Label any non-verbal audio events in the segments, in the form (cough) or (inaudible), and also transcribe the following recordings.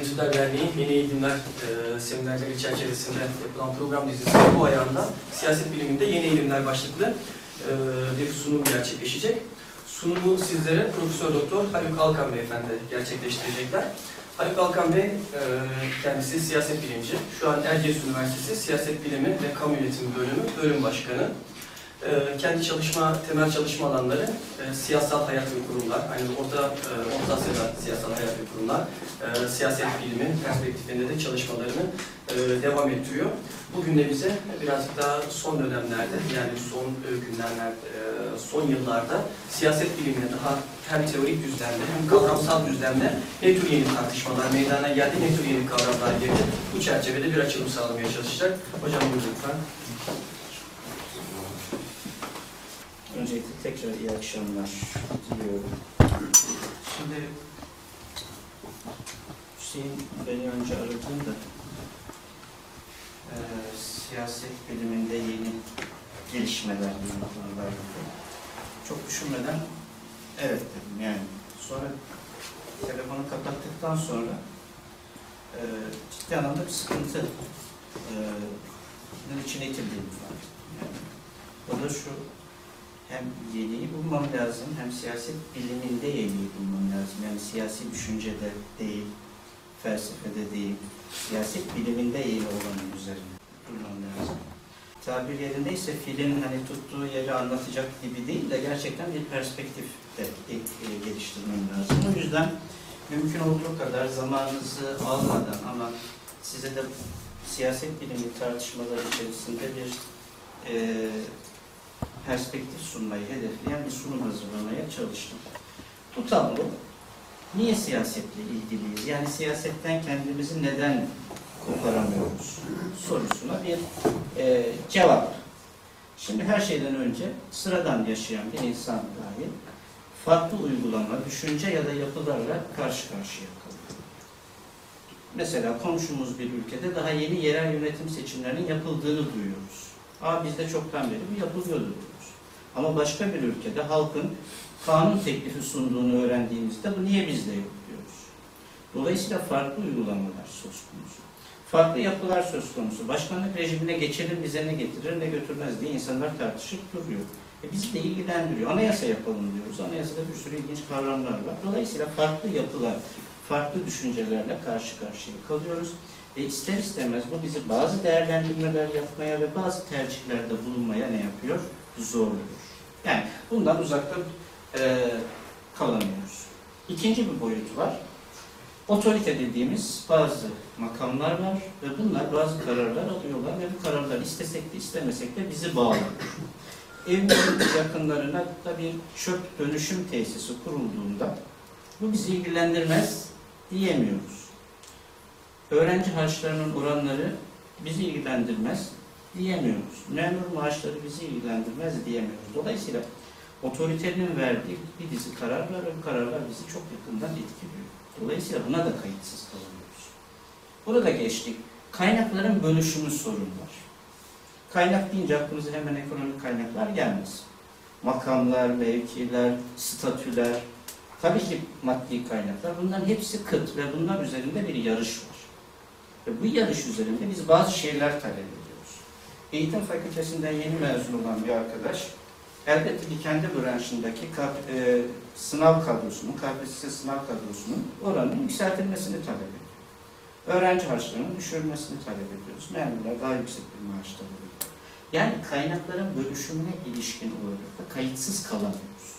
Mensuplar Derneği Yeni Eğilimler e, seminerleri çerçevesinde yapılan program dizisi bu ayağında siyaset biliminde yeni eğilimler başlıklı e, bir sunum gerçekleşecek. Sunumu sizlere Profesör Doktor Haluk Alkan Beyefendi gerçekleştirecekler. Haluk Alkan Bey e, kendisi siyaset bilimci. Şu an Erciyes Üniversitesi Siyaset Bilimi ve Kamu Yönetimi Bölümü Bölüm Başkanı. E, kendi çalışma, temel çalışma alanları e, siyasal hayat ve kurumlar, aynı Orta, e, Orta Asya'da siyasal hayat ve kurumlar, e, siyaset bilimi perspektifinde de çalışmalarını e, devam ettiriyor. Bugün de bize birazcık daha son dönemlerde, yani son e, günlerde, e, son yıllarda siyaset bilimine daha hem teorik düzlemde hem kavramsal düzlemde ne tür yeni tartışmalar meydana geldi, ne tür yeni kavramlar girdi. Bu çerçevede bir açılım sağlamaya çalışacak. Hocam buyurun lütfen. Öncelikle tekrar iyi akşamlar diliyorum. Şimdi Hüseyin beni önce aradığında e, siyaset biliminde yeni gelişmeler yeni konular gibi. Çok düşünmeden evet dedim yani. Sonra telefonu kapattıktan sonra e, ciddi anlamda bir sıkıntı e, bunun içine itildiğimi fark ettim. Yani. O da şu, hem yeniyi bulmam lazım, hem siyaset biliminde yeniyi bulmam lazım. Yani siyasi düşüncede değil, felsefede değil, siyaset biliminde yeni olanın üzerine durmam lazım. Tabir yerindeyse filin hani tuttuğu yeri anlatacak gibi değil de gerçekten bir perspektif de e, e, geliştirmem lazım. O yüzden mümkün olduğu kadar zamanınızı almadan ama size de siyaset bilimi tartışmaları içerisinde bir e, perspektif sunmayı hedefleyen bir sunum hazırlamaya çalıştım. Bu tablo niye siyasetle ilgiliyiz? Yani siyasetten kendimizi neden koparamıyoruz sorusuna bir e, cevap. Şimdi her şeyden önce sıradan yaşayan bir insan dahi farklı uygulama, düşünce ya da yapılarla karşı karşıya kalıyor. Mesela komşumuz bir ülkede daha yeni yerel yönetim seçimlerinin yapıldığını duyuyoruz. Aa bizde çoktan beri bu yapılıyordu. Ama başka bir ülkede halkın kanun teklifi sunduğunu öğrendiğimizde bu niye bizde yok diyoruz. Dolayısıyla farklı uygulamalar söz konusu. Farklı yapılar söz konusu. Başkanlık rejimine geçelim bize ne getirir ne götürmez diye insanlar tartışıp duruyor. E bizi de ilgilendiriyor. Anayasa yapalım diyoruz. Anayasada bir sürü ilginç kavramlar var. Dolayısıyla farklı yapılar, farklı düşüncelerle karşı karşıya kalıyoruz. Ve ister istemez bu bizi bazı değerlendirmeler yapmaya ve bazı tercihlerde bulunmaya ne yapıyor? Zorluyor. Yani bundan uzakta e, kalamıyoruz. İkinci bir boyut var. Otorite dediğimiz bazı makamlar var ve bunlar bazı kararlar alıyorlar ve bu kararlar istesek de istemesek de bizi bağlıyor. Evimizin (coughs) yakınlarına da bir çöp dönüşüm tesisi kurulduğunda bu bizi ilgilendirmez diyemiyoruz. Öğrenci harçlarının oranları bizi ilgilendirmez diyemiyoruz. Memur maaşları bizi ilgilendirmez diyemiyoruz. Dolayısıyla otoritenin verdiği bir dizi karar var ve bu kararlar bizi çok yakından etkiliyor. Dolayısıyla buna da kayıtsız kalıyoruz. Burada geçtik. Kaynakların bölüşümü sorun var. Kaynak deyince aklımıza hemen ekonomik kaynaklar gelmez. Makamlar, mevkiler, statüler, tabii ki maddi kaynaklar. Bunların hepsi kıt ve bunlar üzerinde bir yarış var. Ve bu yarış üzerinde biz bazı şeyler talep ediyoruz. Eğitim fakültesinden yeni mezun olan bir arkadaş elbette ki kendi branşındaki e, sınav kadrosunun, KPSS sınav kadrosunun oranının yükseltilmesini talep ediyor. Öğrenci harçlarının düşürülmesini talep ediyoruz. Memurlar daha yüksek bir maaş talep ediyor. Yani kaynakların bölüşümüne ilişkin olarak da kayıtsız kalamıyoruz.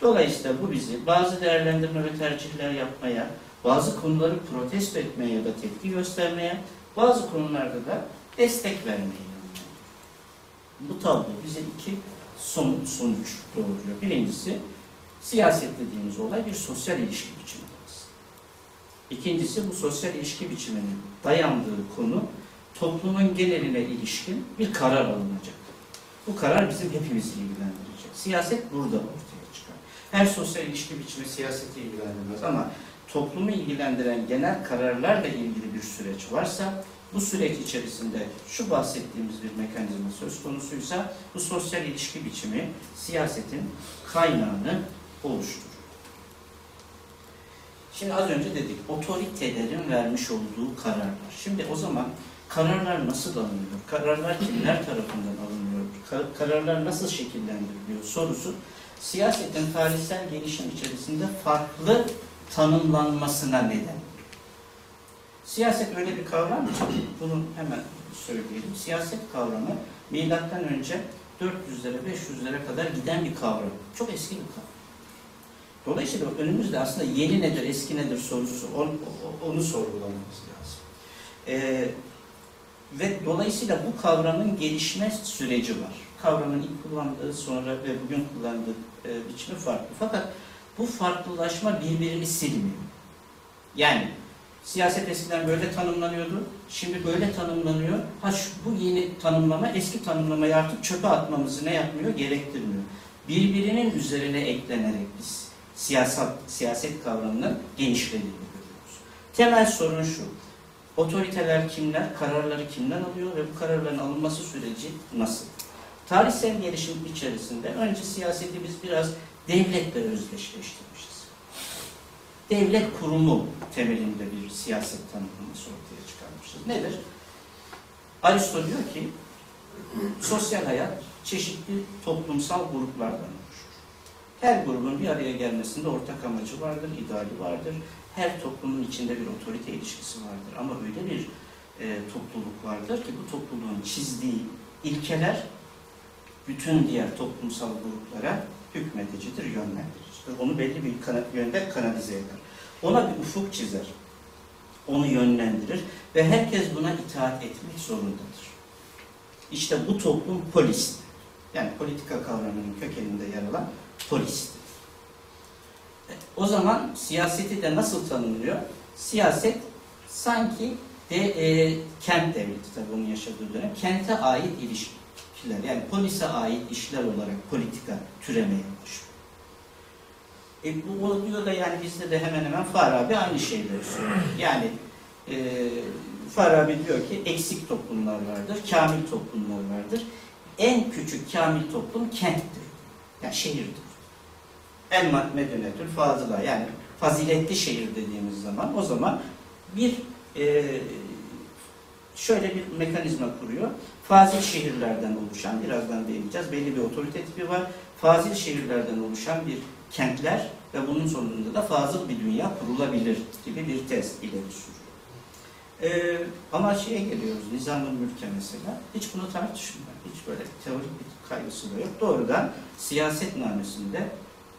Dolayısıyla bu bizi bazı değerlendirme ve tercihler yapmaya, bazı konuları protesto etmeye ya da tepki göstermeye, bazı konularda da destek vermeye. Bu tablo bize iki son, sonuç doğuruyor. Birincisi, siyaset dediğimiz olay bir sosyal ilişki biçimi. İkincisi, bu sosyal ilişki biçiminin dayandığı konu toplumun geneline ilişkin bir karar alınacak. Bu karar bizim hepimizi ilgilendirecek. Siyaset burada ortaya çıkar. Her sosyal ilişki biçimi siyaseti ilgilendirmez ama toplumu ilgilendiren genel kararlarla ilgili bir süreç varsa bu süreç içerisinde şu bahsettiğimiz bir mekanizma söz konusuysa bu sosyal ilişki biçimi siyasetin kaynağını oluşturur. Şimdi az önce dedik, otoritelerin vermiş olduğu kararlar. Şimdi o zaman kararlar nasıl alınıyor? Kararlar kimler tarafından alınıyor? Ka- kararlar nasıl şekillendiriliyor sorusu siyasetin tarihsel gelişim içerisinde farklı tanımlanmasına neden. Siyaset öyle bir kavram ki, bunu hemen söyleyelim. Siyaset kavramı milattan önce 400'lere 500'lere kadar giden bir kavram. Çok eski bir kavram. Dolayısıyla önümüzde aslında yeni nedir, eski nedir sorusu, onu, onu sorgulamamız lazım. Ee, ve dolayısıyla bu kavramın gelişme süreci var. Kavramın ilk kullandığı sonra ve bugün kullandığı e, biçimi farklı. Fakat bu farklılaşma birbirini silmiyor. Yani siyaset eskiden böyle tanımlanıyordu, şimdi böyle tanımlanıyor. Ha şu, bu yeni tanımlama eski tanımlamayı artık çöpe atmamızı ne yapmıyor? Gerektirmiyor. Birbirinin üzerine eklenerek biz siyasal, siyaset kavramının genişlediğini görüyoruz. Temel sorun şu. Otoriteler kimler, kararları kimden alıyor ve bu kararların alınması süreci nasıl? Tarihsel gelişim içerisinde önce siyaseti biz biraz devletle özdeşleştirmişiz. Devlet kurumu temelinde bir siyaset tanımlaması ortaya çıkarmışız. Nedir? Aristo diyor ki sosyal hayat çeşitli toplumsal gruplardan oluşur. Her grubun bir araya gelmesinde ortak amacı vardır, ideali vardır. Her toplumun içinde bir otorite ilişkisi vardır. Ama öyle bir e, topluluk vardır ki bu topluluğun çizdiği ilkeler bütün diğer toplumsal gruplara hükmedicidir, yönlendiricidir. Onu belli bir yönde kanalize eder. Ona bir ufuk çizer. Onu yönlendirir ve herkes buna itaat etmek zorundadır. İşte bu toplum polis. Yani politika kavramının kökeninde yer alan polis. O zaman siyaseti de nasıl tanımlıyor? Siyaset sanki de e, kent devleti tabii onun yaşadığı dönem kente ait ilişkiler yani polise ait işler olarak politika türemeye başlıyor. E, bu oluyor da yani bizde de hemen hemen Farabi aynı şeyleri söylüyor. Yani e, Farabi diyor ki eksik toplumlar vardır, kamil toplumlar vardır. En küçük kamil toplum kenttir. Yani şehirdir. En medunetül fazıla yani faziletli şehir dediğimiz zaman o zaman bir e, şöyle bir mekanizma kuruyor. Fazil şehirlerden oluşan, birazdan değineceğiz, belli bir otorite tipi var. Fazil şehirlerden oluşan bir kentler ve bunun sonunda da fazıl bir dünya kurulabilir gibi bir tez ileri sürüyor. Ee, ama şeye geliyoruz, nizam-ı mülke mesela. Hiç bunu tartışmıyor. Hiç böyle teorik bir kaygısı da yok. Doğrudan siyasetnamesinde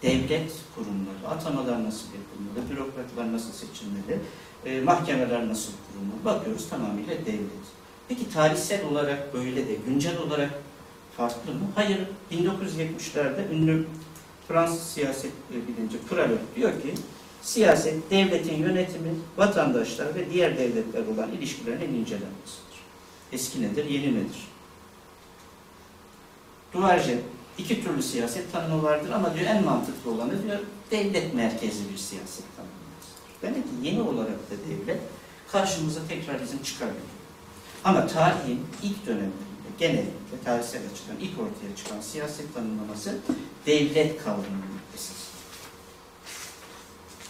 devlet kurumları, atamalar nasıl yapılmalı, bürokratlar nasıl seçilmeli, e, mahkemeler nasıl kurulmalı bakıyoruz tamamıyla devlet. Peki tarihsel olarak böyle de, güncel olarak farklı mı? Hayır, 1970'lerde ünlü Fransız siyaset bilimci Pralot diyor ki, siyaset devletin yönetimi, vatandaşlar ve diğer devletler olan ilişkilerinin incelenmesidir. Eski nedir, yeni nedir? Duvarcı, iki türlü siyaset tanımı vardır ama diyor en mantıklı olanı diyor devlet merkezli bir siyaset tanımıdır. Demek ki yeni olarak da devlet karşımıza tekrar bizim çıkarıyor. Ama tarihin ilk dönemlerinde genellikle tarihsel açıdan ilk ortaya çıkan siyaset tanımlaması devlet kavramının esası.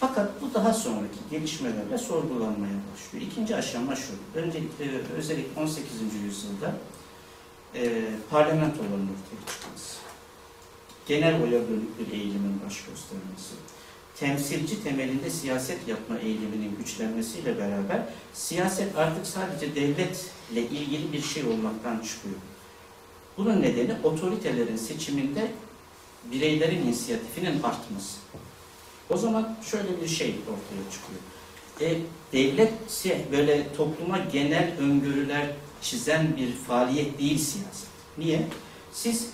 Fakat bu daha sonraki gelişmelerle sorgulanmaya başlıyor. İkinci aşama şu. Öncelikle özellikle 18. yüzyılda e, parlamentoların ortaya çıkması. Genel oya bölük bir eğilimin baş göstermesi. Temsilci temelinde siyaset yapma eğiliminin güçlenmesiyle beraber siyaset artık sadece devletle ilgili bir şey olmaktan çıkıyor. Bunun nedeni otoritelerin seçiminde bireylerin inisiyatifinin artması. O zaman şöyle bir şey ortaya çıkıyor. E, devlet böyle topluma genel öngörüler çizen bir faaliyet değil siyaset. Niye? Siz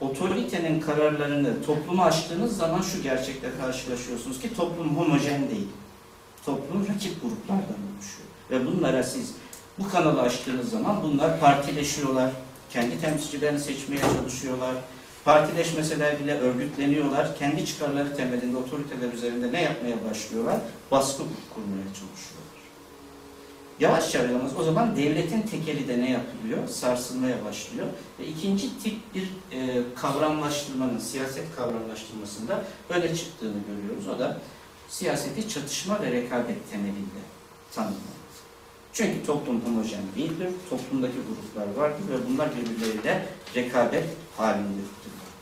otoritenin kararlarını topluma açtığınız zaman şu gerçekle karşılaşıyorsunuz ki toplum homojen değil. Toplum rakip gruplardan oluşuyor. Ve bunlara siz bu kanalı açtığınız zaman bunlar partileşiyorlar. Kendi temsilcilerini seçmeye çalışıyorlar. Partileşmeseler bile örgütleniyorlar. Kendi çıkarları temelinde otoriteler üzerinde ne yapmaya başlıyorlar? Baskı kurmaya çalışıyorlar. Yavaş yavaş o zaman devletin tekeli de ne yapılıyor? Sarsılmaya başlıyor. Ve ikinci tip bir e, kavramlaştırmanın, siyaset kavramlaştırmasında öne çıktığını görüyoruz. O da Siyaseti çatışma ve rekabet temelinde tanımlar. Çünkü toplum homojen değildir, toplumdaki gruplar vardır ve bunlar birbirleriyle rekabet halindedir.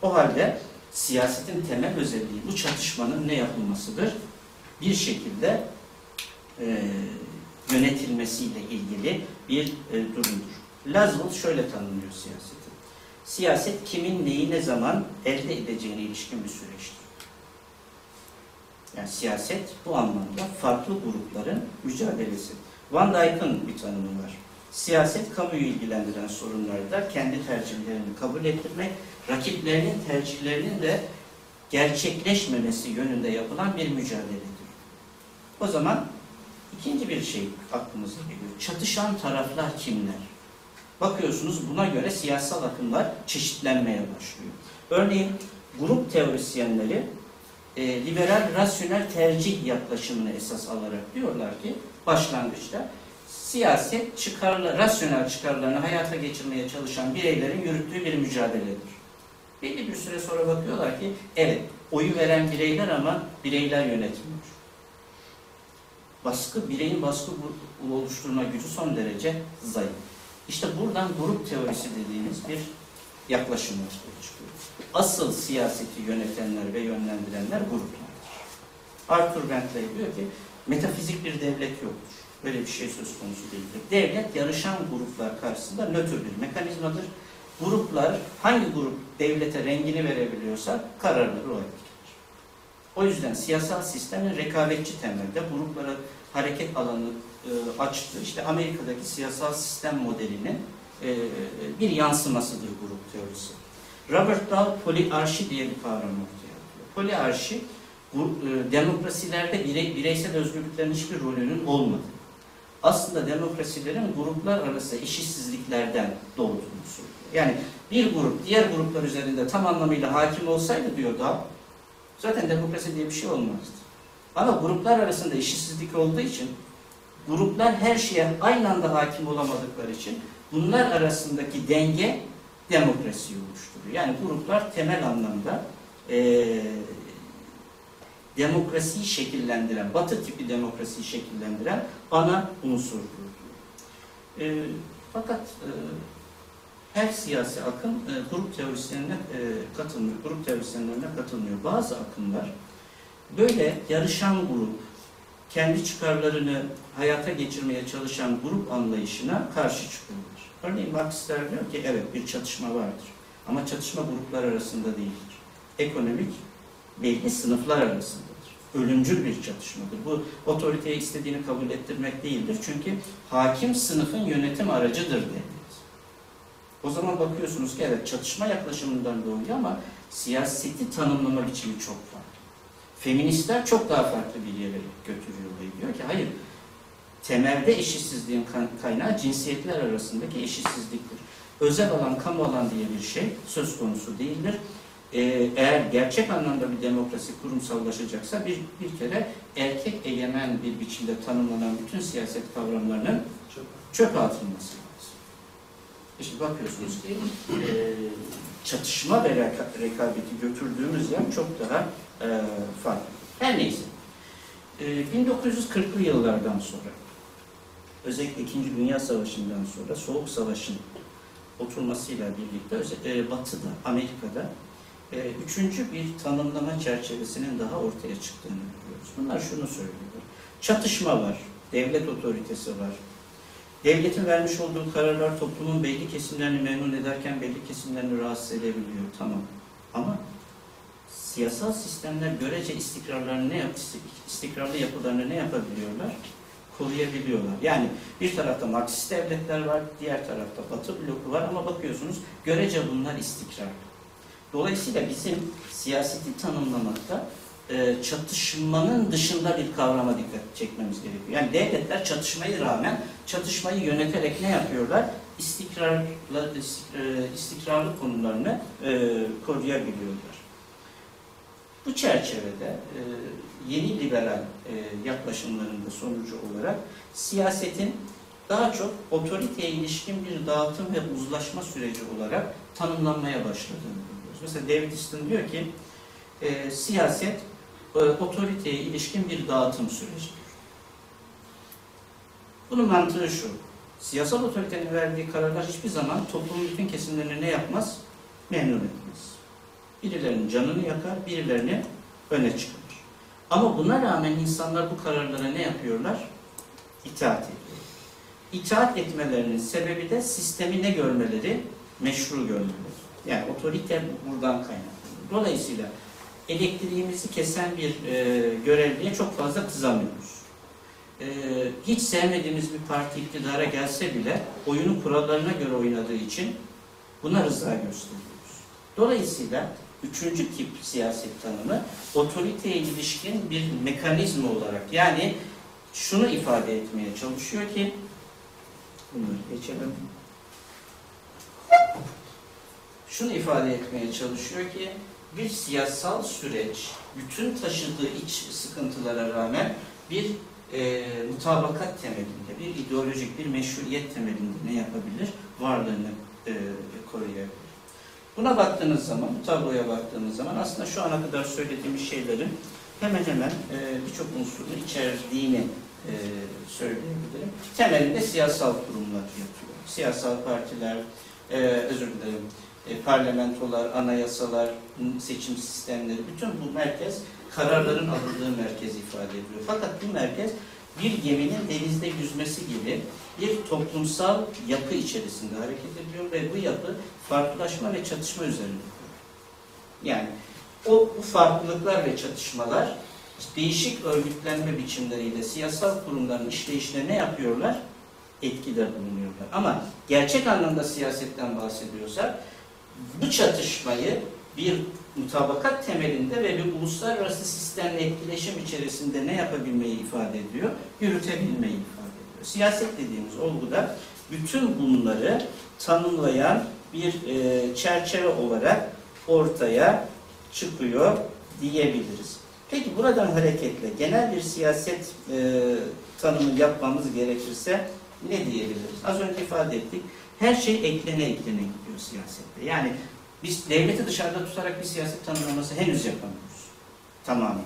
O halde siyasetin temel özelliği bu çatışmanın ne yapılmasıdır? Bir şekilde e, yönetilmesiyle ilgili bir e, durumdur. Laswell şöyle tanımlıyor siyaseti. Siyaset kimin neyi ne zaman elde edeceğine ilişkin bir süreçtir. Yani siyaset bu anlamda farklı grupların mücadelesi. Van Dijk'ın bir tanımı var. Siyaset kamuyu ilgilendiren sorunlarda kendi tercihlerini kabul ettirmek, rakiplerinin tercihlerinin de gerçekleşmemesi yönünde yapılan bir mücadeledir. O zaman ikinci bir şey aklımıza geliyor. Çatışan taraflar kimler? Bakıyorsunuz buna göre siyasal akımlar çeşitlenmeye başlıyor. Örneğin grup teorisyenleri e, liberal rasyonel tercih yaklaşımını esas alarak diyorlar ki başlangıçta siyaset çıkarla, rasyonel çıkarlarını hayata geçirmeye çalışan bireylerin yürüttüğü bir mücadeledir. Belli bir süre sonra bakıyorlar ki evet oyu veren bireyler ama bireyler yönetmiyor. Baskı, bireyin baskı oluşturma gücü son derece zayıf. İşte buradan grup teorisi dediğimiz bir yaklaşım ortaya çıkıyor. Asıl siyaseti yönetenler ve yönlendirenler gruplardır. Arthur Bentley diyor ki metafizik bir devlet yoktur. Böyle bir şey söz konusu değildir. Devlet yarışan gruplar karşısında nötr bir mekanizmadır. Gruplar hangi grup devlete rengini verebiliyorsa kararları o. O yüzden siyasal sistemin rekabetçi temelde gruplara hareket alanı e, açtı. İşte Amerika'daki siyasal sistem modelinin e, bir yansımasıdır grup teorisi. Robert Dahl poliarşi diye bir kavram ortaya atıyor. Poliarşi bu, e, demokrasilerde birey, bireysel özgürlüklerin hiçbir rolünün olmadığı. Aslında demokrasilerin gruplar arası eşitsizliklerden doğduğunu söylüyor. Yani bir grup diğer gruplar üzerinde tam anlamıyla hakim olsaydı diyor Dahl, zaten demokrasi diye bir şey olmazdı. Ama gruplar arasında eşitsizlik olduğu için gruplar her şeye aynı anda hakim olamadıkları için bunlar arasındaki denge demokrasiyi oluşturuyor. Yani gruplar temel anlamda eee demokrasiyi şekillendiren, batı tipi demokrasiyi şekillendiren ana unsurdur. Eee fakat eee, her siyasi akım e, grup teorisyenine e, katılmıyor, grup teorisyenlerine katılmıyor. Bazı akımlar böyle yarışan grup, kendi çıkarlarını hayata geçirmeye çalışan grup anlayışına karşı çıkıyorlar. Örneğin Marksistler diyor ki evet bir çatışma vardır. Ama çatışma gruplar arasında değildir. Ekonomik belli sınıflar arasındadır. Ölümcül bir çatışmadır. Bu otoriteye istediğini kabul ettirmek değildir. Çünkü hakim sınıfın yönetim aracıdır devlet. O zaman bakıyorsunuz ki evet çatışma yaklaşımından doğuyor ama siyaseti tanımlama biçimi çok farklı. Feministler çok daha farklı bir yere götürüyor ve diyor ki hayır temelde eşitsizliğin kaynağı cinsiyetler arasındaki eşitsizliktir. Özel alan, kamu alan diye bir şey söz konusu değildir. Ee, eğer gerçek anlamda bir demokrasi kurumsallaşacaksa bir, bir kere erkek egemen bir biçimde tanımlanan bütün siyaset kavramlarının çöpe atılması lazım. İşte bakıyorsunuz ki e, çatışma ve reka- rekabeti götürdüğümüz yer çok daha e, farklı. Her neyse. E, 1940'lı yıllardan sonra özellikle İkinci Dünya Savaşı'ndan sonra Soğuk Savaş'ın oturmasıyla birlikte e, Batı'da, Amerika'da e, üçüncü bir tanımlama çerçevesinin daha ortaya çıktığını görüyoruz. Bunlar şunu söylüyorlar. Çatışma var, devlet otoritesi var, Devletin vermiş olduğu kararlar toplumun belli kesimlerini memnun ederken belli kesimlerini rahatsız edebiliyor. Tamam. Ama siyasal sistemler görece istikrarlarını ne yap istikrarlı yapılarını ne yapabiliyorlar? Koruyabiliyorlar. Yani bir tarafta Marksist devletler var, diğer tarafta Batı bloku var ama bakıyorsunuz görece bunlar istikrarlı. Dolayısıyla bizim siyaseti tanımlamakta e, çatışmanın dışında bir kavrama dikkat çekmemiz gerekiyor. Yani devletler çatışmayı rağmen çatışmayı yöneterek ne yapıyorlar? İstikrarlı, istik- e, istikrarlı konularını e, koruyabiliyorlar. Bu çerçevede e, yeni liberal e, yaklaşımların da sonucu olarak siyasetin daha çok otoriteye ilişkin bir dağıtım ve uzlaşma süreci olarak tanımlanmaya başladığını görüyoruz. Mesela David Easton diyor ki e, siyaset e, otoriteye ilişkin bir dağıtım sürecidir. Bunun mantığı şu. Siyasal otoritenin verdiği kararlar hiçbir zaman toplumun bütün kesimlerini ne yapmaz? Memnun etmez. Birilerinin canını yakar, birilerini öne çıkarır. Ama buna rağmen insanlar bu kararlara ne yapıyorlar? İtaat ediyor. İtaat etmelerinin sebebi de sistemi ne görmeleri? Meşru görmeleri. Yani otorite buradan kaynaklanıyor. Dolayısıyla elektriğimizi kesen bir e, görevliye çok fazla kızamıyoruz. E, hiç sevmediğimiz bir parti iktidara gelse bile oyunu kurallarına göre oynadığı için buna rıza gösteriyoruz. Dolayısıyla üçüncü tip siyaset tanımı otoriteye ilişkin bir mekanizma olarak yani şunu ifade etmeye çalışıyor ki bunları geçelim. Şunu ifade etmeye çalışıyor ki bir siyasal süreç bütün taşıdığı iç sıkıntılara rağmen bir e, mutabakat temelinde, bir ideolojik, bir meşruiyet temelinde ne yapabilir? Varlığını e, koruyabilir. Buna baktığınız zaman, bu tabloya baktığınız zaman aslında şu ana kadar söylediğimiz şeylerin hemen hemen e, birçok unsurunu içerdiğini e, söyleyebilirim. Temelinde siyasal kurumlar yatıyor. Siyasal partiler, e, özür dilerim, e, parlamentolar, anayasalar, seçim sistemleri, bütün bu merkez kararların alındığı merkez ifade ediyor. Fakat bu merkez bir geminin denizde yüzmesi gibi bir toplumsal yapı içerisinde hareket ediyor ve bu yapı farklılaşma ve çatışma kuruyor. Yani o bu farklılıklar ve çatışmalar değişik örgütlenme biçimleriyle siyasal kurumların işleyişine ne yapıyorlar? Etkide bulunuyorlar. Ama gerçek anlamda siyasetten bahsediyorsak bu çatışmayı bir mutabakat temelinde ve bir uluslararası sistemle etkileşim içerisinde ne yapabilmeyi ifade ediyor? Yürütebilmeyi ifade ediyor. Siyaset dediğimiz olguda bütün bunları tanımlayan bir e, çerçeve olarak ortaya çıkıyor diyebiliriz. Peki buradan hareketle genel bir siyaset e, tanımı yapmamız gerekirse ne diyebiliriz? Az önce ifade ettik. Her şey eklene eklene gidiyor siyasette. Yani biz devleti dışarıda tutarak bir siyaset tanımlaması henüz yapamıyoruz. Tamamen.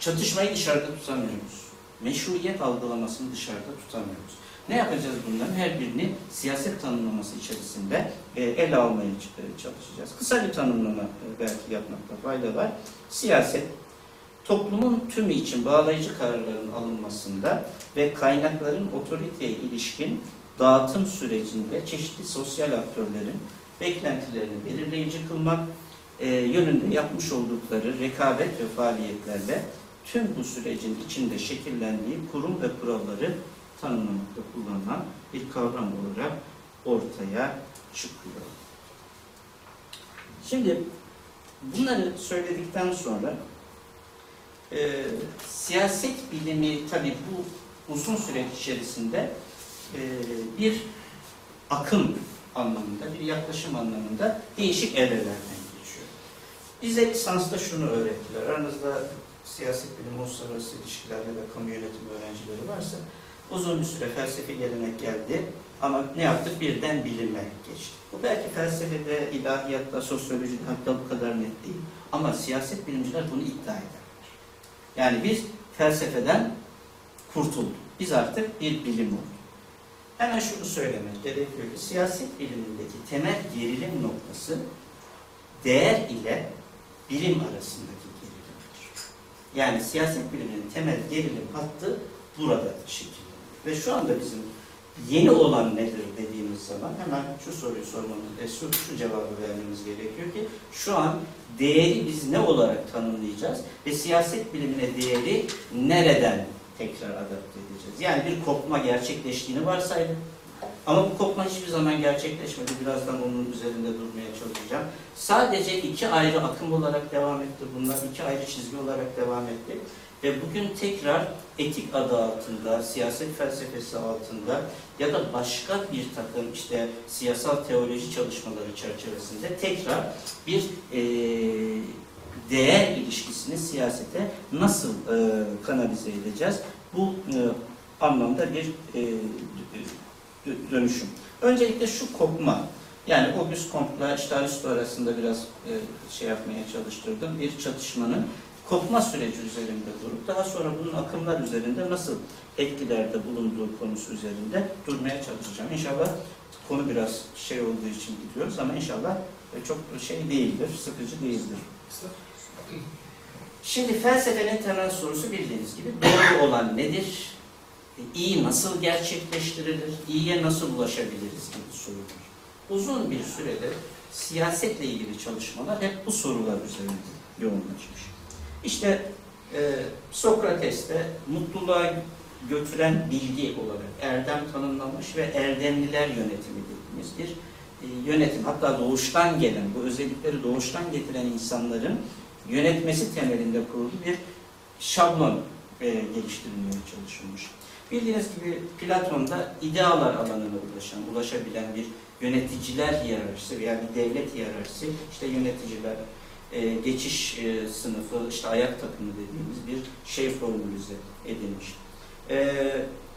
Çatışmayı dışarıda tutamıyoruz. Meşruiyet algılamasını dışarıda tutamıyoruz. Ne yapacağız bunların? Her birini siyaset tanımlaması içerisinde e, ele almaya ç- çalışacağız. Kısa bir tanımlama e, belki yapmakta fayda var. Siyaset, toplumun tümü için bağlayıcı kararların alınmasında ve kaynakların otoriteye ilişkin dağıtım sürecinde çeşitli sosyal aktörlerin beklentilerini belirleyici kılmak e, yönünde yapmış oldukları rekabet ve faaliyetlerle tüm bu sürecin içinde şekillendiği kurum ve kuralları tanımlamakta kullanılan bir kavram olarak ortaya çıkıyor. Şimdi bunları söyledikten sonra e, siyaset bilimi tabii bu uzun süreç içerisinde e, bir akım anlamında, bir yaklaşım anlamında değişik evrelerden geçiyor. Bize lisansta şunu öğrettiler. Aranızda siyaset bilimi, uluslararası ilişkiler ya da kamu yönetimi öğrencileri varsa uzun bir süre felsefe gelenek geldi ama ne yaptık? Birden bilime geçtik. Bu belki felsefede, ilahiyatta, sosyolojide hatta bu kadar net değil. Ama siyaset bilimciler bunu iddia ederler. Yani biz felsefeden kurtulduk. Biz artık bir bilim olduk. Hemen şunu söylemek gerekiyor ki siyaset bilimindeki temel gerilim noktası değer ile bilim arasındaki gerilimdir. Yani siyaset biliminin temel gerilim hattı burada şekilleniyor. Ve şu anda bizim yeni olan nedir dediğimiz zaman hemen şu soruyu sormamız, e, şu, şu cevabı vermemiz gerekiyor ki şu an değeri biz ne olarak tanımlayacağız ve siyaset bilimine değeri nereden tekrar adapte edeceğiz. Yani bir kopma gerçekleştiğini varsaydık. Ama bu kopma hiçbir zaman gerçekleşmedi. Birazdan onun üzerinde durmaya çalışacağım. Sadece iki ayrı akım olarak devam etti bunlar. iki ayrı çizgi olarak devam etti. Ve bugün tekrar etik adı altında, siyaset felsefesi altında ya da başka bir takım işte siyasal teoloji çalışmaları çerçevesinde tekrar bir eee değer ilişkisini siyasete nasıl e, kanalize edeceğiz? Bu e, anlamda bir e, dö- dönüşüm. Öncelikle şu kopma, yani Auguste Comte'la işte Aristo arasında biraz e, şey yapmaya çalıştırdım. Bir çatışmanın kopma süreci üzerinde durup daha sonra bunun akımlar üzerinde nasıl etkilerde bulunduğu konusu üzerinde durmaya çalışacağım. İnşallah konu biraz şey olduğu için gidiyoruz ama inşallah e, çok şey değildir, sıkıcı değildir. Şimdi felsefenin temel sorusu bildiğiniz gibi doğru olan nedir? E, İyi nasıl gerçekleştirilir? İyiye nasıl ulaşabiliriz gibi sorular. Uzun bir sürede siyasetle ilgili çalışmalar hep bu sorular üzerinde yoğunlaşmış. İşte e, Sokrates'te mutluluğa götüren bilgi olarak erdem tanımlanmış ve erdemliler yönetimi dediğimiz bir e, yönetim. Hatta doğuştan gelen, bu özellikleri doğuştan getiren insanların yönetmesi temelinde kurulu bir şablon e, geliştirilmeye çalışılmış. Bildiğiniz gibi Platon'da idealar alanına ulaşan, ulaşabilen bir yöneticiler hiyerarşisi veya bir devlet hiyerarşisi, işte yöneticiler, e, geçiş e, sınıfı, işte ayak takımı dediğimiz bir şey formülize edilmiş. E,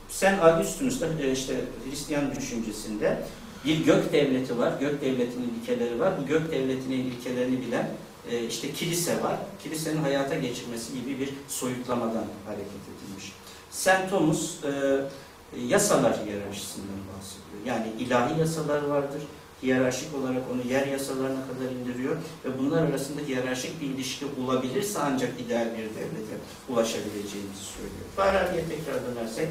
Sen Augustinus da e, işte Hristiyan düşüncesinde bir gök devleti var, gök devletinin ilkeleri var. Bu gök devletinin ilkelerini bilen e, işte kilise var. Kilisenin hayata geçirmesi gibi bir soyutlamadan hareket edilmiş. St. Thomas e, yasalar hiyerarşisinden bahsediyor. Yani ilahi yasalar vardır. Hiyerarşik olarak onu yer yasalarına kadar indiriyor ve bunlar arasında hiyerarşik bir ilişki olabilirse ancak ideal bir devlete ulaşabileceğimizi söylüyor. Farabi'ye tekrar dönersek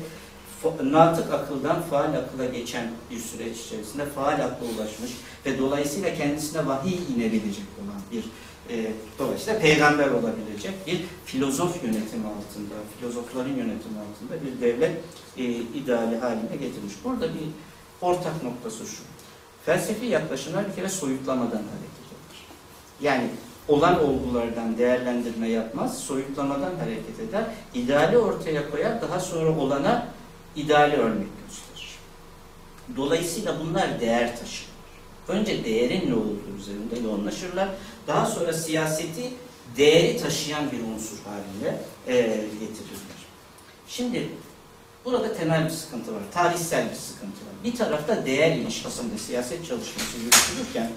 natık akıldan faal akıla geçen bir süreç içerisinde faal akla ulaşmış ve dolayısıyla kendisine vahiy inebilecek olan bir e, dolayısıyla peygamber olabilecek bir filozof yönetimi altında, filozofların yönetimi altında bir devlet e, ideali haline getirmiş. Burada bir ortak noktası şu. Felsefi yaklaşımlar bir kere soyutlamadan hareket eder. Yani olan olgulardan değerlendirme yapmaz, soyutlamadan hareket eder. İdeali ortaya koyar, daha sonra olana ideali örnek gösterir. Dolayısıyla bunlar değer taşır. Önce değerin ne olduğu üzerinde yoğunlaşırlar. Daha sonra siyaseti değeri taşıyan bir unsur haline e, getirirler. Şimdi burada temel bir sıkıntı var. Tarihsel bir sıkıntı var. Bir tarafta değer ilişkisinde siyaset çalışması yürütülürken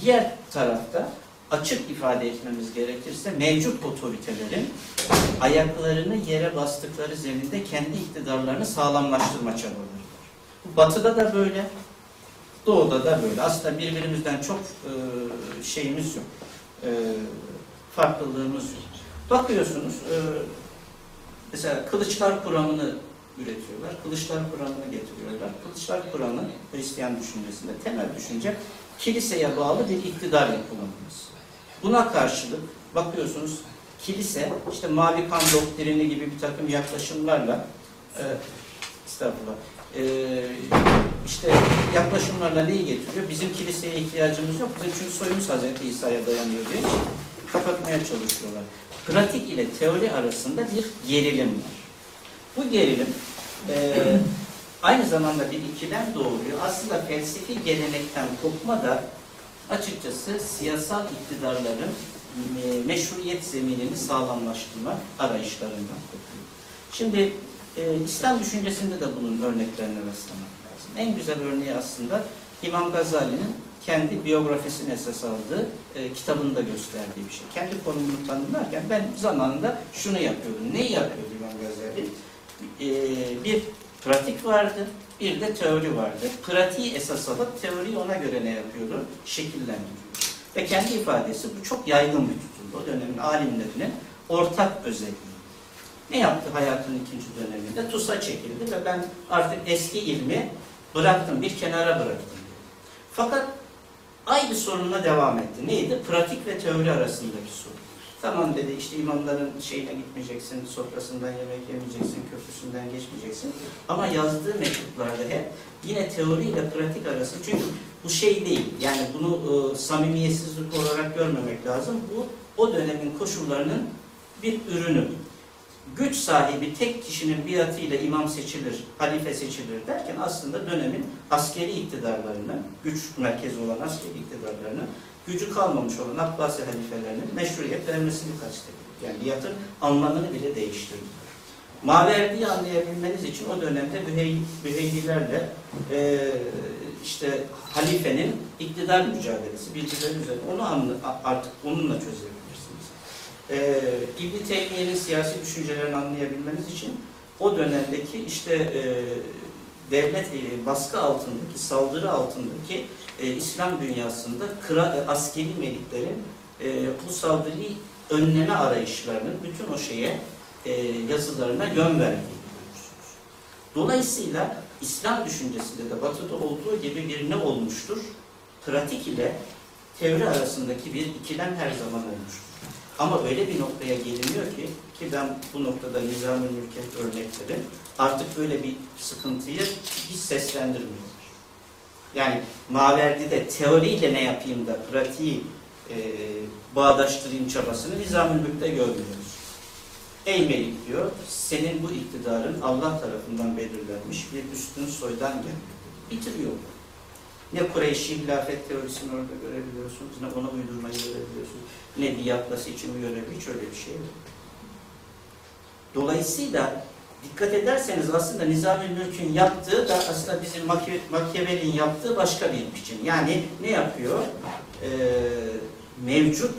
diğer tarafta açık ifade etmemiz gerekirse mevcut otoritelerin ayaklarını yere bastıkları zeminde kendi iktidarlarını sağlamlaştırma çabaları var. Batı'da da böyle, Doğu'da da böyle. Aslında birbirimizden çok e, şeyimiz yok. E, farklılığımız yok. Bakıyorsunuz e, mesela Kılıçlar Kur'an'ını üretiyorlar. Kılıçlar Kur'an'ını getiriyorlar. Kılıçlar Kur'an'ın Hristiyan düşüncesinde temel düşünce kiliseye bağlı bir iktidar yapılanması. Buna karşılık bakıyorsunuz kilise işte mavi kan doktrini gibi bir takım yaklaşımlarla e, estağfurullah e, işte yaklaşımlarla neyi getiriyor? Bizim kiliseye ihtiyacımız yok. Bizim çünkü soyumuz Hazreti İsa'ya dayanıyor diye kapatmaya çalışıyorlar. Pratik ile teori arasında bir gerilim var. Bu gerilim e, aynı zamanda bir ikilem doğuruyor. Aslında felsefi gelenekten kopma da açıkçası siyasal iktidarların e, meşruiyet zeminini sağlamlaştırma arayışlarından kopuyor. Şimdi e, İslam düşüncesinde de bunun örneklerine rastlamak lazım. En güzel örneği aslında İmam Gazali'nin kendi biyografisini esas aldığı e, kitabında gösterdiği bir şey. Kendi konumunu tanımlarken ben zamanında şunu yapıyordum. Neyi yapıyordu İmam Gazali? E, bir pratik vardı, bir de teori vardı. Pratiği esas alıp teoriyi ona göre ne yapıyordu? Şekillendiriyordu. Ve kendi ifadesi bu çok yaygın bir tutumdu. O dönemin alimlerinin ortak özelliği. Ne yaptı hayatının ikinci döneminde? TUS'a çekildi ve ben artık eski ilmi bıraktım, bir kenara bıraktım. Fakat aynı sorunla devam etti. Neydi? Pratik ve teori arasındaki sorun. Tamam dedi işte imamların şeyine gitmeyeceksin, sofrasından yemek yemeyeceksin, köprüsünden geçmeyeceksin. Ama yazdığı mektuplarda hep yine teori ile pratik arası. Çünkü bu şey değil. Yani bunu e, samimiyetsizlik olarak görmemek lazım. Bu o dönemin koşullarının bir ürünü. Güç sahibi tek kişinin biatıyla imam seçilir, halife seçilir derken aslında dönemin askeri iktidarlarının, güç merkezi olan askeri iktidarlarının gücü kalmamış olan Abbasi halifelerinin meşruiyet vermesini kastediyor. Yani biatın anlamını bile değiştirdi. Maverdi'yi anlayabilmeniz için o dönemde Bühey, Büheylilerle e, işte halifenin iktidar mücadelesi birbirleri üzerine onu anla, artık onunla çözebilirsiniz. E, İbn Teymiye'nin siyasi düşüncelerini anlayabilmeniz için o dönemdeki işte e, devlet e, baskı altındaki, saldırı altındaki e, İslam dünyasında kra, e, askeri meliklerin e, bu saldırıyı önleme arayışlarının bütün o şeye e, yazılarına yön görürsünüz. Dolayısıyla İslam düşüncesinde de Batı'da olduğu gibi bir ne olmuştur? Pratik ile teori arasındaki bir ikilem her zaman olmuştur. Ama öyle bir noktaya geliniyor ki, ki ben bu noktada Nizam-ı örnekleri artık böyle bir sıkıntıyı hiç seslendirmiyor. Yani Maverdi'de teoriyle ne yapayım da pratiği e, bağdaştırayım çabasını Nizam-ı Mülk'te görmüyoruz. Ey Melik diyor, senin bu iktidarın Allah tarafından belirlenmiş bir üstün soydan geliyor. Bitiriyor. Ne Kureyşi hilafet teorisini orada görebiliyorsunuz, ne ona uydurmayı görebiliyorsunuz, ne diyatla seçimi görebiliyorsunuz, hiç öyle bir şey yok. Dolayısıyla dikkat ederseniz aslında Nizami Mülk'ün yaptığı da aslında bizim Machi- Machiavelli'nin yaptığı başka bir biçim. Yani ne yapıyor? Ee, mevcut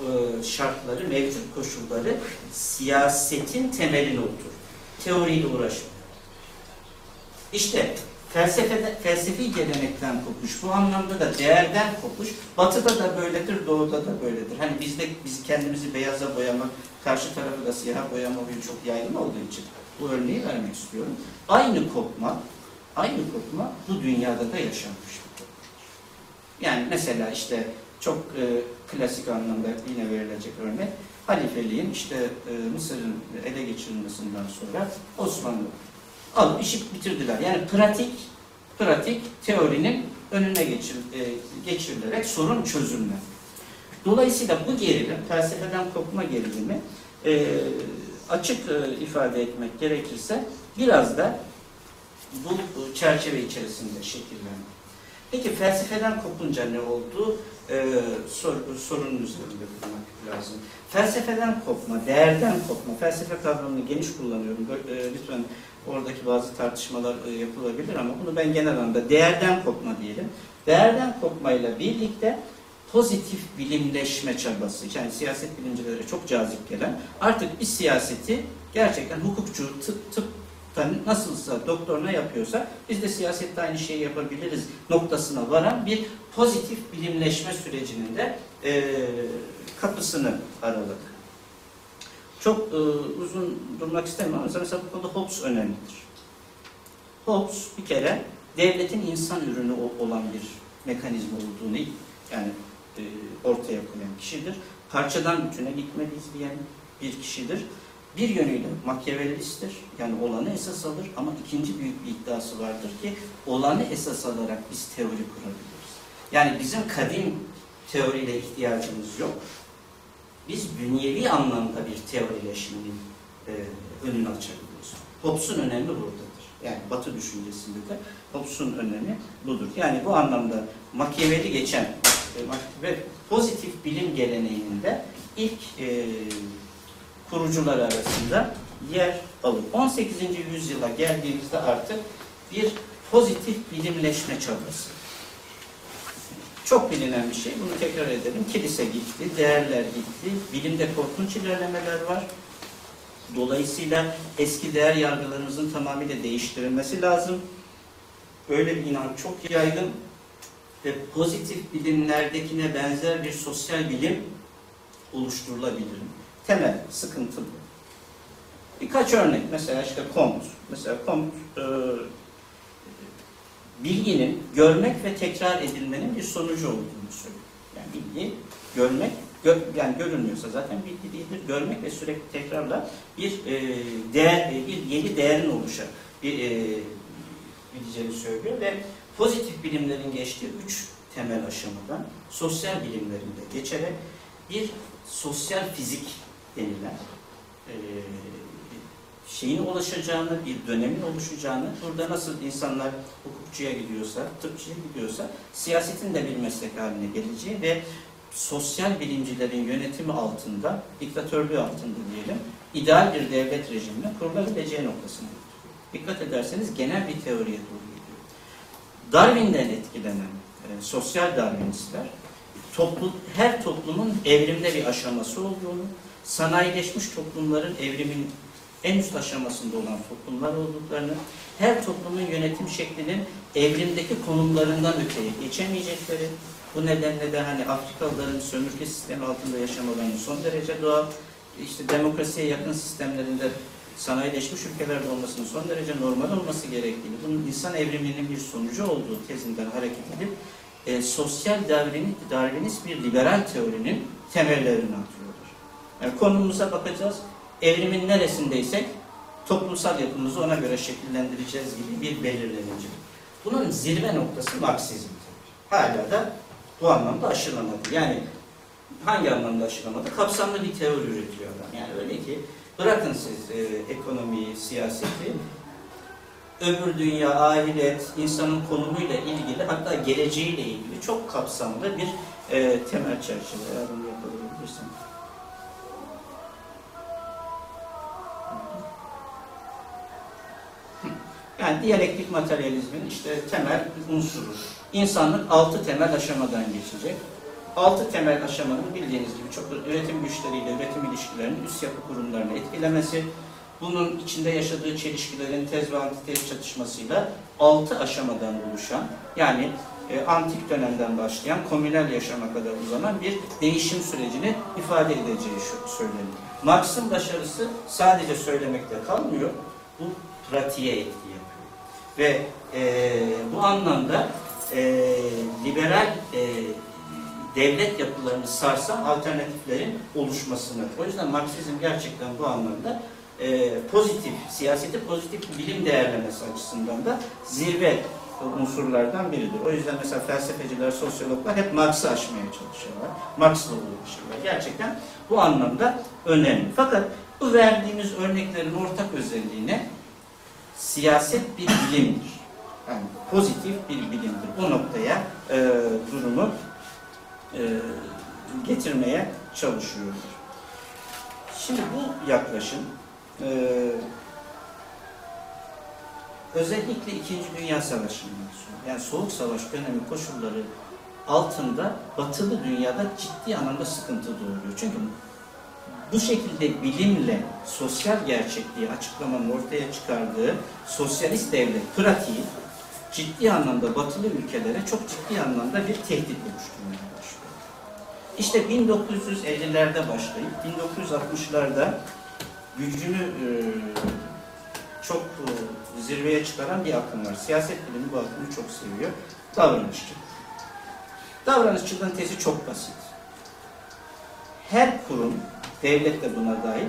e, şartları, mevcut koşulları siyasetin temeline otur. Teoriyle uğraşmıyor. İşte felsefede, felsefi gelenekten kopuş, bu anlamda da değerden kopuş, batıda da böyledir, doğuda da böyledir. Hani bizde biz kendimizi beyaza boyamak, karşı tarafı da siyaha boyama huyu çok yaygın olduğu için bu örneği vermek istiyorum. Aynı kopma, aynı kopma bu dünyada da yaşanmıştır. Yani mesela işte çok e, klasik anlamda yine verilecek örnek, halifeliğin işte e, Mısır'ın ele geçirilmesinden sonra Osmanlı alıp işi bitirdiler. Yani pratik, pratik teorinin önüne geçir, e, geçirilerek sorun çözümler. Dolayısıyla bu gerilim, felsefeden kopma gerilimi e, açık e, ifade etmek gerekirse biraz da bu çerçeve içerisinde şekillendi. Peki felsefeden kopunca ne oldu? Ee, sor, sorunun üzerinde durmak lazım. Felsefeden kopma, değerden kopma, felsefe kavramını geniş kullanıyorum. Bö- e, lütfen oradaki bazı tartışmalar e, yapılabilir ama bunu ben genel anlamda değerden kopma diyelim. Değerden kopmayla birlikte pozitif bilimleşme çabası, yani siyaset bilimcilere çok cazip gelen, artık bir siyaseti gerçekten hukukçu, tıp, tıptan nasılsa doktor ne yapıyorsa biz de siyasette aynı şeyi yapabiliriz noktasına varan bir pozitif bilimleşme sürecinin de e, kapısını araladık. Çok e, uzun durmak istemem ama mesela bu konuda Hobbes önemlidir. Hobbes bir kere devletin insan ürünü olan bir mekanizma olduğunu yani e, ortaya koyan kişidir. Parçadan bütüne gitmeliyiz diyen bir kişidir. Bir yönüyle Machiavellisttir. Yani olanı esas alır ama ikinci büyük bir iddiası vardır ki olanı esas alarak biz teori kurabiliriz. Yani bizim kadim teoriyle ihtiyacımız yok. Biz dünyevi anlamda bir teorileşmenin e, önünü açabiliyoruz. Hobbes'un önemi buradadır. Yani Batı düşüncesinde de Hobbes'un önemi budur. Yani bu anlamda Machiavelli geçen e, ve pozitif bilim geleneğinde ilk e, kurucular arasında yer alır. 18. yüzyıla geldiğimizde artık bir pozitif bilimleşme çabası. Çok bilinen bir şey. Bunu tekrar edelim. Kilise gitti, değerler gitti, bilimde korkunç ilerlemeler var. Dolayısıyla eski değer yargılarımızın tamamıyla değiştirilmesi lazım. Öyle bir inanç çok yaygın ve pozitif bilimlerdekine benzer bir sosyal bilim oluşturulabilir? Temel sıkıntı bu. Birkaç örnek. Mesela işte Comte. Mesela e, bilginin görmek ve tekrar edilmenin bir sonucu olduğunu söylüyor. Yani bilgi görmek, gö, yani görünmüyorsa zaten bilgi değildir. Görmek ve sürekli tekrarla bir e, değer, e, bir yeni değerin oluşa bir e, gideceğini söylüyor ve pozitif bilimlerin geçtiği üç temel aşamadan sosyal bilimlerinde geçerek bir sosyal fizik denilen e, şeyin ulaşacağını, bir dönemin oluşacağını, burada nasıl insanlar hukukçuya gidiyorsa, tıpçıya gidiyorsa, siyasetin de bir meslek haline geleceği ve sosyal bilimcilerin yönetimi altında, diktatörlüğü altında diyelim, ideal bir devlet rejimine kurulabileceği noktasına. Dikkat ederseniz genel bir teoriye doğru gidiyor. Darwin'den etkilenen e, sosyal Darwinistler, toplu, her toplumun evrimde bir aşaması olduğunu, sanayileşmiş toplumların evrimin en üst aşamasında olan toplumlar olduklarını, her toplumun yönetim şeklinin evrimdeki konumlarından öteye geçemeyecekleri, bu nedenle de hani Afrikalıların sömürge sistemi altında yaşamalarının son derece doğal, işte demokrasiye yakın sistemlerinde sanayileşmiş ülkelerde olmasının son derece normal olması gerektiğini, bunun insan evriminin bir sonucu olduğu tezinden hareket edip e, sosyal darwin, darwinist bir liberal teorinin temellerini atıyorlar. Yani konumuza bakacağız. Evrimin neresindeysek toplumsal yapımızı ona göre şekillendireceğiz gibi bir belirlenecek. Bunun zirve noktası Marksizm. Hala da bu anlamda aşılamadı. Yani hangi anlamda aşılamadı? Kapsamlı bir teori üretiyor adam. Yani öyle ki bırakın siz e, ekonomiyi, siyaseti, öbür dünya, ahiret, insanın konumuyla ilgili hatta geleceğiyle ilgili çok kapsamlı bir e, temel çerçeve. Yani diyalektik materyalizmin işte temel unsuru. İnsanlık altı temel aşamadan geçecek. Altı temel aşamanın bildiğiniz gibi çok üretim güçleriyle üretim ilişkilerinin üst yapı kurumlarını etkilemesi, bunun içinde yaşadığı çelişkilerin tez ve antitez çatışmasıyla altı aşamadan oluşan, yani e, antik dönemden başlayan komünel yaşama kadar uzanan bir değişim sürecini ifade edeceği söyleniyor. Marx'ın başarısı sadece söylemekte kalmıyor, bu pratiğe etki yapıyor. Ve e, bu anlamda e, liberal e, devlet yapılarını sarsan alternatiflerin oluşmasını. O yüzden Marksizm gerçekten bu anlamda e, pozitif, siyaseti pozitif bilim değerlemesi açısından da zirve unsurlardan biridir. O yüzden mesela felsefeciler, sosyologlar hep Marx'ı aşmaya çalışıyorlar. Marx'la uğraşıyorlar. Gerçekten bu anlamda önemli. Fakat bu verdiğimiz örneklerin ortak özelliğine siyaset bir bilimdir. Yani pozitif bir bilimdir. Bu noktaya e, durumu e, getirmeye çalışıyorlar. Şimdi bu yaklaşım e, özellikle İkinci Dünya Savaşı'ndan sonra yani Soğuk Savaş dönemi koşulları altında batılı dünyada ciddi anlamda sıkıntı doğuruyor. Çünkü bu şekilde bilimle sosyal gerçekliği açıklamanın ortaya çıkardığı sosyalist devlet pratiği ciddi anlamda batılı ülkelere çok ciddi anlamda bir tehdit oluşturmaya başlıyor. İşte 1950'lerde başlayıp 1960'larda gücünü e, çok e, zirveye çıkaran bir akım var. Siyaset bilimi bu akımı çok seviyor. Davranışçı. Davranışçılığın tezi çok basit. Her kurum, devlet de buna dahil,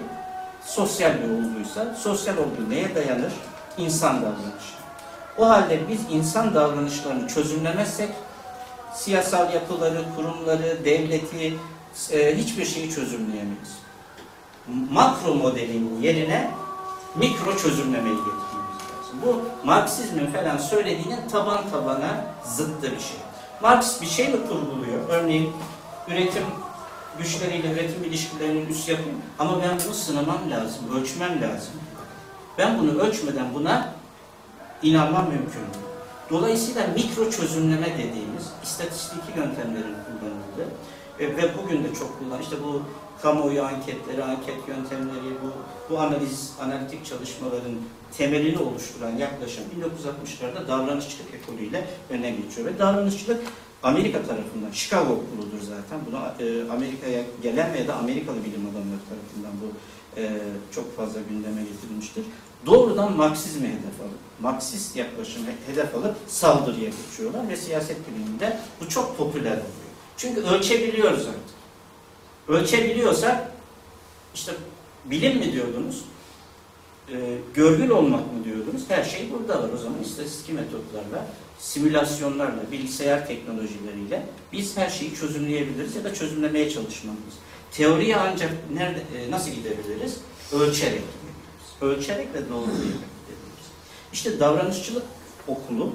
sosyal bir olduğuysa, sosyal olduğu neye dayanır? İnsan davranışı. O halde biz insan davranışlarını çözümlemezsek, siyasal yapıları, kurumları, devleti, e, hiçbir şeyi çözümleyemeyiz. Makro modelin yerine mikro çözümlemeyi getirmemiz lazım. Bu Marksizmin falan söylediğinin taban tabana zıttı bir şey. Marx bir şey mi kurguluyor? Örneğin üretim güçleriyle üretim ilişkilerinin üst yapım ama ben bunu sınamam lazım, ölçmem lazım. Ben bunu ölçmeden buna inanmam mümkün. Dolayısıyla mikro çözümleme dediğimiz istatistik yöntemlerin kullanıldığı ve, ve bugün de çok kullanılan işte bu kamuoyu anketleri, anket yöntemleri, bu, bu analiz, analitik çalışmaların temelini oluşturan yaklaşım 1960'larda davranışçılık ekolüyle öne geçiyor. Ve davranışçılık Amerika tarafından, Chicago okuludur zaten. Buna e, Amerika'ya gelen veya da Amerikalı bilim adamları tarafından bu e, çok fazla gündeme getirilmiştir. Doğrudan Marksizme hedef alıp, Marksist yaklaşımı hedef alıp saldırıya geçiyorlar ve siyaset biliminde bu çok popüler oluyor. Çünkü ölçebiliyoruz artık. Ölçebiliyorsak işte bilim mi diyordunuz? E, görgül olmak mı diyordunuz? Her şey burada var. O zaman istatistik metotlarla, simülasyonlarla, bilgisayar teknolojileriyle biz her şeyi çözümleyebiliriz ya da çözümlemeye çalışmalıyız. Teoriye ancak nerede, e, nasıl gidebiliriz? Ölçerek gidebiliriz. Ölçerek ve doğrulayarak gidebiliriz. İşte davranışçılık okulu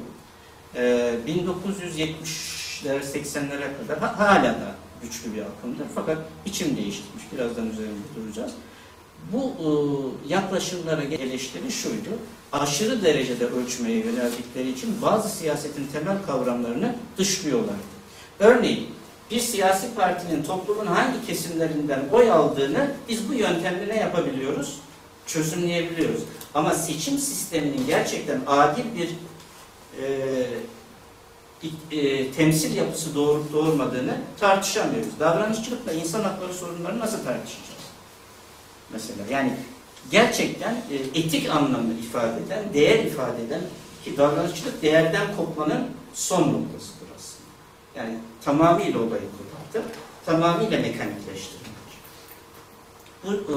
e, 1970'lere 80'lere kadar ha- hala da güçlü bir akımdır. Fakat biçim değiştirmiş. Birazdan üzerinde duracağız. Bu e, yaklaşımlara eleştiri şuydu. Aşırı derecede ölçmeye yöneldikleri için bazı siyasetin temel kavramlarını dışlıyorlardı. Örneğin bir siyasi partinin toplumun hangi kesimlerinden oy aldığını biz bu yöntemle ne yapabiliyoruz? Çözümleyebiliyoruz. Ama seçim sisteminin gerçekten adil bir e, e, temsil yapısı doğurup doğurmadığını tartışamıyoruz. Davranışçılıkla insan hakları sorunları nasıl tartışacağız? Mesela yani gerçekten e, etik anlamda ifade eden, değer ifade eden ki davranışçılık değerden kopmanın son noktasıdır aslında. Yani tamamıyla olayı kopartıp tamamıyla mekanikleştirmek. Bu e,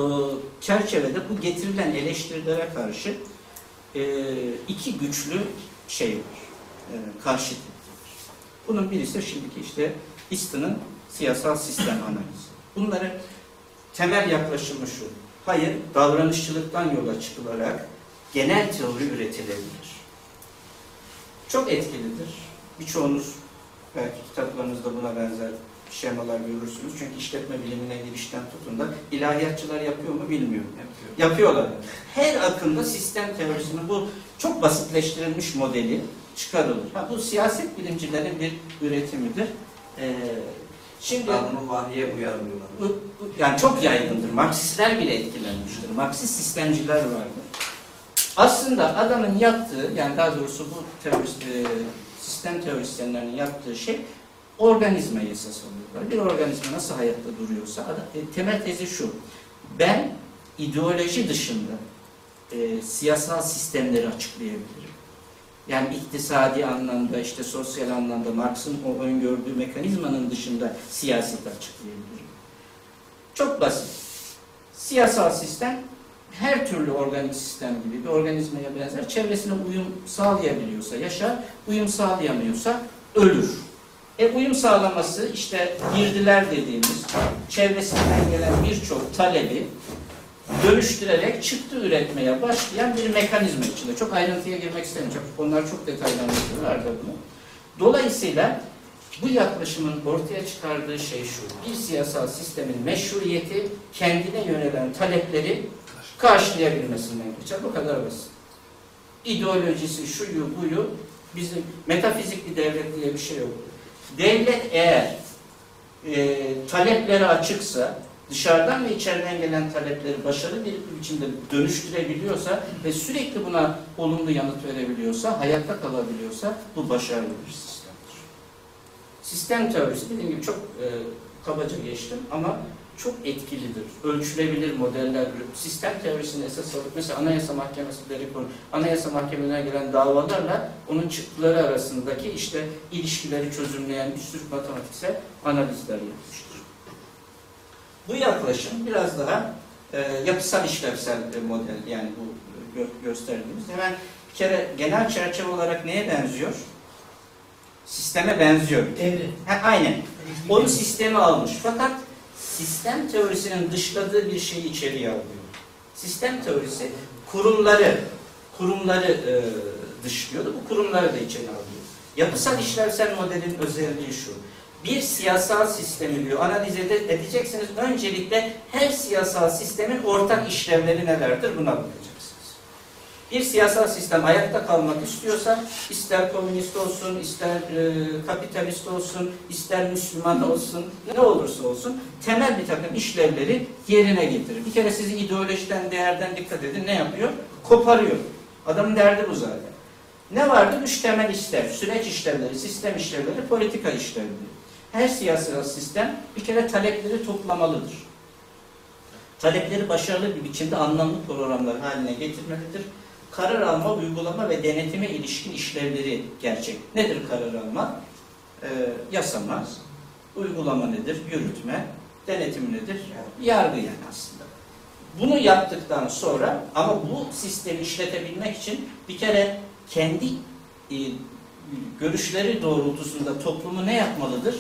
çerçevede bu getirilen eleştirilere karşı e, iki güçlü şey var. E, karşı tepki var. Bunun birisi şimdiki işte İSTİ'nin siyasal sistem analizi. Bunları temel yaklaşımı şu. Hayır, davranışçılıktan yola çıkılarak genel teori üretilebilir. Çok etkilidir. Birçoğunuz belki kitaplarınızda buna benzer şemalar görürsünüz. Çünkü işletme bilimine girişten tutun da ilahiyatçılar yapıyor mu bilmiyorum. Yapıyorlar. Her akımda sistem teorisinin bu çok basitleştirilmiş modeli çıkarılır. Ha, bu siyaset bilimcilerin bir üretimidir. Ee, şimdi bunu vahye bu- yani çok yaygındır. Marksistler bile etkilenmiştir. Marksist sistemciler vardır. Aslında adamın yaptığı, yani daha doğrusu bu teorist, e, sistem teorisyenlerinin yaptığı şey organizmayı esas alıyorlar. Bir organizma nasıl hayatta duruyorsa, adam- e, temel tezi şu. Ben ideoloji dışında e, siyasal sistemleri açıklayabilirim. Yani iktisadi anlamda, işte sosyal anlamda Marx'ın o öngördüğü mekanizmanın dışında siyaset açıklayabilirim. Çok basit. Siyasal sistem her türlü organik sistem gibi bir organizmaya benzer. Çevresine uyum sağlayabiliyorsa yaşar, uyum sağlayamıyorsa ölür. E uyum sağlaması işte girdiler dediğimiz çevresinden gelen birçok talebi dönüştürerek çıktı üretmeye başlayan bir mekanizma içinde. Çok ayrıntıya girmek istemiyorum. Onlar çok detaylı anlatıyorlar da bunu. Dolayısıyla bu yaklaşımın ortaya çıkardığı şey şu. Bir siyasal sistemin meşruiyeti kendine yönelen talepleri karşılayabilmesinden geçer. Bu kadar basit. İdeolojisi, şuyu, buyu, bizim metafizik bir devlet diye bir şey yok. Devlet eğer e, talepleri açıksa, dışarıdan ve içeriden gelen talepleri başarılı bir biçimde dönüştürebiliyorsa ve sürekli buna olumlu yanıt verebiliyorsa, hayatta kalabiliyorsa bu başarılı bir sistemdir. Sistem teorisi dediğim gibi çok e, kabaca geçtim ama çok etkilidir. Ölçülebilir modeller, sistem teorisini esas alıp mesela Anayasa Mahkemesi'leri konu, Anayasa Mahkemelerine gelen davalarla onun çıktıları arasındaki işte ilişkileri çözümleyen bir sürü matematiksel analizler yapmıştır. Bu yaklaşım biraz daha e, yapısal işlevsel bir model yani bu gö- gösterdiğimiz. Hemen bir kere genel çerçeve olarak neye benziyor? Sisteme benziyor. Devre. Ha, aynen. Onu sisteme almış. Fakat sistem teorisinin dışladığı bir şeyi içeriye alıyor. Sistem teorisi kurumları kurumları e, dışlıyordu. Bu kurumları da içeri alıyor. Yapısal işlevsel modelin özelliği şu. Bir siyasal sistemi diyor analiz ede- edeceksiniz. Öncelikle her siyasal sistemin ortak işlevleri nelerdir buna bakacaksınız. Bir siyasal sistem ayakta kalmak istiyorsa ister komünist olsun, ister e, kapitalist olsun, ister Müslüman olsun, ne olursa olsun temel bir takım işlevleri yerine getirir. Bir kere sizi ideolojiden, değerden dikkat edin ne yapıyor? Koparıyor. Adamın derdi bu zaten. Ne vardı? Üç temel işlev. Süreç işlevleri, sistem işlevleri, politika işlevleri. Her siyasal sistem bir kere talepleri toplamalıdır. Talepleri başarılı bir biçimde anlamlı programlar haline getirmelidir. Karar alma, uygulama ve denetime ilişkin işlevleri gerçek. Nedir karar alma? Ee, yasama. Uygulama nedir? Yürütme. Denetim nedir? Yargı yani aslında. Bunu yaptıktan sonra ama bu sistemi işletebilmek için bir kere kendi e, görüşleri doğrultusunda toplumu ne yapmalıdır?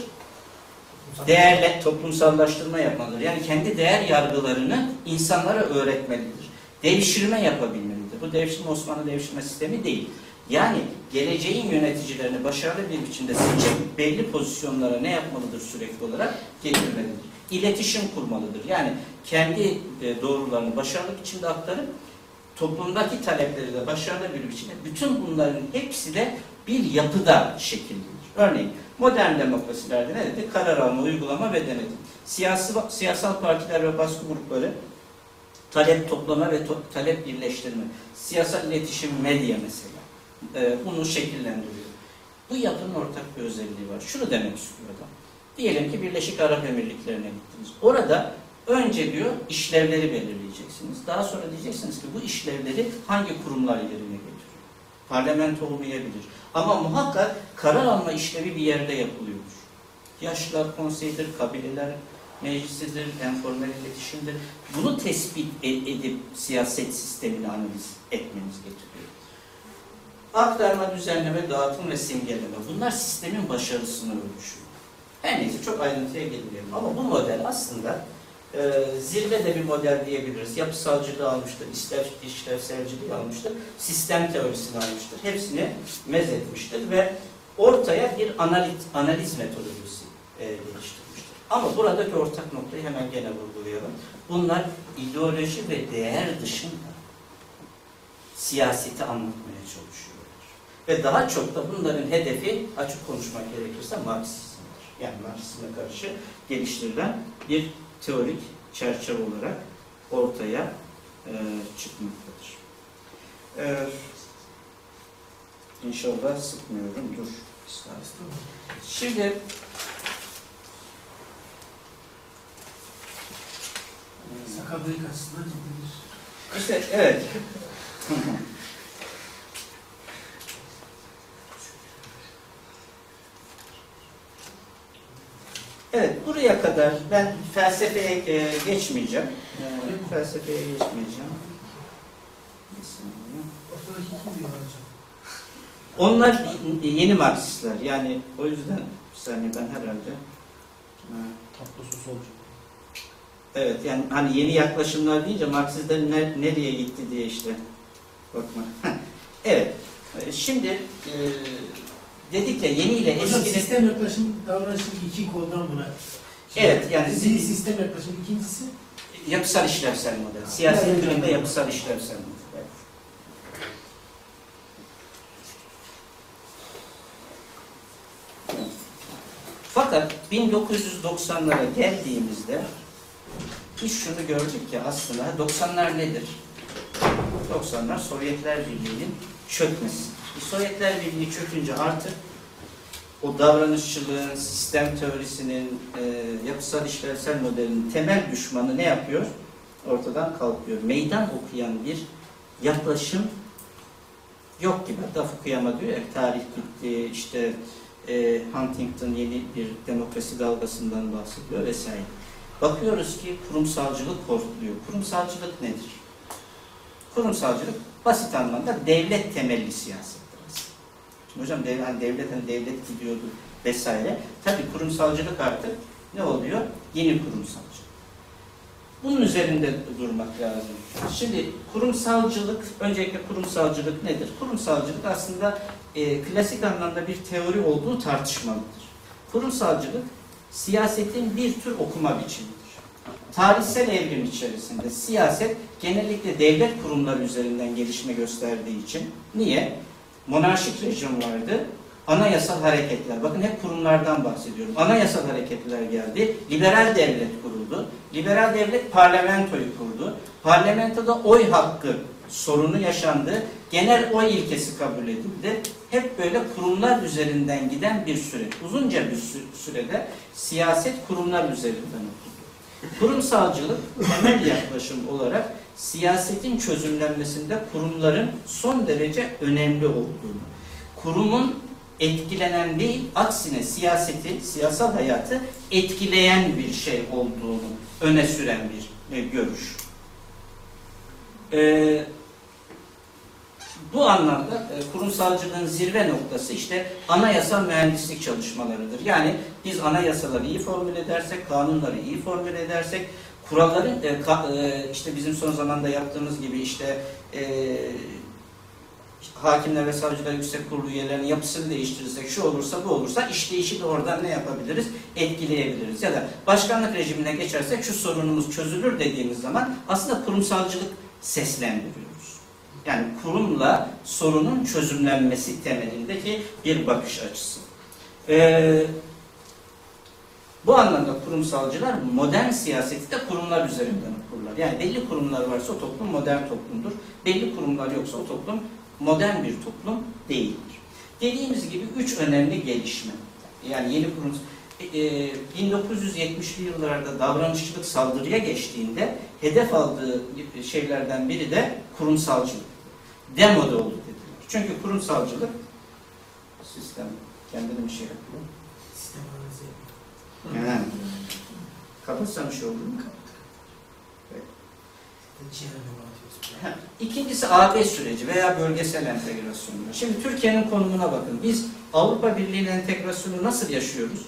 Değerle toplumsallaştırma yapmalıdır. Yani kendi değer yargılarını insanlara öğretmelidir. Devşirme yapabilmelidir. Bu devşirme Osmanlı devşirme sistemi değil. Yani geleceğin yöneticilerini başarılı bir biçimde seçip belli pozisyonlara ne yapmalıdır sürekli olarak getirmelidir. İletişim kurmalıdır. Yani kendi e, doğrularını başarılı biçimde aktarıp toplumdaki talepleri de başarılı bir biçimde bütün bunların hepsi de bir yapıda şekillenir. Örneğin modern demokrasilerde ne dedi? Karar alma, uygulama ve denetim. Siyasi, siyasal partiler ve baskı grupları talep toplama ve to- talep birleştirme. Siyasal iletişim, medya mesela. Ee, bunu şekillendiriyor. Bu yapının ortak bir özelliği var. Şunu demek istiyor adam. Diyelim ki Birleşik Arap Emirlikleri'ne gittiniz. Orada önce diyor işlevleri belirleyeceksiniz. Daha sonra diyeceksiniz ki bu işlevleri hangi kurumlar yerine getiriyor? Parlamento olmayabilir. Ama muhakkak karar alma işlevi bir yerde yapılıyordur. Yaşlılar konseyidir, kabileler meclisidir, enformel iletişimdir. Bunu tespit e- edip siyaset sistemini analiz etmeniz getiriyor. Aktarma, düzenleme, dağıtım ve simgeleme. Bunlar sistemin başarısını ölçüyor. Her neyse çok ayrıntıya girmeyelim. Ama bu model aslında e, zirvede bir model diyebiliriz. Yapısalcılığı almıştır, işlev, işlevselciliği almıştır, sistem teorisini almıştır. Hepsini mezetmiştir ve ortaya bir analiz, analiz metodolojisi e, geliştirmiştir. Ama buradaki ortak noktayı hemen gene vurgulayalım. Bunlar ideoloji ve değer dışında siyaseti anlatmaya çalışıyorlar. Ve daha çok da bunların hedefi açık konuşmak gerekirse Marksizmdir. Yani Marksizme karşı geliştirilen bir teorik çerçeve olarak ortaya e, çıkmaktadır. E, inşallah sıkmıyorum. Dur. Şimdi Sakal bıyık açısından ciddi bir işte evet. (laughs) Evet, buraya kadar ben felsefeye e, geçmeyeceğim. E, felsefeye geçmeyeceğim. Onlar yeni Marksistler. Yani o yüzden bir saniye ben herhalde e, Tablosu solcu. Evet yani hani yeni yaklaşımlar deyince Marksizler ne- nereye gitti diye işte bakma. (laughs) evet. e, Şimdi e, dedik ya yeni ile Hocam sistem yaklaşım davranışın iki koldan buna. Evet, yani Biri zi- sistem yaklaşım, ikincisi yapısal işlevsel model. Siyasi Evet. bilimde yapısal işlevsel model. Evet. Fakat 1990'lara geldiğimizde biz şunu gördük ki aslında 90'lar nedir? 90'lar Sovyetler Birliği'nin çökmesi. Sovyetler Birliği çökünce artık o davranışçılığın, sistem teorisinin, e, yapısal işlevsel modelinin temel düşmanı ne yapıyor? Ortadan kalkıyor. Meydan okuyan bir yaklaşım yok gibi. Hatta Fukuyama diyor ya, tarih bitti, işte e, Huntington yeni bir demokrasi dalgasından bahsediyor vesaire. Bakıyoruz ki kurumsalcılık korkuluyor. Kurumsalcılık nedir? Kurumsalcılık basit anlamda devlet temelli siyasettir. Hocam dev, hani devlet hani devlet gidiyordu vesaire. Tabii kurumsalcılık artık ne oluyor? Yeni kurumsalcılık. Bunun üzerinde durmak lazım. Şimdi kurumsalcılık, öncelikle kurumsalcılık nedir? Kurumsalcılık aslında e, klasik anlamda bir teori olduğu tartışmalıdır. Kurumsalcılık siyasetin bir tür okuma biçimidir. Tarihsel evrim içerisinde siyaset genellikle devlet kurumları üzerinden gelişme gösterdiği için niye? Monarşik rejim vardı, anayasal hareketler. Bakın hep kurumlardan bahsediyorum. Anayasal hareketler geldi, liberal devlet kuruldu. Liberal devlet parlamentoyu kurdu. Parlamentoda oy hakkı sorunu yaşandı. Genel oy ilkesi kabul edildi. Hep böyle kurumlar üzerinden giden bir süreç. Uzunca bir sü- sürede siyaset kurumlar üzerinden okudu. Kurumsalcılık temel yaklaşım olarak siyasetin çözümlenmesinde kurumların son derece önemli olduğunu, kurumun etkilenen değil, aksine siyaseti, siyasal hayatı etkileyen bir şey olduğunu öne süren bir e, görüş. Ee, bu anlamda e, kurumsalcılığın zirve noktası işte anayasal mühendislik çalışmalarıdır. Yani biz anayasaları iyi formüle edersek, kanunları iyi formüle edersek, kuralların e, ka- e, işte bizim son zamanda yaptığımız gibi işte e, hakimler ve savcılar yüksek kurulu üyelerinin yapısını değiştirirsek, şu olursa bu olursa işleyişi de oradan ne yapabiliriz? Etkileyebiliriz. Ya da başkanlık rejimine geçersek şu sorunumuz çözülür dediğimiz zaman aslında kurumsalcılık seslendiriyoruz. Yani kurumla sorunun çözümlenmesi temelindeki bir bakış açısı. Ee, bu anlamda kurumsalcılar modern siyaseti de kurumlar üzerinden okurlar. Yani belli kurumlar varsa o toplum modern toplumdur. Belli kurumlar yoksa o toplum modern bir toplum değildir. Dediğimiz gibi üç önemli gelişme. Yani yeni kurum e, e, 1970'li yıllarda davranışçılık saldırıya geçtiğinde hedef aldığı şeylerden biri de kurumsalcılık. Demoda oldu dediler. Çünkü kurumsalcılık sistem kendine bir şey yapıyor. Yani kapatsan bir şey olur mu? İkincisi AB süreci veya bölgesel entegrasyonlar. Şimdi Türkiye'nin konumuna bakın. Biz Avrupa Birliği'nin entegrasyonu nasıl yaşıyoruz?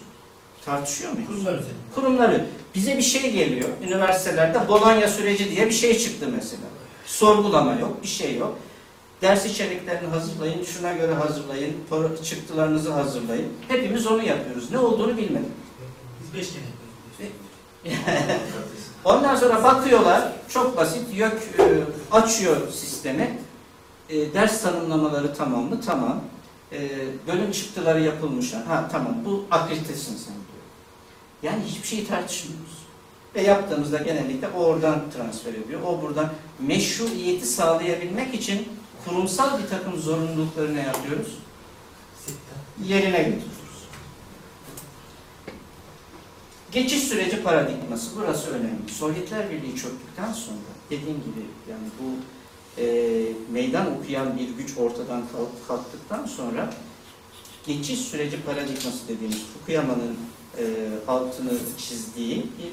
Tartışıyor muyuz? Kurumlar üzerinde. Kurumları. Bize bir şey geliyor. Üniversitelerde Bologna süreci diye bir şey çıktı mesela. Sorgulama yok, bir şey yok. Ders içeriklerini hazırlayın, şuna göre hazırlayın, çıktılarınızı hazırlayın. Hepimiz onu yapıyoruz. Ne olduğunu bilmedik. Biz beş kere yapıyoruz. (laughs) Ondan sonra bakıyorlar, çok basit, YÖK e, açıyor sistemi. E, ders tanımlamaları tamam mı? Tamam. E, bölüm çıktıları yapılmış. Ha tamam, bu akreditesin sen diyor. Yani hiçbir şeyi tartışmıyoruz. Ve yaptığımızda genellikle o oradan transfer ediyor. O buradan meşruiyeti sağlayabilmek için kurumsal bir takım zorunlulukları ne yapıyoruz? Yerine getiriyoruz. Geçiş süreci paradigması burası önemli. Sovyetler Birliği çöktükten sonra dediğim gibi yani bu e, meydan okuyan bir güç ortadan kalk- kalktıktan sonra geçiş süreci paradigması dediğimiz Fukuyama'nın e, altını çizdiği bir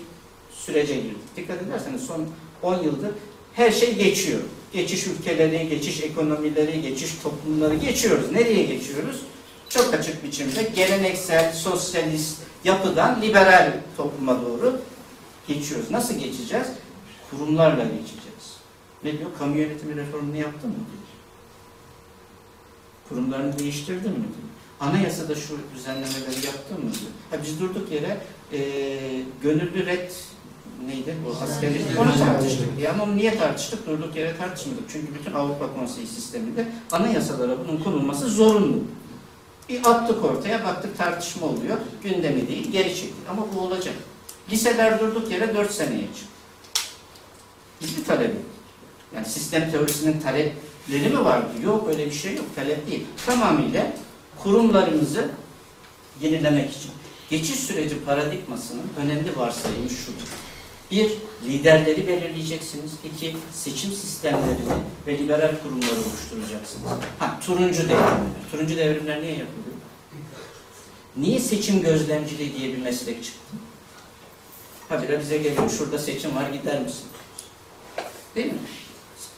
sürece girdik. Dikkat ederseniz son 10 yıldır her şey geçiyor. Geçiş ülkeleri, geçiş ekonomileri, geçiş toplumları geçiyoruz. Nereye geçiyoruz? çok açık biçimde geleneksel, sosyalist yapıdan liberal topluma doğru geçiyoruz. Nasıl geçeceğiz? Kurumlarla geçeceğiz. Ne diyor? Kamu yönetimi reformunu yaptın mı diyor. Kurumlarını değiştirdin mi diyor. Anayasada şu düzenlemeleri yaptın mı diyor. Ha, biz durduk yere e, gönüllü red neydi bu askerlik onu tartıştık. Yani onu niye tartıştık? Durduk yere tartışmadık. Çünkü bütün Avrupa Konseyi sisteminde anayasalara bunun konulması zorunlu. Bir attık ortaya, baktık tartışma oluyor. Gündemi değil, geri çektik. Ama bu olacak. Liseler durduk yere 4 seneye çıktı. Hiçbir talebi. yok. Yani sistem teorisinin talepleri mi vardı? Yok öyle bir şey yok. Talep değil. Tamamıyla kurumlarımızı yenilemek için. Geçiş süreci paradigmasının önemli varsayımı şudur. Bir, liderleri belirleyeceksiniz. İki, seçim sistemlerini ve liberal kurumları oluşturacaksınız. Ha, turuncu devrimler. Turuncu devrimler niye yapılıyor? Niye seçim gözlemciliği diye bir meslek çıktı? Habire bize geliyor, şurada seçim var gider misin? Değil mi?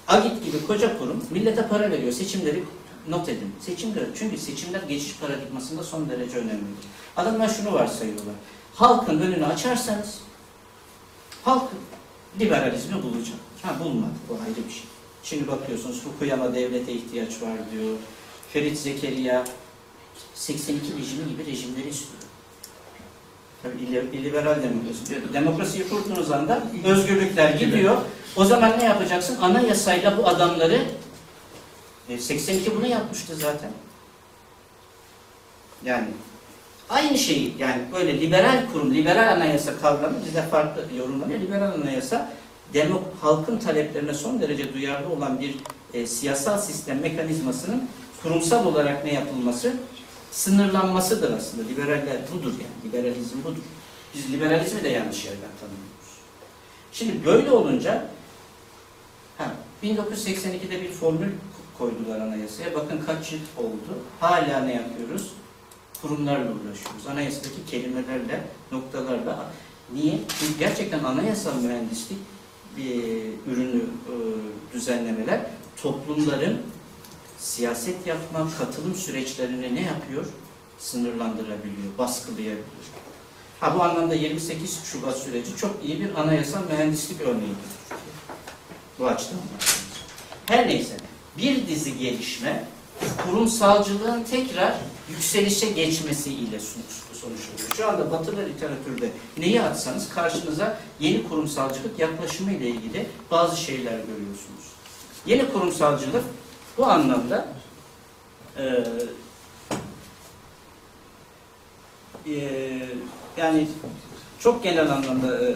Agit gibi koca kurum millete para veriyor. Seçimleri not edin. Seçim çünkü seçimler geçiş paradigmasında son derece önemlidir. Adamlar şunu varsayıyorlar. Halkın önünü açarsanız halk liberalizmi bulacak. Ha bulmadı. Bu ayrı bir şey. Şimdi bakıyorsunuz Fukuyama devlete ihtiyaç var diyor. Ferit Zekeriya 82 rejimi gibi rejimleri istiyor. Tabii illiberal demokrasi. Demokrasiyi kurduğunuz anda özgürlükler gidiyor. O zaman ne yapacaksın? Anayasayla bu adamları e, 82 bunu yapmıştı zaten. Yani aynı şeyi yani böyle liberal kurum, liberal anayasa kavramı bizde farklı yorumlanıyor. Liberal anayasa demok halkın taleplerine son derece duyarlı olan bir e, siyasal sistem mekanizmasının kurumsal olarak ne yapılması? Sınırlanmasıdır aslında. Liberaller budur yani. Liberalizm budur. Biz liberalizmi de yanlış yerden tanımlıyoruz. Şimdi böyle olunca ha, 1982'de bir formül koydular anayasaya. Bakın kaç yıl oldu. Hala ne yapıyoruz? Kurumlarla uğraşıyoruz. Anayasadaki kelimelerle, noktalarla. Niye? Çünkü gerçekten anayasal mühendislik bir ürünü e, düzenlemeler toplumların siyaset yapma, katılım süreçlerini ne yapıyor? Sınırlandırabiliyor, baskılayabiliyor. Ha bu anlamda 28 Şubat süreci çok iyi bir anayasal mühendislik örneğidir. Bu açıdan. Her neyse bir dizi gelişme kurumsalcılığın tekrar yükselişe geçmesiyle sonuç- sonuçlanıyor. Şu anda batılı literatürde neyi atsanız karşınıza yeni kurumsalcılık yaklaşımı ile ilgili bazı şeyler görüyorsunuz. Yeni kurumsalcılık bu anlamda e, Ee, yani çok genel anlamda e, e,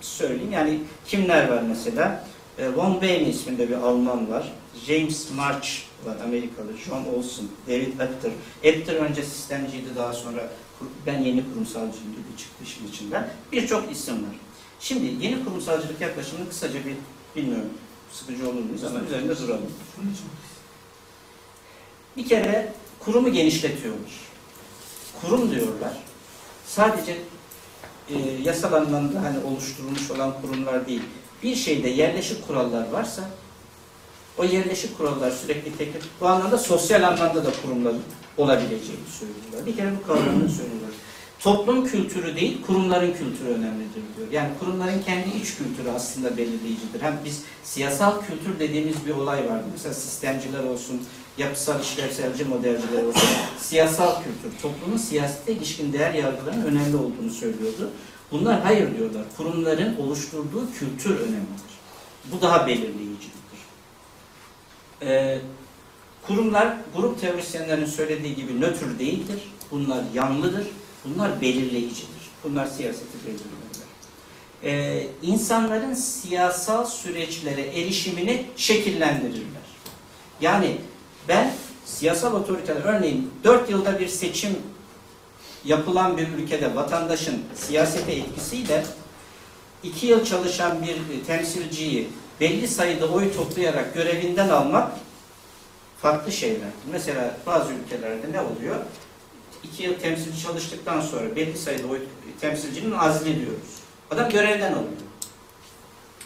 söyleyeyim. Yani kimler var mesela? E, Von Wayne isminde bir Alman var. James March var Amerikalı. John Olson, David Apter. Apter önce sistemciydi daha sonra ben yeni kurumsalcıyım dedi çıktı işin içinden. Birçok isim var. Şimdi yeni kurumsalcılık yaklaşımını kısaca bir bilmiyorum sıkıcı olur muyuz ama üzerinde duralım. Bir kere kurumu genişletiyorlar. Kurum diyorlar. Sadece e, yasal anlamda hani oluşturulmuş olan kurumlar değil. Bir şeyde yerleşik kurallar varsa o yerleşik kurallar sürekli tekrar bu anlamda sosyal anlamda da kurumların olabileceğini söylüyorlar. Bir kere bu kavramını (clears throat) söylüyorlar. Toplum kültürü değil, kurumların kültürü önemlidir diyor. Yani kurumların kendi iç kültürü aslında belirleyicidir. Hem biz siyasal kültür dediğimiz bir olay vardı. Mesela sistemciler olsun, yapısal işlevselci modelciler olsun, siyasal kültür, toplumun siyasete ilişkin değer yargılarının önemli olduğunu söylüyordu. Bunlar hayır diyorlar. Kurumların oluşturduğu kültür önemlidir. Bu daha belirleyicidir. Ee, kurumlar, grup teorisyenlerin söylediği gibi nötr değildir. Bunlar yanlıdır. Bunlar belirleyicidir. Bunlar siyaseti belirlerler. Ee, insanların siyasal süreçlere erişimini şekillendirirler. Yani ben siyasal otoriteler, örneğin 4 yılda bir seçim yapılan bir ülkede vatandaşın siyasete etkisiyle 2 yıl çalışan bir temsilciyi belli sayıda oy toplayarak görevinden almak farklı şeyler. Mesela bazı ülkelerde ne oluyor? İki yıl temsilci çalıştıktan sonra belli sayıda oy temsilcinin azli diyoruz. Adam görevden alıyor.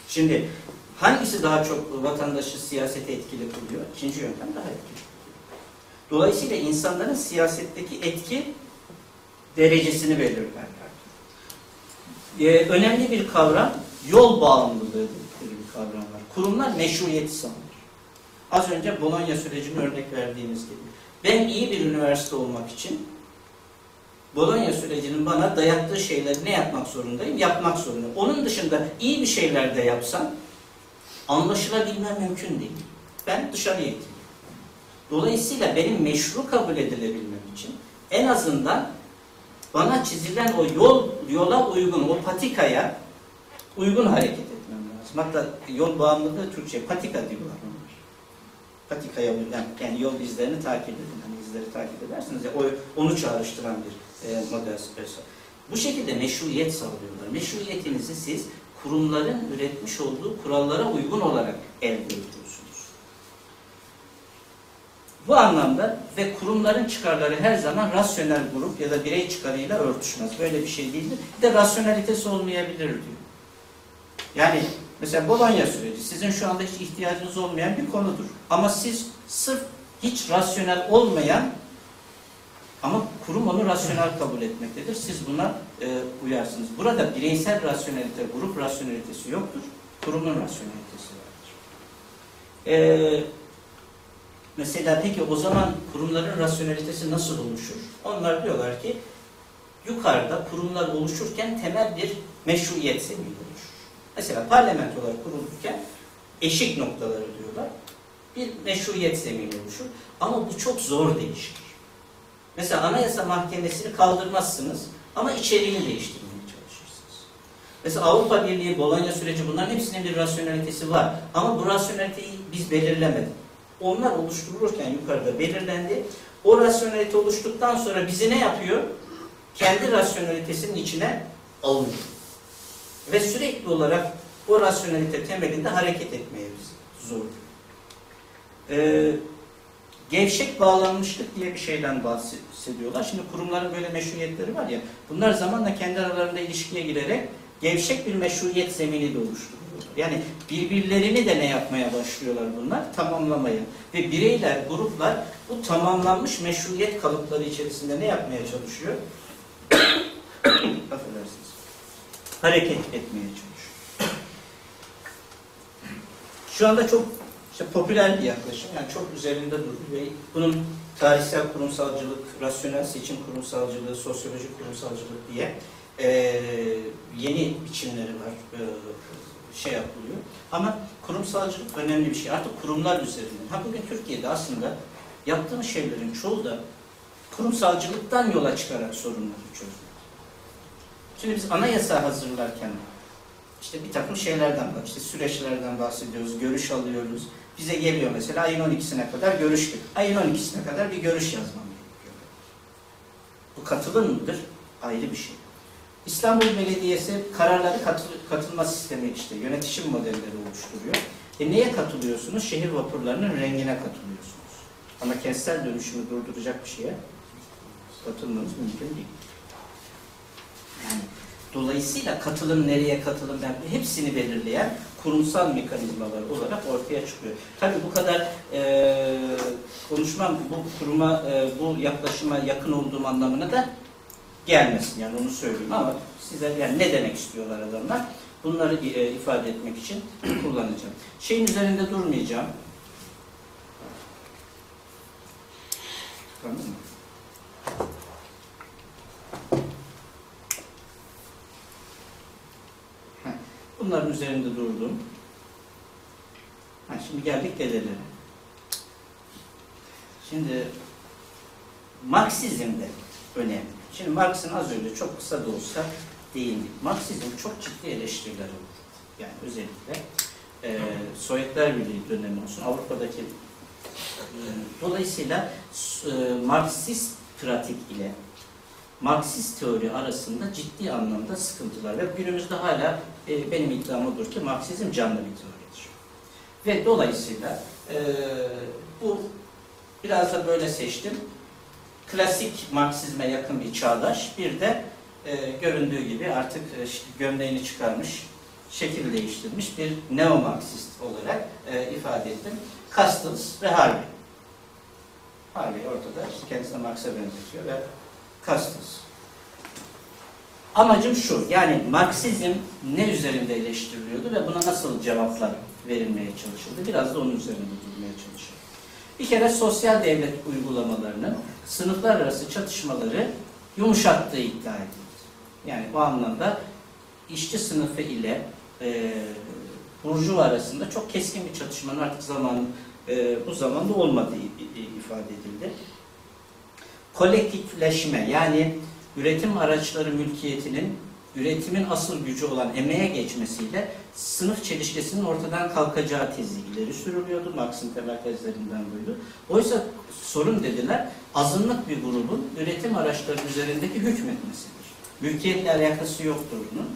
Şimdi hangisi daha çok vatandaşı siyasete etkili kılıyor? İkinci yöntem daha etkili. Dolayısıyla insanların siyasetteki etki derecesini belirlerler. Ee, önemli bir kavram yol bağımlılığı dedikleri bir kavram var. Kurumlar meşruiyeti sağlar. Az önce Bologna sürecini örnek verdiğimiz gibi. Ben iyi bir üniversite olmak için Bologna sürecinin bana dayattığı şeyleri ne yapmak zorundayım? Yapmak zorundayım. Onun dışında iyi bir şeyler de yapsam anlaşılabilmem mümkün değil. Ben dışarıya iteyim. Dolayısıyla benim meşru kabul edilebilmem için en azından bana çizilen o yol yola uygun, o patikaya uygun hareket lazım. Hatta yol bağımlılığı Türkçe patika diyorlar onlar. Patikaya uygun, yani yol izlerini takip edin. Hani izleri takip edersiniz ya, onu çağrıştıran bir e, model espresso. Bu şekilde meşruiyet sağlıyorlar. Meşruiyetinizi siz kurumların üretmiş olduğu kurallara uygun olarak elde ediyorsunuz. Bu anlamda ve kurumların çıkarları her zaman rasyonel grup ya da birey çıkarıyla örtüşmez. Böyle bir şey değildir. Bir de rasyonalitesi olmayabilir diyor. Yani mesela Bologna süreci sizin şu anda hiç ihtiyacınız olmayan bir konudur. Ama siz sırf hiç rasyonel olmayan ama kurum onu rasyonel kabul etmektedir. Siz buna e, uyarsınız. Burada bireysel rasyonelite, grup rasyonelitesi yoktur. Kurumun rasyonelitesi vardır. E, mesela peki o zaman kurumların rasyonelitesi nasıl oluşur? Onlar diyorlar ki yukarıda kurumlar oluşurken temel bir meşruiyet oluşur. Mesela parlamentolar kurulurken eşik noktaları diyorlar. Bir meşruiyet zemini oluşur. Ama bu çok zor değişir. Mesela Anayasa Mahkemesi'ni kaldırmazsınız ama içeriğini değiştirmeye çalışırsınız. Mesela Avrupa Birliği, Bologna süreci bunların hepsinin bir rasyonelitesi var. Ama bu rasyoneliteyi biz belirlemedik. Onlar oluşturulurken yukarıda belirlendi. O rasyonelite oluştuktan sonra bizi ne yapıyor? Kendi rasyonelitesinin içine alıyor. Ve sürekli olarak o rasyonelite temelinde hareket etmeye zorluyor. Ee, gevşek bağlanmışlık diye bir şeyden bahsediyorlar. Şimdi kurumların böyle meşruiyetleri var ya, bunlar zamanla kendi aralarında ilişkiye girerek gevşek bir meşruiyet zemini de. Yani birbirlerini de ne yapmaya başlıyorlar bunlar? Tamamlamaya. Ve bireyler, gruplar bu tamamlanmış meşruiyet kalıpları içerisinde ne yapmaya çalışıyor? (coughs) Affedersiniz. Hareket etmeye çalışıyor. Şu anda çok işte popüler bir yaklaşım. Yani çok üzerinde duruyor ve bunun tarihsel kurumsalcılık, rasyonel seçim kurumsalcılığı, sosyolojik kurumsalcılık diye e, yeni biçimleri var. E, şey yapılıyor. Ama kurumsalcılık önemli bir şey. Artık kurumlar üzerinden. Ha bugün Türkiye'de aslında yaptığımız şeylerin çoğu da kurumsalcılıktan yola çıkarak sorunları çözmek. Şimdi biz anayasa hazırlarken işte bir takım şeylerden. İşte süreçlerden bahsediyoruz, görüş alıyoruz. Bize geliyor mesela ayın 12'sine kadar görüş. Ayın 12'sine kadar bir görüş yazmam gerekiyor. Bu katılım mıdır? Ayrı bir şey. İstanbul Belediyesi kararları katıl katılma sistemi işte yönetişim modelleri oluşturuyor. E neye katılıyorsunuz? Şehir vapurlarının rengine katılıyorsunuz. Ama kentsel dönüşümü durduracak bir şeye katılmanız mümkün değil. Yani dolayısıyla katılım nereye katılım ben hepsini belirleyen kurumsal mekanizmalar olarak ortaya çıkıyor. Tabii bu kadar e, konuşmam bu kuruma e, bu yaklaşıma yakın olduğum anlamına da gelmesin yani onu söyleyeyim ama size yani ne demek istiyorlar adamlar bunları e, ifade etmek için (clears throat) kullanacağım. Şeyin üzerinde durmayacağım. Tamam mı? Heh, Bunların üzerinde durdum. Ha, şimdi geldik dedelere. Şimdi Marksizm de önemli. Şimdi Marx'ın az önce çok kısa da olsa değindik. Marksizm çok ciddi eleştiriler olur. Yani özellikle e, Sovyetler Birliği dönemi olsun, Avrupa'daki e, dolayısıyla e, Marksist pratik ile Marksist teori arasında ciddi anlamda sıkıntılar ve günümüzde hala e, benim iddiam odur ki Marksizm canlı bir teoridir. Ve dolayısıyla e, bu biraz da böyle seçtim. Klasik Marksizme yakın bir çağdaş, bir de e, göründüğü gibi artık işte gömleğini çıkarmış, şekil değiştirmiş bir neo-Marksist olarak e, ifade ettim. Castells ve Harvey. Harvey ortada, kendisine Marx'a benzetiyor ve Castells. Amacım şu, yani Marksizm ne üzerinde eleştiriliyordu ve buna nasıl cevaplar verilmeye çalışıldı? Biraz da onun üzerinde durmaya çalışıyorum. Bir kere sosyal devlet uygulamalarının sınıflar arası çatışmaları yumuşattığı iddia edildi. Yani bu anlamda işçi sınıfı ile e, burjuva arasında çok keskin bir çatışmanın artık zaman e, bu zamanda olmadığı ifade edildi. Kolektifleşme yani üretim araçları mülkiyetinin üretimin asıl gücü olan emeğe geçmesiyle sınıf çelişkisinin ortadan kalkacağı tezi ileri sürülüyordu. Marx'ın temel tezlerinden buydu. Oysa sorun dediler, azınlık bir grubun üretim araçları üzerindeki hükmetmesidir. Mülkiyetle alakası yoktur bunun.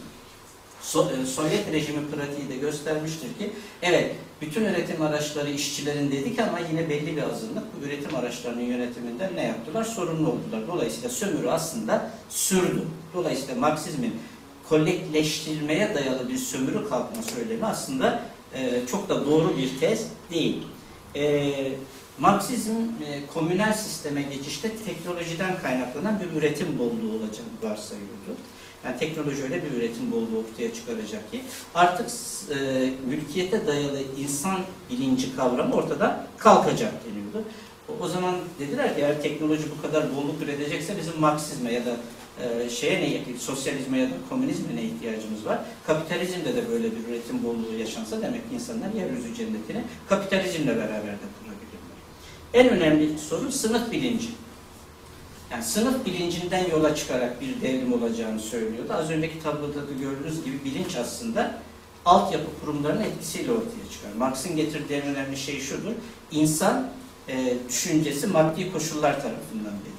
So- e, Sovyet rejimi pratiği de göstermiştir ki, evet bütün üretim araçları işçilerin dedik ama yine belli bir azınlık bu üretim araçlarının yönetiminden ne yaptılar? Sorumlu oldular. Dolayısıyla sömürü aslında sürdü. Dolayısıyla Marksizmin kolekleştirilmeye dayalı bir sömürü kalkma söylemi aslında e, çok da doğru bir tez değil. E, Marksizm e, komünel sisteme geçişte teknolojiden kaynaklanan bir üretim bolluğu olacak varsayıyordu. Yani teknoloji öyle bir üretim bolluğu ortaya çıkaracak ki artık e, mülkiyete dayalı insan bilinci kavramı ortadan kalkacak deniyordu. O, o zaman dediler ki eğer teknoloji bu kadar bolluk üretecekse bizim Marksizme ya da e, şeye ne sosyalizme ya da komünizme ne ihtiyacımız var? Kapitalizmde de böyle bir üretim bolluğu yaşansa demek ki insanlar yeryüzü cennetini kapitalizmle beraber de kurabilirler. En önemli sorun sınıf bilinci. Yani sınıf bilincinden yola çıkarak bir devrim olacağını söylüyordu. Az önceki tabloda da gördüğünüz gibi bilinç aslında altyapı kurumlarının etkisiyle ortaya çıkar. Marx'ın getirdiği en önemli şey şudur. İnsan e, düşüncesi maddi koşullar tarafından belirlenir.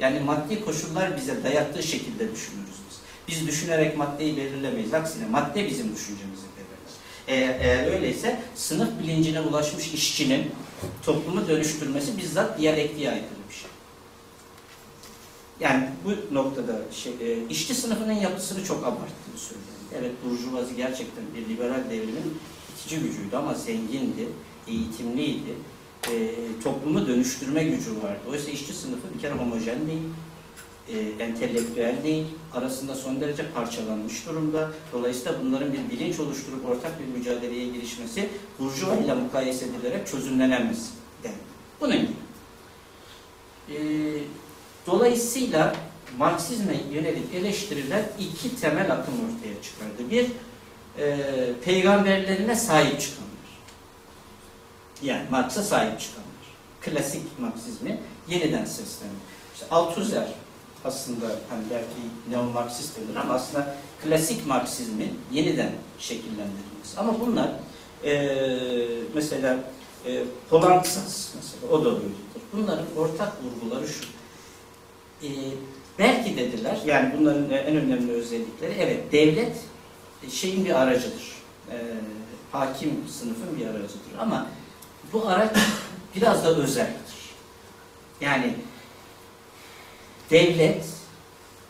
Yani maddi koşullar bize dayattığı şekilde düşünürüz biz. Biz düşünerek maddeyi belirlemeyiz. Aksine madde bizim düşüncemizi belirler. Eğer, eğer öyleyse sınıf bilincine ulaşmış işçinin toplumu dönüştürmesi bizzat diyalektiğe aykırı bir şey. Yani bu noktada şey, e, işçi sınıfının yapısını çok abarttığı söyleniyor. Evet Burjuvazi gerçekten bir liberal devrimin itici gücüydü ama zengindi, eğitimliydi. E, toplumu dönüştürme gücü vardı. Oysa işçi sınıfı bir kere homojen değil, e, entelektüel değil, arasında son derece parçalanmış durumda. Dolayısıyla bunların bir bilinç oluşturup ortak bir mücadeleye girişmesi Burjuva ile mukayese edilerek çözümlenemez. Yani bunun gibi. E, dolayısıyla Marksizme yönelik eleştiriler iki temel akım ortaya çıkardı. Bir, e, peygamberlerine sahip çıkanlar. Yani Marx'a sahip çıkanlar. Klasik Marksizmi yeniden seslenir. İşte Althusser aslında hani belki neo-Marksist denir ama aslında klasik Marksizmin yeniden şekillendirilmesi. Ama bunlar eee, mesela e, Polantzas mesela o da öyledir. Bunların ortak vurguları şu. E, belki dediler, yani bunların en önemli özellikleri, evet devlet şeyin bir aracıdır. E, hakim sınıfın bir aracıdır. Ama bu araç (coughs) biraz da özeldir. Yani devlet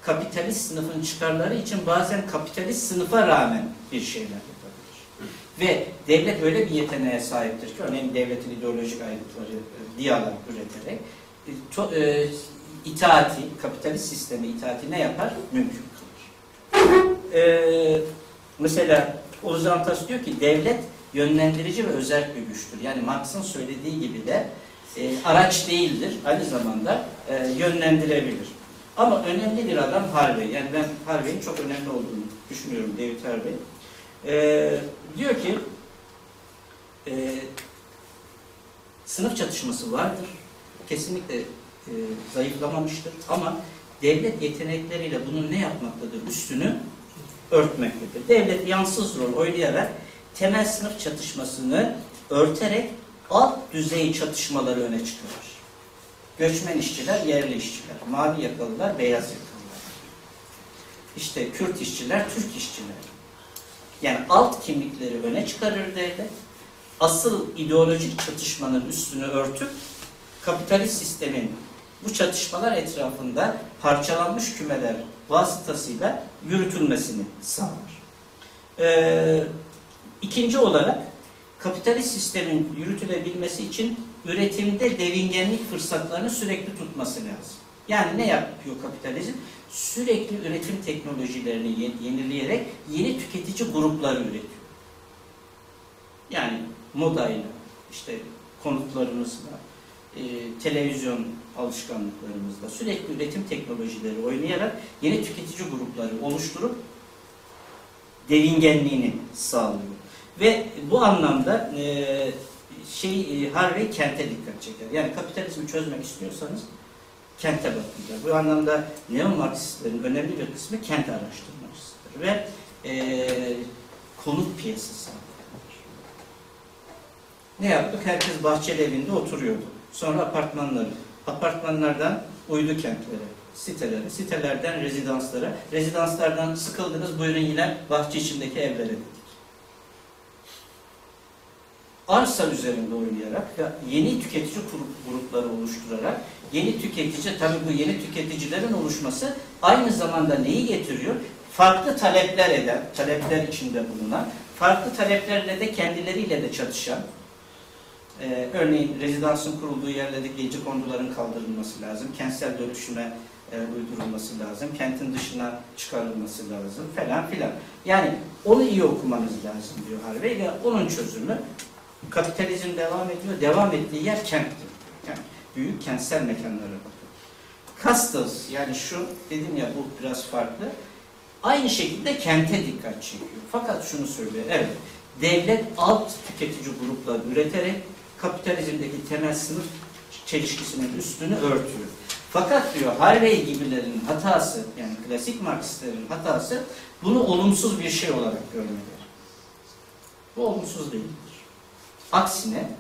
kapitalist sınıfın çıkarları için bazen kapitalist sınıfa rağmen bir şeyler yapabilir. Ve devlet öyle bir yeteneğe sahiptir ki örneğin devletin ideolojik ayrıntıları e, diyalog üreterek e, e, itaati, kapitalist sistemi itaati ne yapar? Mümkün kılar. E, mesela Oğuz Antas diyor ki devlet yönlendirici ve özel bir güçtür. Yani Marx'ın söylediği gibi de e, araç değildir. Aynı zamanda e, yönlendirebilir. Ama önemli bir adam Harvey. Yani ben Harvey'in çok önemli olduğunu düşünüyorum David Harvey. E, diyor ki e, sınıf çatışması vardır. Kesinlikle e, zayıflamamıştır. Ama devlet yetenekleriyle bunu ne yapmaktadır? Üstünü örtmektedir. Devlet yansız rol oynayarak temel sınıf çatışmasını örterek alt düzey çatışmaları öne çıkarır. Göçmen işçiler, yerli işçiler, mavi yakalılar, beyaz yakalılar. İşte Kürt işçiler, Türk işçiler. Yani alt kimlikleri öne çıkarır devlet. Asıl ideolojik çatışmanın üstünü örtüp kapitalist sistemin bu çatışmalar etrafında parçalanmış kümeler vasıtasıyla yürütülmesini sağlar. Ee, ikinci olarak kapitalist sistemin yürütülebilmesi için üretimde devingenlik fırsatlarını sürekli tutması lazım. Yani ne yapıyor kapitalizm? Sürekli üretim teknolojilerini ye- yenileyerek yeni tüketici grupları üretiyor. Yani modayla, işte konutlarımızla, e, televizyon alışkanlıklarımızla sürekli üretim teknolojileri oynayarak yeni tüketici grupları oluşturup devingenliğini sağlıyor. Ve bu anlamda e, şey e, Harvey kente dikkat çeker. Yani kapitalizmi çözmek istiyorsanız kente bakacak. Bu anlamda neo-Marksistlerin önemli bir kısmı kent araştırmacısıdır ve e, konut piyasası. Ne yaptık? Herkes bahçeli evinde oturuyordu. Sonra apartmanları, apartmanlardan uydu kentlere, sitelere, sitelerden rezidanslara, rezidanslardan sıkıldınız buyurun yine bahçe içindeki evlere dedik. Arsa üzerinde oynayarak ve yeni tüketici grup- grupları oluşturarak yeni tüketici, tabii bu yeni tüketicilerin oluşması aynı zamanda neyi getiriyor? Farklı talepler eden, talepler içinde bulunan, farklı taleplerle de kendileriyle de çatışan, ee, örneğin rezidansın kurulduğu yerlerdeki gece konduların kaldırılması lazım, kentsel dönüşüme e, uydurulması lazım, kentin dışına çıkarılması lazım falan filan. Yani onu iyi okumanız lazım diyor Harvey ve onun çözümü kapitalizm devam ediyor, devam ettiği yer kenttir. Yani büyük kentsel mekanlara bakın. Castles yani şu dedim ya bu biraz farklı. Aynı şekilde kente dikkat çekiyor. Fakat şunu söylüyor, evet devlet alt tüketici gruplar üreterek kapitalizmdeki temel sınıf çelişkisinin üstünü örtüyor. Fakat diyor Harvey gibilerin hatası, yani klasik Marksistlerin hatası bunu olumsuz bir şey olarak görmeleri. Bu olumsuz değildir. Aksine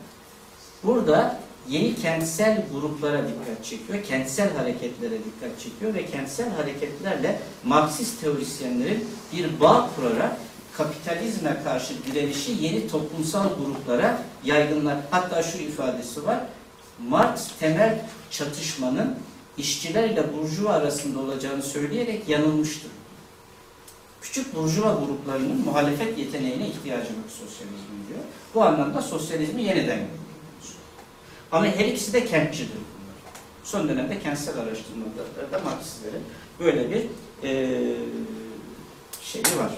burada yeni kentsel gruplara dikkat çekiyor, kentsel hareketlere dikkat çekiyor ve kentsel hareketlerle Marksist teorisyenlerin bir bağ kurarak kapitalizme karşı direnişi yeni toplumsal gruplara yaygınlar. Hatta şu ifadesi var. Marx temel çatışmanın işçiler ile burjuva arasında olacağını söyleyerek yanılmıştır. Küçük burjuva gruplarının muhalefet yeteneğine ihtiyacı var sosyalizmin diyor. Bu anlamda sosyalizmi yeniden yapıyor. Ama her ikisi de kentçidir bunlar. Son dönemde kentsel araştırmalarda Marksistlerin böyle bir eee şeyi var.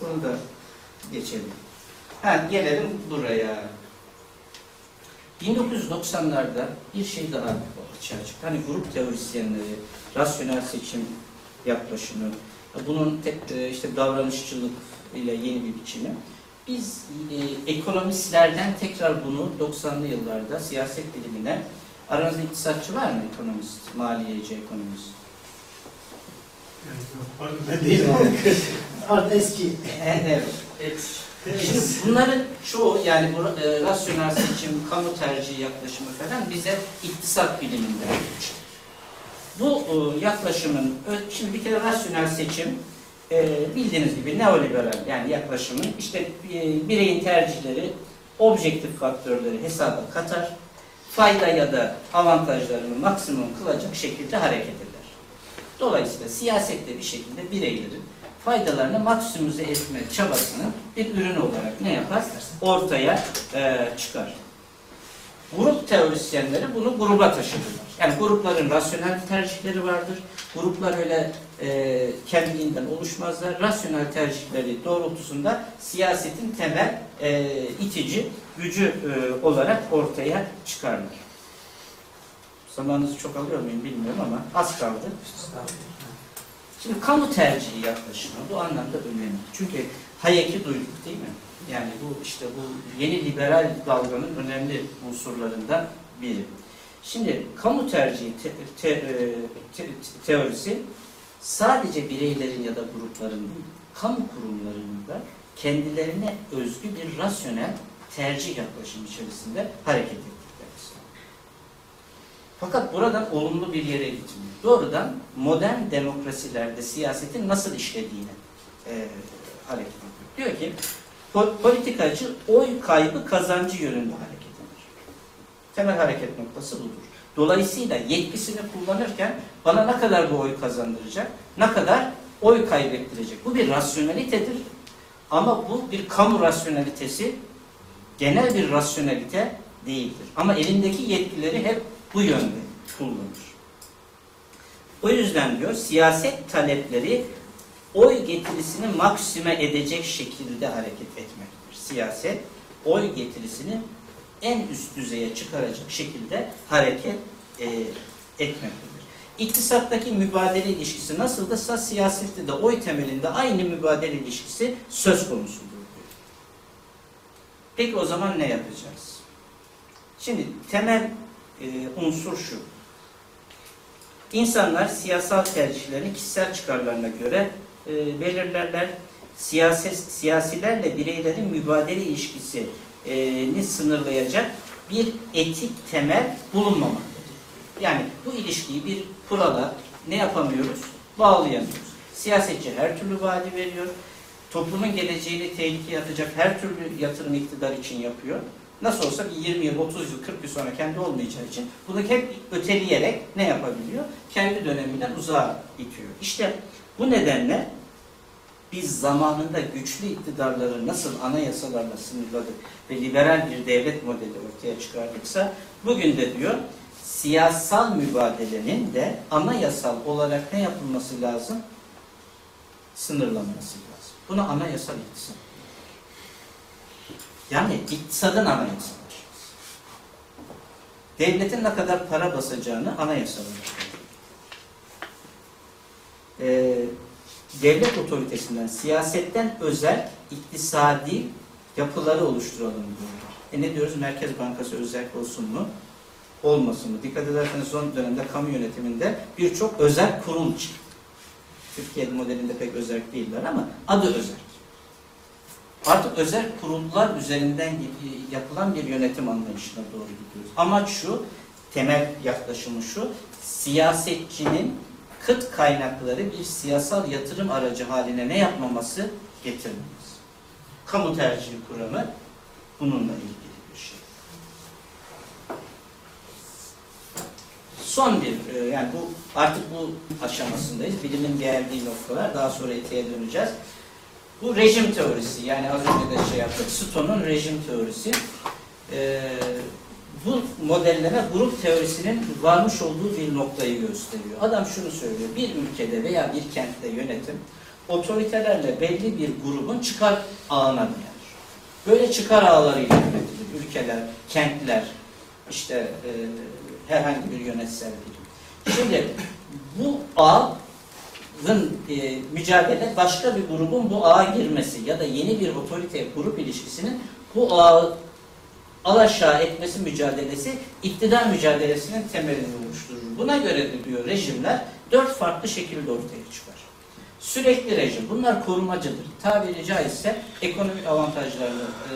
Bunu da geçelim. Ha, gelelim buraya. 1990'larda bir şey daha açığa çıktı. Hani grup teorisyenleri, rasyonel seçim yaklaşımı, bunun tek, e, işte davranışçılık ile yeni bir biçimi. Biz e, ekonomistlerden tekrar bunu 90'lı yıllarda siyaset bilimine Aranızda iktisatçı var mı? Ekonomist, maliyeci, ekonomist. Yani yok, pardon, ben değilim. (laughs) Artık eski. evet. Şimdi bunların çoğu yani bu e, rasyonel seçim, kamu tercihi yaklaşımı falan bize iktisat biliminde. Bu e, yaklaşımın, şimdi bir kere rasyonel seçim e, bildiğiniz gibi neoliberal yani yaklaşımın işte e, bireyin tercihleri objektif faktörleri hesaba katar, fayda ya da avantajlarını maksimum kılacak şekilde hareket eder. Dolayısıyla siyasette bir şekilde bireylerin faydalarını maksimize etme çabasının bir ürünü olarak ne yapar? Ortaya e, çıkar. Grup teorisyenleri bunu gruba taşıdılar. Yani grupların rasyonel tercihleri vardır. Gruplar öyle e, kendiliğinden oluşmazlar. Rasyonel tercihleri doğrultusunda siyasetin temel e, itici gücü e, olarak ortaya çıkarlar. Zamanınızı çok alıyor muyum bilmiyorum ama az kaldı. Şimdi kamu tercihi yaklaşımı bu anlamda önemli. Çünkü Hayek'i duyduk değil mi? Yani bu işte bu yeni liberal dalganın önemli unsurlarından biri. Şimdi kamu tercihi te- te- e, te- teorisi sadece bireylerin ya da grupların değil, kamu kurumlarının da kendilerine özgü bir rasyonel tercih yaklaşım içerisinde hareket ettikleri. Fakat buradan olumlu bir yere gitmiyor. Doğrudan modern demokrasilerde siyasetin nasıl işlediğine e, hareket ediyor. Diyor ki po- politikacı oy kaybı kazancı yönünde hareket eder. Temel hareket noktası budur. Dolayısıyla yetkisini kullanırken bana ne kadar bu oy kazandıracak, ne kadar oy kaybettirecek. Bu bir rasyonelitedir. Ama bu bir kamu rasyonelitesi, genel bir rasyonelite değildir. Ama elindeki yetkileri hep bu yönde kullanır. O yüzden diyor siyaset talepleri oy getirisini maksime edecek şekilde hareket etmektir. Siyaset oy getirisini en üst düzeye çıkaracak şekilde hareket e, etmektedir. İktisattaki mübadele ilişkisi nasıldırsa siyasette de oy temelinde aynı mübadele ilişkisi söz konusudur diyor. Peki o zaman ne yapacağız? Şimdi temel e, unsur şu. İnsanlar siyasal tercihlerini kişisel çıkarlarına göre e, belirlerler. Siyaset, siyasilerle bireylerin mübadele ilişkisini sınırlayacak bir etik temel bulunmamaktadır. Yani bu ilişkiyi bir kurala ne yapamıyoruz? Bağlayamıyoruz. Siyasetçi her türlü vaadi veriyor. Toplumun geleceğini tehlikeye atacak her türlü yatırım iktidar için yapıyor. Nasıl olsa bir 20 yıl, 30 yıl, 40 yıl sonra kendi olmayacağı için bunu hep öteleyerek ne yapabiliyor? Kendi döneminden uzağa itiyor. İşte bu nedenle biz zamanında güçlü iktidarları nasıl anayasalarla sınırladık ve liberal bir devlet modeli ortaya çıkardıksa bugün de diyor siyasal mübadelenin de anayasal olarak ne yapılması lazım? Sınırlanması lazım. Buna anayasal iktisat. Yani iktisadın anayasalaşması. Devletin ne kadar para basacağını anayasalaştırıyor. Ee, devlet otoritesinden, siyasetten özel iktisadi yapıları oluşturalım diyorlar. E ne diyoruz? Merkez Bankası özel olsun mu? Olmasın mı? Dikkat ederseniz son dönemde kamu yönetiminde birçok özel kurul çıktı. Türkiye modelinde pek özel değiller ama adı özel. Artık özel kurullar üzerinden yapılan bir yönetim anlayışına doğru gidiyoruz. Amaç şu, temel yaklaşımı şu, siyasetçinin kıt kaynakları bir siyasal yatırım aracı haline ne yapmaması? Getirmemesi. Kamu tercihi kuramı bununla ilgili bir şey. Son bir, e, yani bu artık bu aşamasındayız. Bilimin geldiği noktalar, daha sonra etiğe döneceğiz. Bu rejim teorisi, yani az önce de şey yaptık, Stone'un rejim teorisi. Ee, bu modelleme grup teorisinin varmış olduğu bir noktayı gösteriyor. Adam şunu söylüyor, bir ülkede veya bir kentte yönetim, otoritelerle belli bir grubun çıkar ağına dayanır. Böyle çıkar ağlarıyla yönetilir. Ülkeler, kentler, işte e, herhangi bir yönetsel birim. Şimdi bu ağ Zın, e, mücadele başka bir grubun bu ağa girmesi ya da yeni bir otorite grup ilişkisinin bu ağı alaşağı etmesi mücadelesi iktidar mücadelesinin temelini oluşturur. Buna göre de diyor rejimler dört farklı şekilde ortaya çıkar. Sürekli rejim. Bunlar korumacıdır. Tabiri caizse ekonomik avantajlarını e,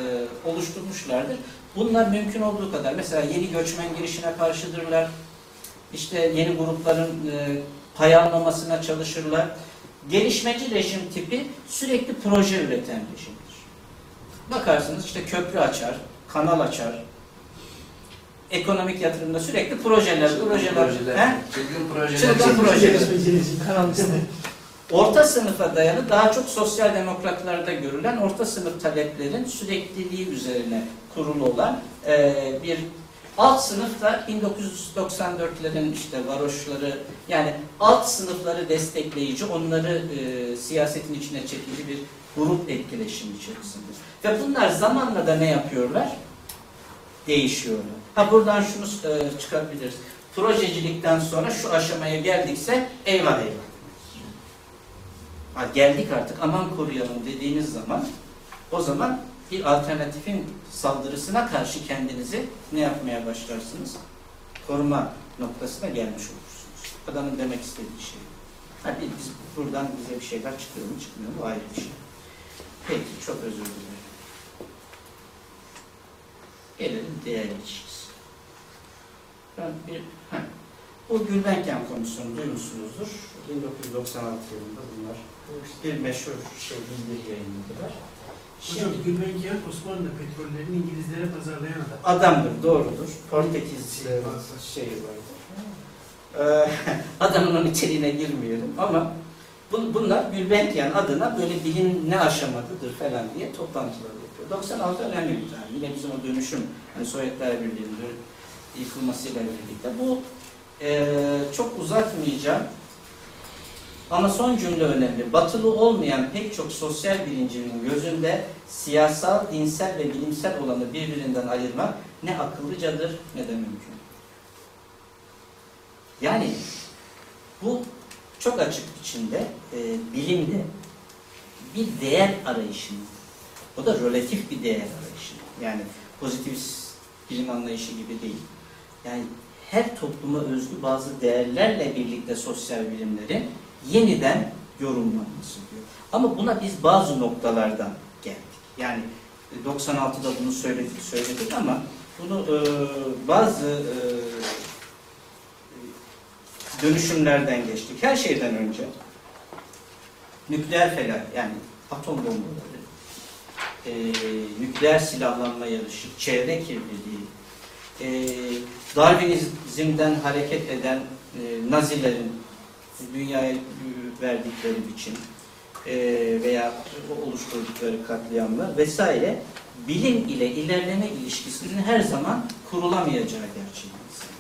oluşturmuşlardır. Bunlar mümkün olduğu kadar mesela yeni göçmen girişine karşıdırlar. İşte yeni grupların e, pay almamasına çalışırlar. Gelişmeci rejim tipi sürekli proje üreten rejimdir. Bakarsınız işte köprü açar, kanal açar. Ekonomik yatırımda sürekli projeler, projeler. He? Çılgın projeler. Çılgın projeler. Orta sınıfa dayalı daha çok sosyal demokratlarda görülen orta sınıf taleplerin sürekliliği üzerine kurulu olan eee, bir alt sınıf da 1994'lerin işte varoşları yani alt sınıfları destekleyici onları eee, siyasetin içine çekici bir grup etkileşimi içerisinde. Ve bunlar zamanla da ne yapıyorlar? Değişiyorlar. Ha buradan şunu eee, çıkabiliriz. Projecilikten sonra şu aşamaya geldikse eyvah eyvah. Ha, geldik artık aman koruyalım dediğiniz zaman o zaman bir alternatifin saldırısına karşı kendinizi ne yapmaya başlarsınız? Koruma noktasına gelmiş olursunuz. Adamın demek istediği şey. Hadi biz buradan bize bir şeyler çıkıyor mu çıkmıyor mu ayrı bir şey. Peki çok özür dilerim. Gelelim değer ilişkisi. Ben bir, heh. bu Gülbenken Komisyonu duymuşsunuzdur. 1996 yılında bunlar bir meşhur şey bildir yayınladılar. Hocam Gülbenkian Osmanlı petrollerini İngilizlere pazarlayan adam. adamdır, doğrudur. Portekiz şeyi vardır. Ee, (laughs) adamın içeriğine girmeyelim ama bu- bunlar Gülbenkian adına böyle bilim ne aşamadıdır falan diye toplantılar yapıyor. 96 önemli bir tarih. Yine bizim o dönüşüm, hani Sovyetler Birliği'nin yıkılmasıyla birlikte. Bu e, çok uzatmayacağım. Ama son cümle önemli. Batılı olmayan pek çok sosyal bilincinin gözünde siyasal, dinsel ve bilimsel olanı birbirinden ayırmak ne akıllıcadır ne de mümkün. Yani bu çok açık içinde e, bilimde bir değer arayışının, o da relatif bir değer arayışı. Yani pozitivist bilim anlayışı gibi değil. Yani her topluma özgü bazı değerlerle birlikte sosyal bilimlerin yeniden yorumlanması diyor. Ama buna biz bazı noktalardan geldik. Yani 96'da bunu söyledik, söyledik ama bunu e, bazı e, dönüşümlerden geçtik. Her şeyden önce nükleer felak yani atom bombaları, e, nükleer silahlanma yarışı, çevre kirliliği, e, Darwinizmden hareket eden e, Nazilerin dünyaya verdikleri biçim e, veya oluşturdukları katliamlar vesaire bilim ile ilerleme ilişkisinin her zaman kurulamayacağı insanlar.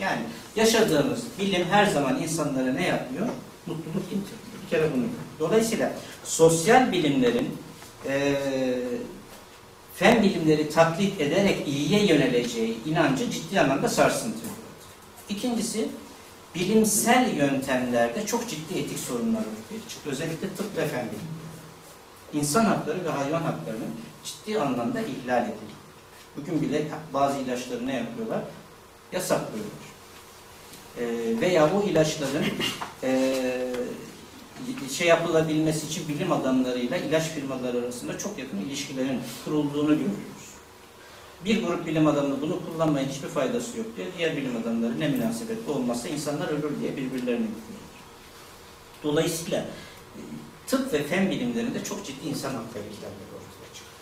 Yani yaşadığımız bilim her zaman insanlara ne yapıyor? Mutluluk getiriyor. Bir kere bunu. Dolayısıyla sosyal bilimlerin e, fen bilimleri taklit ederek iyiye yöneleceği inancı ciddi anlamda sarsıntılıyor. İkincisi, bilimsel yöntemlerde çok ciddi etik sorunlar ortaya çıktı. Özellikle tıp ve fen bilimi. İnsan hakları ve hayvan haklarının ciddi anlamda ihlal edildi. Bugün bile bazı ilaçları ne yapıyorlar? Yasaklıyorlar. Ee, veya o ilaçların ee, şey yapılabilmesi için bilim adamlarıyla ilaç firmaları arasında çok yakın ilişkilerin kurulduğunu görüyoruz. Bir grup bilim adamı bunu kullanmayın hiçbir faydası yok diyor. Diğer bilim adamları ne münasebet bu olmazsa insanlar ölür diye birbirlerini yapıyorlar. Dolayısıyla e, tıp ve fen bilimlerinde çok ciddi insan hakları ihlalleri ortaya çıkıyor.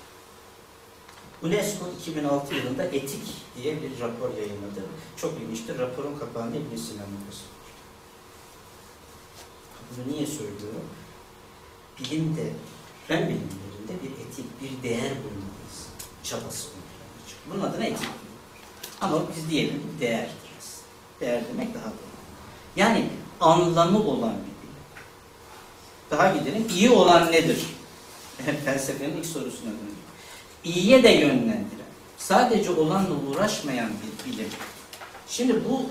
UNESCO 2006 yılında Etik diye bir rapor yayınladı. Çok ilginçtir. Raporun kapağında İbn Sina noktası var. Bunu niye söylüyorum? Bilimde, fen bilimlerinde bir etik, bir değer bulmalıyız. Çabası. Bunun adına etik. Ama biz diyelim değer. Değer demek daha doğru. Yani anlamı olan bir bilim. Daha gidelim. İyi olan nedir? Felsefenin ilk sorusuna dönelim. İyiye de yönlendiren, sadece olanla uğraşmayan bir bilim. Şimdi bu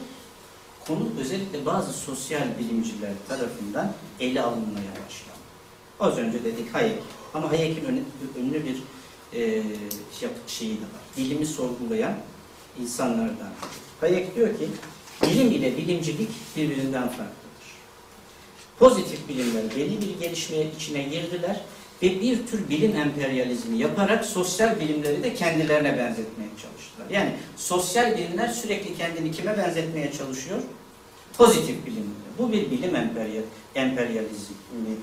konu özellikle bazı sosyal bilimciler tarafından ele alınmaya başlandı. Az önce dedik Hayek. Ama Hayek'in ünlü bir e, şeyi de var. Bilimi sorgulayan insanlardan. Hayek diyor ki bilim ile bilimcilik birbirinden farklıdır. Pozitif bilimler belli bir gelişmeye içine girdiler ve bir tür bilim emperyalizmi yaparak sosyal bilimleri de kendilerine benzetmeye çalıştılar. Yani sosyal bilimler sürekli kendini kime benzetmeye çalışıyor? Pozitif bilimler. Bu bir bilim emperyal, emperyalizmi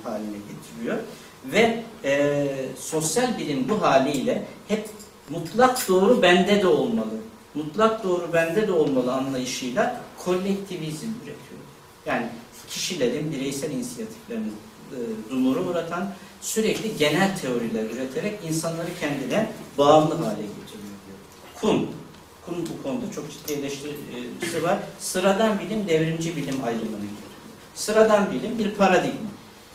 haline getiriyor. Ve e, sosyal bilim bu haliyle hep mutlak doğru bende de olmalı. Mutlak doğru bende de olmalı anlayışıyla kolektivizm üretiyor. Yani kişilerin bireysel inisiyatiflerini e, dumura uğratan sürekli genel teoriler üreterek insanları kendine bağımlı hale getiriyor. Kuhn. Kuhn bu konuda çok ciddi eleştirisi var. Sıradan bilim, devrimci bilim ayrımını getiriyor. Sıradan bilim bir paradigma.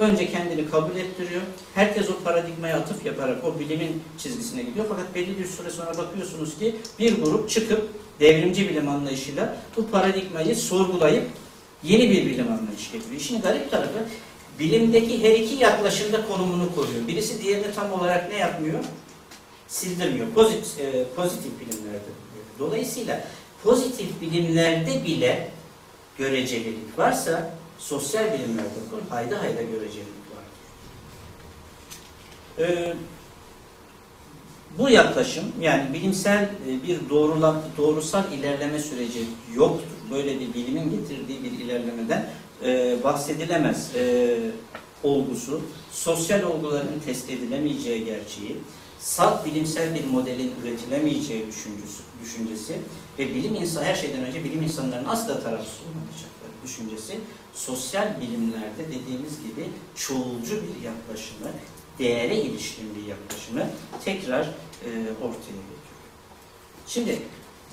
Önce kendini kabul ettiriyor. Herkes o paradigmaya atıf yaparak o bilimin çizgisine gidiyor. Fakat belli bir süre sonra bakıyorsunuz ki bir grup çıkıp devrimci bilim anlayışıyla bu paradigmayı sorgulayıp yeni bir bilim anlayışı getiriyor. İşin garip tarafı bilimdeki her iki yaklaşımda konumunu koruyor. Birisi diğerini tam olarak ne yapmıyor? Sildirmiyor. Pozitif, e, pozitif bilimlerde. Dolayısıyla pozitif bilimlerde bile görecelilik varsa sosyal bilimlerde konu hayda hayda görecelilik var. Ee, bu yaklaşım yani bilimsel e, bir doğrula, doğrusal ilerleme süreci yoktur. Böyle bir bilimin getirdiği bir ilerlemeden e, bahsedilemez e, olgusu, sosyal olguların test edilemeyeceği gerçeği, salt bilimsel bir modelin üretilemeyeceği düşüncesi, düşüncesi ve bilim insan her şeyden önce bilim insanlarının asla tarafsız olmayacakları düşüncesi sosyal bilimlerde dediğimiz gibi çoğulcu bir yaklaşımı, değere ilişkin bir yaklaşımı tekrar e, ortaya getiriyor. Şimdi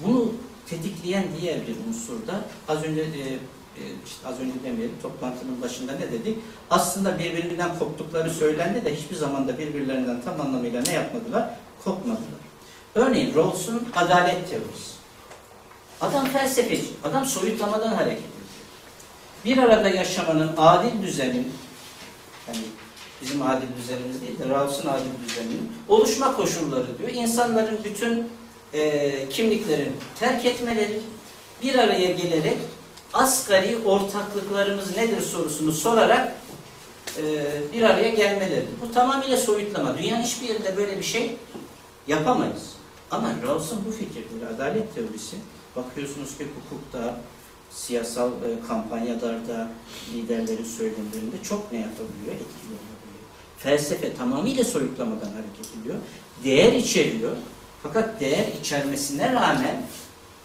bunu tetikleyen diğer bir unsur da az önce e, e, işte az önce demeyelim toplantının başında ne dedik? Aslında birbirinden koptukları söylendi de hiçbir zaman da birbirlerinden tam anlamıyla ne yapmadılar? Kopmadılar. Örneğin Rawls'un adalet teorisi. Adam felsefeci, adam soyutlamadan hareket. Bir arada yaşamanın adil düzenin, hani bizim adil düzenimiz değil de Rawls'un adil düzeninin oluşma koşulları diyor. İnsanların bütün e, kimliklerini terk etmeleri, bir araya gelerek asgari ortaklıklarımız nedir sorusunu sorarak e, bir araya gelmeleri. Bu tamamıyla soyutlama. Dünyanın hiçbir yerinde böyle bir şey yapamayız. Ama Rawls'un bu fikirleri, adalet teorisi, bakıyorsunuz ki hukukta, siyasal e, kampanyalarda, liderlerin söylemlerinde çok ne yapabiliyor? Etkili olabiliyor. Felsefe tamamıyla soyutlamadan hareket ediyor. Değer içeriyor. Fakat değer içermesine rağmen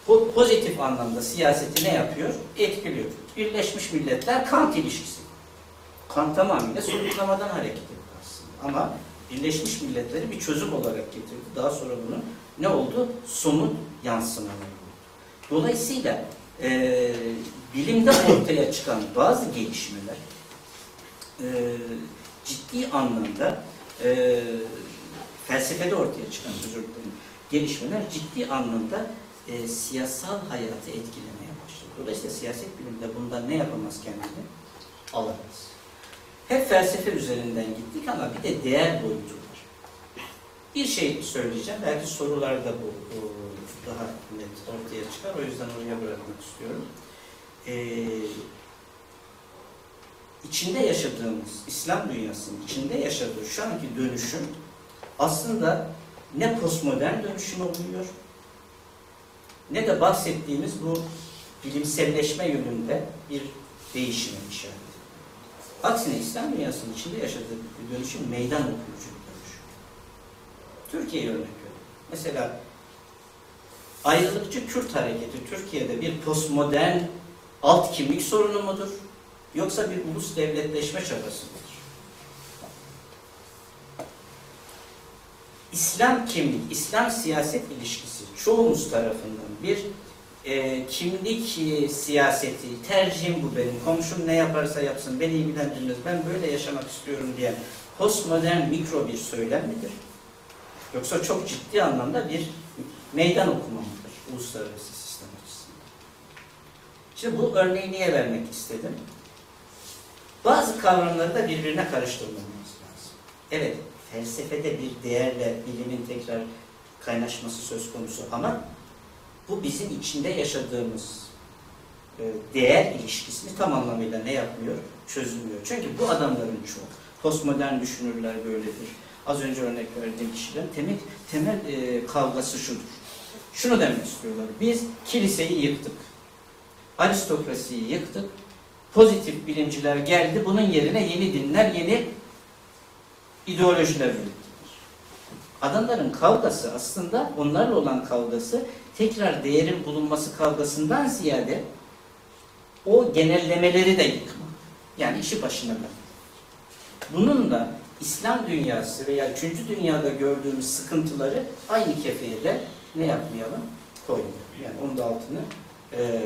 po- pozitif anlamda siyaseti ne yapıyor? Etkiliyor. Birleşmiş Milletler Kant ilişkisi. Kant tamamıyla soyutlamadan hareket etti aslında. Ama Birleşmiş Milletleri bir çözüm olarak getirdi. Daha sonra bunun ne oldu? Somut yansımaları oldu. Dolayısıyla e, bilimde ortaya çıkan bazı gelişmeler e, ciddi anlamda e, felsefede ortaya çıkan özür gelişmeler ciddi anlamda e, siyasal hayatı etkilemeye başladı. Dolayısıyla siyaset bilimde bundan ne yapamaz kendini? Alamaz. Hep felsefe üzerinden gittik ama bir de değer boyutu var. Bir şey söyleyeceğim. Belki sorularda bu, bu daha net ortaya çıkar. O yüzden oraya bırakmak istiyorum. Ee, içinde yaşadığımız İslam dünyasının içinde yaşadığı şu anki dönüşüm aslında ne postmodern dönüşüm oluyor ne de bahsettiğimiz bu bilimselleşme yönünde bir değişime işaret ediyor. Aksine İslam dünyasının içinde yaşadığı bir dönüşüm meydan okuyucu bir dönüşüm. Türkiye'ye örnek veriyorum. Mesela ayrılıkçı Kürt hareketi Türkiye'de bir postmodern alt kimlik sorunu mudur? Yoksa bir ulus devletleşme çabası mıdır? İslam kimlik, İslam siyaset ilişkisi çoğumuz tarafından bir e, kimlik e, siyaseti, tercihim bu benim, komşum ne yaparsa yapsın, beni ilgilendirmez, ben böyle yaşamak istiyorum diye postmodern mikro bir söylem midir? Yoksa çok ciddi anlamda bir meydan okuma mıdır uluslararası sistem açısından? Şimdi bu örneği niye vermek istedim? Bazı kavramları da birbirine karıştırmamız lazım. Evet, felsefede bir değerle bilimin tekrar kaynaşması söz konusu ama bu bizim içinde yaşadığımız e, değer ilişkisini tam anlamıyla ne yapmıyor? Çözülmüyor. Çünkü bu adamların çoğu postmodern düşünürler böyledir. Az önce örnek verdiğim kişilerin temel, temel e, kavgası şudur. Şunu demek istiyorlar. Biz kiliseyi yıktık. Aristokrasiyi yıktık. Pozitif bilimciler geldi. Bunun yerine yeni dinler, yeni ideolojiler ürettiler. Adamların kavgası aslında onlarla olan kavgası tekrar değerin bulunması kavgasından ziyade o genellemeleri de yıkma. Yani işi başına bırak. Bunun da İslam dünyası veya üçüncü dünyada gördüğümüz sıkıntıları aynı kefeyle ne yapmayalım? Koymayalım. Yani onun da altını eee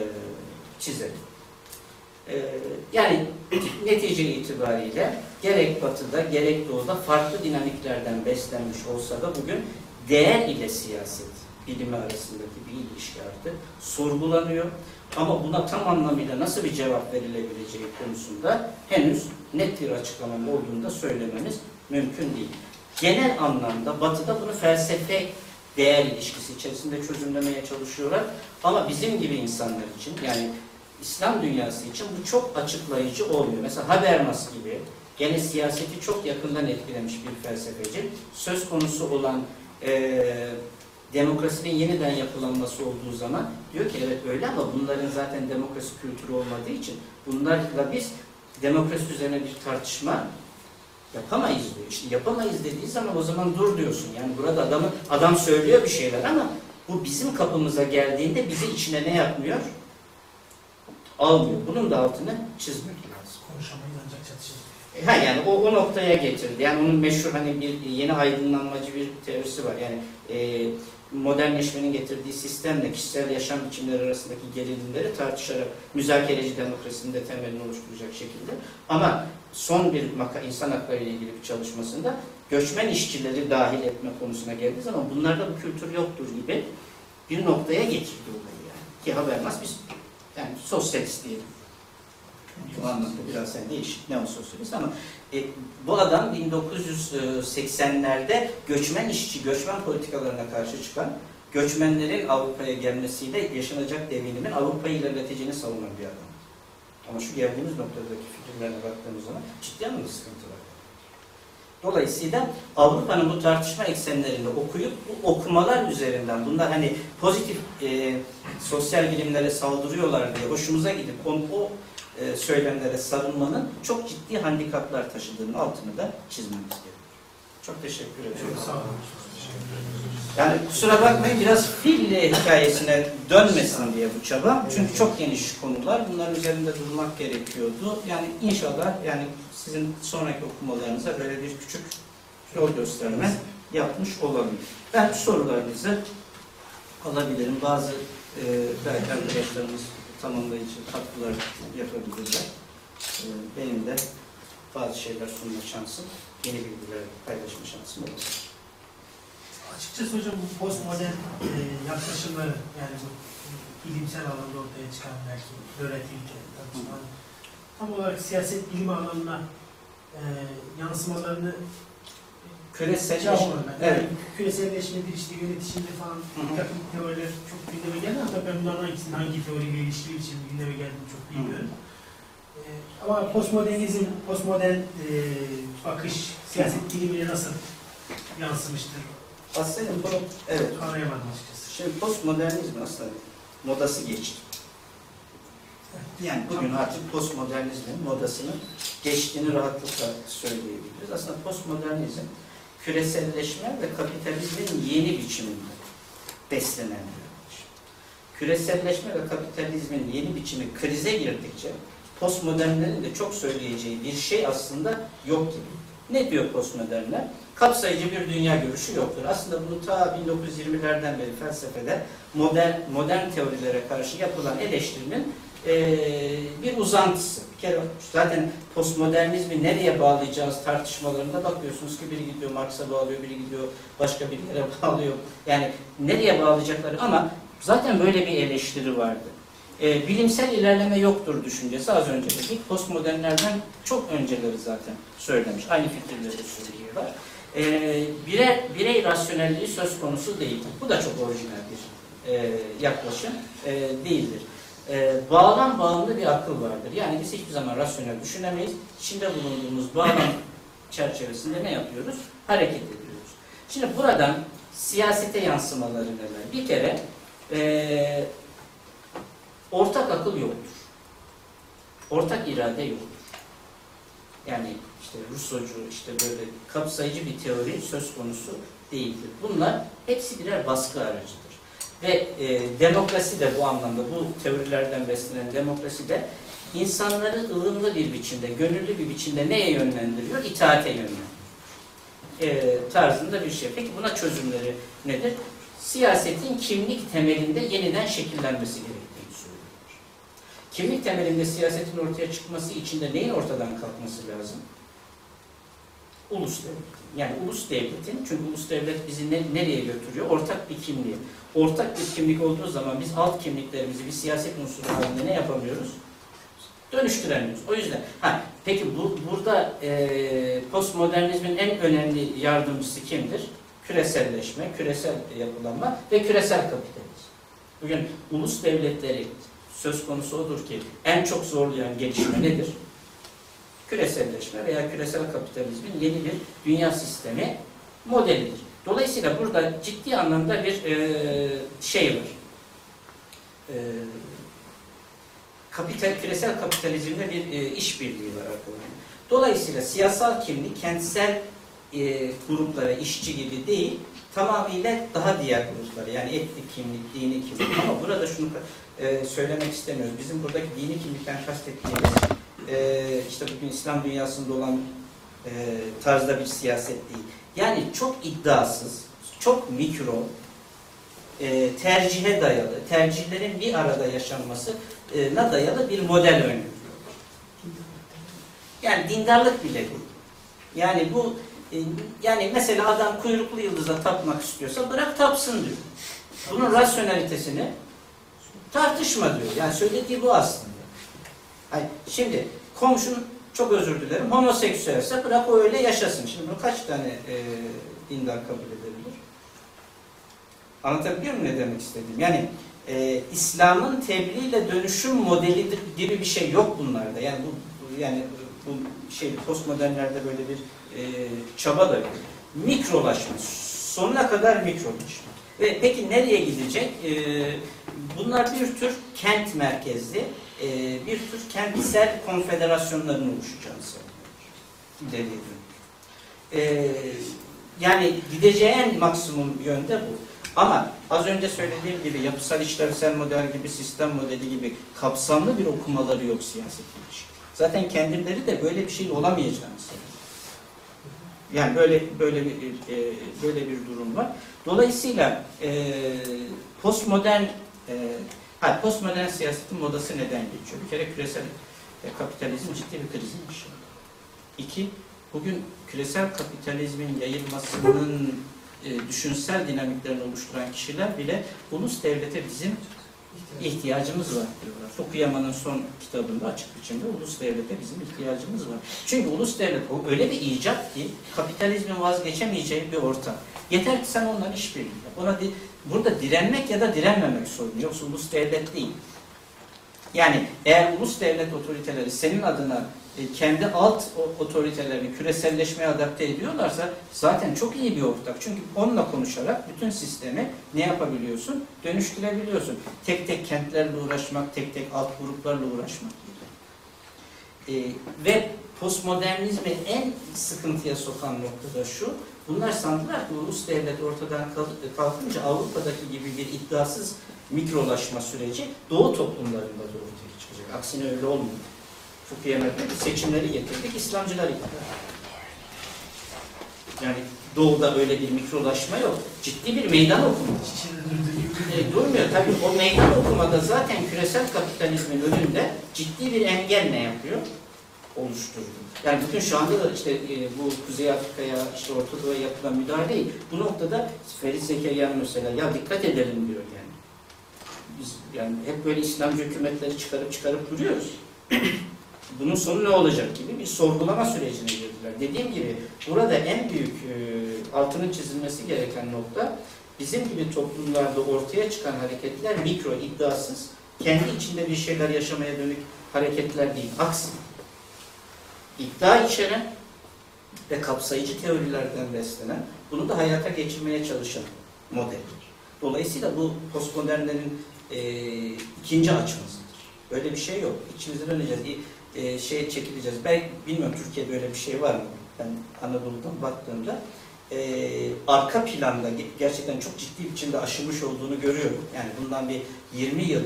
çizelim. Eee, yani (clears throat) netice itibariyle gerek batıda gerek doğuda farklı dinamiklerden beslenmiş olsa da bugün değer ile siyaset bilimi arasındaki bir ilişki artık sorgulanıyor. Ama buna tam anlamıyla nasıl bir cevap verilebileceği konusunda henüz net bir açıklamam olduğunu da söylememiz mümkün değil. Genel anlamda batıda bunu felsefe değer ilişkisi içerisinde çözümlemeye çalışıyorlar. Ama bizim gibi insanlar için yani İslam dünyası için bu çok açıklayıcı olmuyor. Mesela Habermas gibi gene siyaseti çok yakından etkilemiş bir felsefeci söz konusu olan eee demokrasinin yeniden yapılanması olduğu zaman diyor ki evet öyle ama bunların zaten demokrasi kültürü olmadığı için bunlarla biz demokrasi üzerine bir tartışma yapamayız diyor. İşte yapamayız dediği zaman o zaman dur diyorsun. Yani burada adamı adam söylüyor bir şeyler ama bu bizim kapımıza geldiğinde bizi içine ne yapmıyor? Almıyor. Bunun da altını çizmek lazım. Konuşamayız ancak çatışırız. E, Ha yani o, o noktaya getirdi. Yani onun meşhur hani bir yeni aydınlanmacı bir teorisi var. Yani e, modernleşmenin getirdiği sistemle kişisel yaşam biçimleri arasındaki gerilimleri tartışarak müzakereci demokrasinin de temelini oluşturacak şekilde. Ama son bir maka, insan hakları ile ilgili bir çalışmasında göçmen işçileri dahil etme konusuna geldiği zaman bunlarda bu kültür yoktur gibi bir noktaya getirdi olayı yani. Ki Habermas biz yani sosyalist diyelim. Bu anlamda biraz yani değişik neososyalist ama e, bu adam 1980'lerde göçmen işçi, göçmen politikalarına karşı çıkan göçmenlerin Avrupa'ya gelmesiyle yaşanacak devrimin Avrupa'yı ilerleteceğini savunan bir adam. Ama şu geldiğimiz noktadaki fikirlerine baktığımız zaman ciddi anlamda sıkıntı var. Dolayısıyla Avrupa'nın bu tartışma eksenlerini okuyup bu okumalar üzerinden bunlar hani pozitif e, sosyal bilimlere saldırıyorlar diye hoşumuza gidip o, o e, söylemlere sarılmanın çok ciddi handikaplar taşıdığının altını da çizmemiz gerekiyor. Çok teşekkür ederim. Çok sağ olun. Yani kusura bakmayın biraz fil hikayesine dönmesin diye bu çaba. Çünkü çok geniş konular. Bunların üzerinde durmak gerekiyordu. Yani inşallah yani sizin sonraki okumalarınıza böyle bir küçük yol gösterme yapmış olalım. Ben sorularınızı alabilirim. Bazı e, belki arkadaşlarımız tamamlayıcı katkılar yapabilirler. E, benim de bazı şeyler sunma şansım, yeni bilgiler paylaşma şansım olur. Açıkçası hocam bu postmodern e, yaklaşımları yani bu bilimsel alanda ortaya çıkan belki tartışmalar tam olarak siyaset bilimi alanına e, yansımalarını Küresel şey yapmadım ben. Evet. Küreselleşmedir işte yönetişimde falan bir takım teoriler çok gündeme geldi hatta ben bunların hangisinin hangi teoriyle ilişkili için gündeme geldiğini çok bilmiyorum. E, ama postmodernizm, postmodern e, bakış siyaset bilimine nasıl yansımıştır? Aslında bu, evet. Kavrayamadım açıkçası. Şimdi postmodernizm aslında modası geçti. Yani bugün artık postmodernizmin modasının geçtiğini rahatlıkla söyleyebiliriz. Aslında postmodernizm küreselleşme ve kapitalizmin yeni biçiminde beslenen. Küreselleşme ve kapitalizmin yeni biçimi krize girdikçe postmodernlerin de çok söyleyeceği bir şey aslında yok gibi. Ne diyor postmodernler? Kapsayıcı bir dünya görüşü yoktur. Aslında bunu ta 1920'lerden beri felsefede modern modern teorilere karşı yapılan eleştirinin eee, bir uzantısı. Bir kere zaten postmodernizmi nereye bağlayacağız tartışmalarında bakıyorsunuz ki biri gidiyor Marx'a bağlıyor, biri gidiyor başka bir yere (laughs) bağlıyor. Yani nereye bağlayacakları ama zaten böyle bir eleştiri vardı. Eee, bilimsel ilerleme yoktur düşüncesi az önce dedik. Postmodernlerden çok önceleri zaten söylemiş. Aynı fikirleri söylüyorlar. e, birey, birey rasyonelliği söz konusu değildir. Bu da çok orijinal bir e, yaklaşım e, değildir. E, bağlam bağımlı bir akıl vardır. Yani biz hiçbir zaman rasyonel düşünemeyiz. İçinde bulunduğumuz bağlam (laughs) çerçevesinde ne yapıyoruz? Hareket ediyoruz. Şimdi buradan siyasete yansımaları neler? Bir kere e, ortak akıl yoktur. Ortak irade yoktur. Yani işte Rusocu, işte böyle kapsayıcı bir teori söz konusu değildir. Bunlar hepsi birer baskı aracıdır. Ve e, demokrasi de bu anlamda, bu teorilerden beslenen demokrasi de insanları ılımlı bir biçimde, gönüllü bir biçimde neye yönlendiriyor? İtaate yönlendiriyor. E, tarzında bir şey. Peki buna çözümleri nedir? Siyasetin kimlik temelinde yeniden şekillenmesi gerektiğini söylüyor. Kimlik temelinde siyasetin ortaya çıkması için de neyin ortadan kalkması lazım? Ulus devleti. Yani ulus devletin, çünkü ulus devlet bizi ne- nereye götürüyor? Ortak bir kimliğe. Ortak bir kimlik olduğu zaman biz alt kimliklerimizi bir siyaset unsuru halinde ne yapamıyoruz? Dönüştüremiyoruz. O yüzden, ha, peki bu, burada e, postmodernizmin en önemli yardımcısı kimdir? Küreselleşme, küresel yapılanma ve küresel kapitalizm. Bugün ulus devletleri söz konusu odur ki en çok zorlayan gelişme nedir? Küreselleşme veya küresel kapitalizmin yeni bir dünya sistemi modelidir. Dolayısıyla burada ciddi anlamda bir e, şey var. E, kapital, küresel kapitalizmde bir e, işbirliği var arkadaşlar. Dolayısıyla siyasal kimlik kentsel e, gruplara, işçi gibi değil, tamamıyla daha diğer gruplara yani etnik kimlik, dini kimlik. Ama burada şunu e, söylemek istemiyoruz. Bizim buradaki dini kimlikten kastettiğimiz e, işte bugün İslam dünyasında olan e, tarzda bir siyaset değil. Yani çok iddiasız, çok mikro, e, tercihe dayalı, tercihlerin bir arada yaşanmasına dayalı bir model öneriyor. Yani dindarlık bile değil. Yani bu e, yani mesela adam kuyruklu yıldıza tapmak istiyorsa bırak tapsın diyor. Bunun rasyonalitesini tartışma diyor. Yani söylediği bu aslında. Hayır, şimdi komşun çok özür dilerim homoseksüelse bırak o öyle yaşasın. Şimdi bunu kaç tane e, dindar kabul edebilir? Anlatabiliyor muyum ne demek istediğim? Yani e, İslam'ın tebliğle dönüşüm modeli gibi bir şey yok bunlarda. Yani bu yani bu şey postmodernlerde böyle bir e, çaba da yok. Mikrolaşma. Sonuna kadar mikrolaşma. Ve peki nereye gidecek? E, bunlar bir tür kent merkezli, e, bir tür kentsel konfederasyonların oluşacağını söylüyor. İleriye. E, yani gideceği en maksimum yönde bu. Ama az önce söylediğim gibi yapısal işlevsel model gibi, sistem modeli gibi kapsamlı bir okumaları yok siyaset ilişki. Zaten kendileri de böyle bir şey olamayacağını söylüyor. Yani böyle böyle bir e, böyle bir durum var. Dolayısıyla e, postmodern e, ha, postmodern siyasetin modası neden geçiyor? Bir kere küresel e, kapitalizm ciddi bir krizin yaşıyor. İki, bugün küresel kapitalizmin yayılmasının e, düşünsel dinamiklerini oluşturan kişiler bile ulus devlete bizim ihtiyacımız var diyorlar. Fukuyama'nın son kitabında açık biçimde ulus devlete bizim ihtiyacımız var. Çünkü ulus devlet o öyle bir icat ki kapitalizmin vazgeçemeyeceği bir ortam. Yeter ki sen onunla işbirliği yap. Ona di- burada direnmek ya da direnmemek sorunu. Yoksa ulus devlet değil. Yani eğer ulus devlet otoriteleri senin adına e, kendi alt otoritelerini küreselleşmeye adapte ediyorlarsa zaten çok iyi bir ortak. Çünkü onunla konuşarak bütün sistemi ne yapabiliyorsun? Dönüştürebiliyorsun. Tek tek kentlerle uğraşmak, tek tek alt gruplarla uğraşmak gibi. E, ve postmodernizmi en sıkıntıya sokan nokta da şu. Bunlar sandılar ki ulus devlet ortadan kal- kalkınca Avrupa'daki gibi bir iddiasız mikrolaşma süreci Doğu toplumlarında da ortaya çıkacak. Aksine öyle olmuyor. Ki seçimleri getirdik, İslamcılar iktidar. Yani Doğu'da öyle bir mikrolaşma yok. Ciddi bir meydan okuma. E, durmuyor. Tabii o meydan okumada zaten küresel kapitalizmin önünde ciddi bir engel ne yapıyor? Oluşturdu. Yani bütün şu anda da işte e, bu Kuzey Afrika'ya, işte Orta Doğu'ya yapılan müdahale değil. Bu noktada Ferit Zekeriyan mesela ya dikkat edelim diyor yani. Biz yani hep böyle İslamcı hükümetleri çıkarıp çıkarıp duruyoruz. (clears throat) bunun sonu ne olacak gibi bir sorgulama sürecine girdiler. Dediğim gibi burada en büyük e, altının çizilmesi gereken nokta bizim gibi toplumlarda ortaya çıkan hareketler mikro, iddiasız, kendi içinde bir şeyler yaşamaya dönük hareketler değil. Aksine iddia içeren ve kapsayıcı teorilerden beslenen, bunu da hayata geçirmeye çalışan modeller. Dolayısıyla bu postmodernlerin e, ikinci açımızdır. Öyle bir şey yok. İçimize döneceğiz, e, şeye çekileceğiz. Ben bilmiyorum Türkiye'de öyle bir şey var mı? Ben Anadolu'dan baktığımda e, arka planda ge- gerçekten çok ciddi biçimde aşılmış olduğunu görüyorum. Yani bundan bir 20 yıl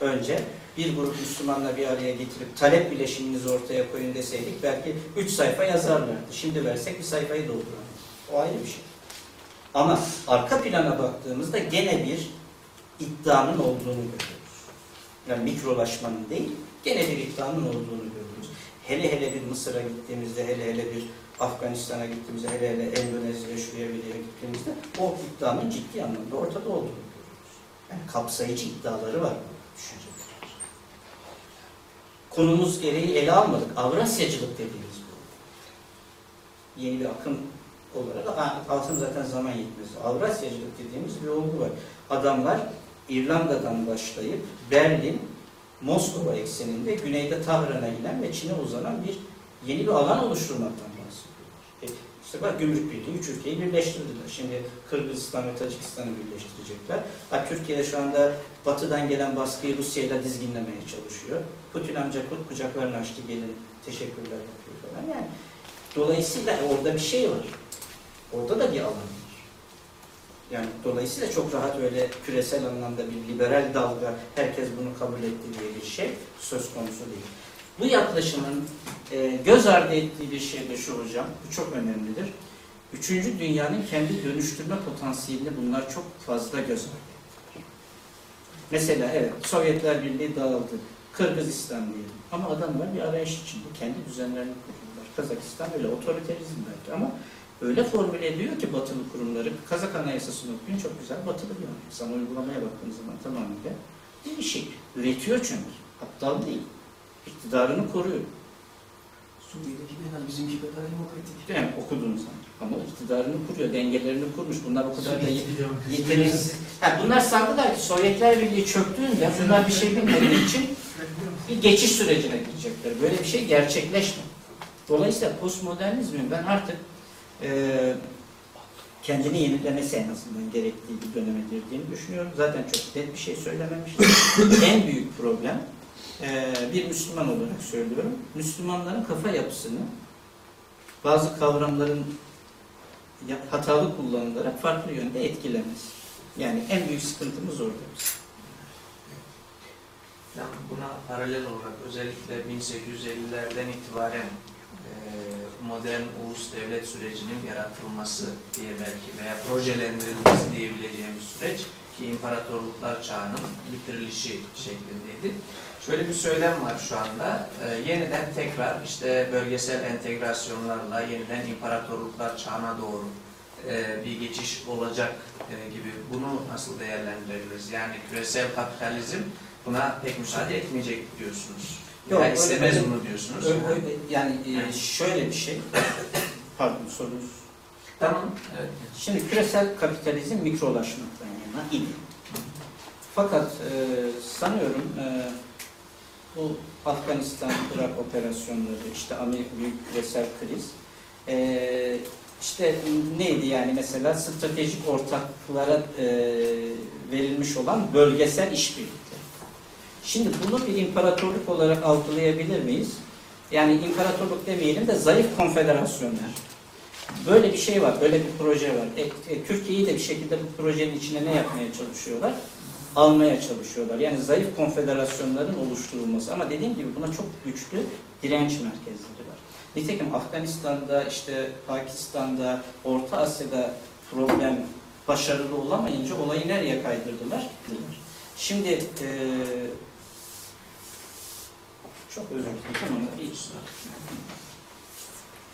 önce bir grup Müslümanla bir araya getirip talep bileşiminizi ortaya koyun deseydik belki 3 sayfa yazarlardı. Şimdi versek bir sayfayı dolduramayız. O ayrı bir şey. Ama arka plana baktığımızda gene bir iddianın olduğunu görüyoruz. Yani mikrolaşmanın değil, gene bir iddianın olduğunu görüyoruz. Hele hele bir Mısır'a gittiğimizde, hele hele bir Afganistan'a gittiğimizde, hele hele Endonezya'ya, şuraya bir gittiğimizde o iddianın ciddi anlamda ortada olduğunu görüyoruz. Yani kapsayıcı iddiaları var bu düşünceler. Konumuz gereği ele almadık. Avrasyacılık dediğimiz bu. Yeni bir akım olarak altın zaten zaman yetmez. Avrasyacılık dediğimiz bir olgu var. Adamlar İrlanda'dan başlayıp Berlin, Moskova ekseninde güneyde Tahran'a giden ve Çin'e uzanan bir yeni bir alan oluşturmaktan işte bak gümrük birliği üç ülkeyi birleştirdiler. Şimdi Kırgızistan ve Tacikistan'ı birleştirecekler. Ha, Türkiye şu anda batıdan gelen baskıyı Rusya'yla dizginlemeye çalışıyor. Putin amca kucaklarını açtı gelin teşekkürler yapıyor falan. Yani dolayısıyla orada bir şey var. Orada da bir alan var. Yani dolayısıyla çok rahat öyle küresel anlamda bir liberal dalga, herkes bunu kabul etti diye bir şey söz konusu değil. Bu yaklaşımın e, göz ardı ettiği bir şey de şu hocam, bu çok önemlidir. Üçüncü dünyanın kendi dönüştürme potansiyelini bunlar çok fazla göz ardı ettiler. Mesela evet, Sovyetler Birliği dağıldı, Kırgızistan diyelim. Ama adamlar bir arayış içinde kendi düzenlerini kurdular. Kazakistan öyle otoriterizm belki ama öyle formüle ediyor ki batılı kurumları, Kazak Anayasası'nı okuyun çok güzel batılı bir anayasa. Ama uygulamaya baktığınız zaman tamamıyla değişik. Üretiyor çünkü. Aptal değil. İktidarını koruyor. Suriye'deki genel bizimki kadar demokratik. Değil mi? Okuduğun zaman. Ama iktidarını kuruyor, dengelerini kurmuş. Bunlar o kadar da yeteneksiz. Ha, bunlar sandılar ki Sovyetler Birliği çöktüğünde bunlar bir şey bilmediği için bir geçiş sürecine girecekler. Böyle bir şey gerçekleşmedi. Dolayısıyla postmodernizmin ben artık e, kendini yenilemesi en azından gerektiği bir döneme girdiğini düşünüyorum. Zaten çok net bir şey söylememiştim. en büyük problem e, bir Müslüman olarak söylüyorum. Müslümanların kafa yapısını bazı kavramların hatalı kullanılarak farklı yönde etkilemez. Yani en büyük sıkıntımız orada. Yani buna paralel olarak özellikle 1850'lerden itibaren e, modern ulus devlet sürecinin yaratılması diye belki veya projelendirilmesi diyebileceğimiz süreç ki imparatorluklar çağının bitirilişi şeklindeydi. Şöyle bir söylem var şu anda. e, yeniden tekrar işte bölgesel entegrasyonlarla yeniden imparatorluklar çağına doğru e, bir geçiş olacak e, gibi bunu nasıl değerlendirebiliriz? Yani küresel kapitalizm buna pek müsaade etmeyecek diyorsunuz. Yok, öyle- istemez öyle- bunu diyorsunuz. Öyle- öyle- yani e, şöyle bir şey. Pardon sorunuz. Tamam. Evet. Şimdi küresel kapitalizm mikrolaşmaktan yana idi. Fakat e, sanıyorum e, bu Afganistan, Irak operasyonları, işte Amerika büyük küresel kriz, e, işte neydi yani mesela stratejik ortaklara e, verilmiş olan bölgesel işbirlikleri. Şimdi bunu bir imparatorluk olarak algılayabilir miyiz? Yani imparatorluk demeyelim de zayıf konfederasyonlar. Böyle bir şey var, böyle bir proje var. E, e, Türkiye'yi de bir şekilde bu projenin içine ne yapmaya çalışıyorlar? Almaya çalışıyorlar. Yani zayıf konfederasyonların oluşturulması. Ama dediğim gibi buna çok güçlü direnç merkezleri var. Nitekim Afganistan'da, işte Pakistan'da, Orta Asya'da problem başarılı olamayınca olayı nereye kaydırdılar? Şimdi e, çok özür dilerim ama bir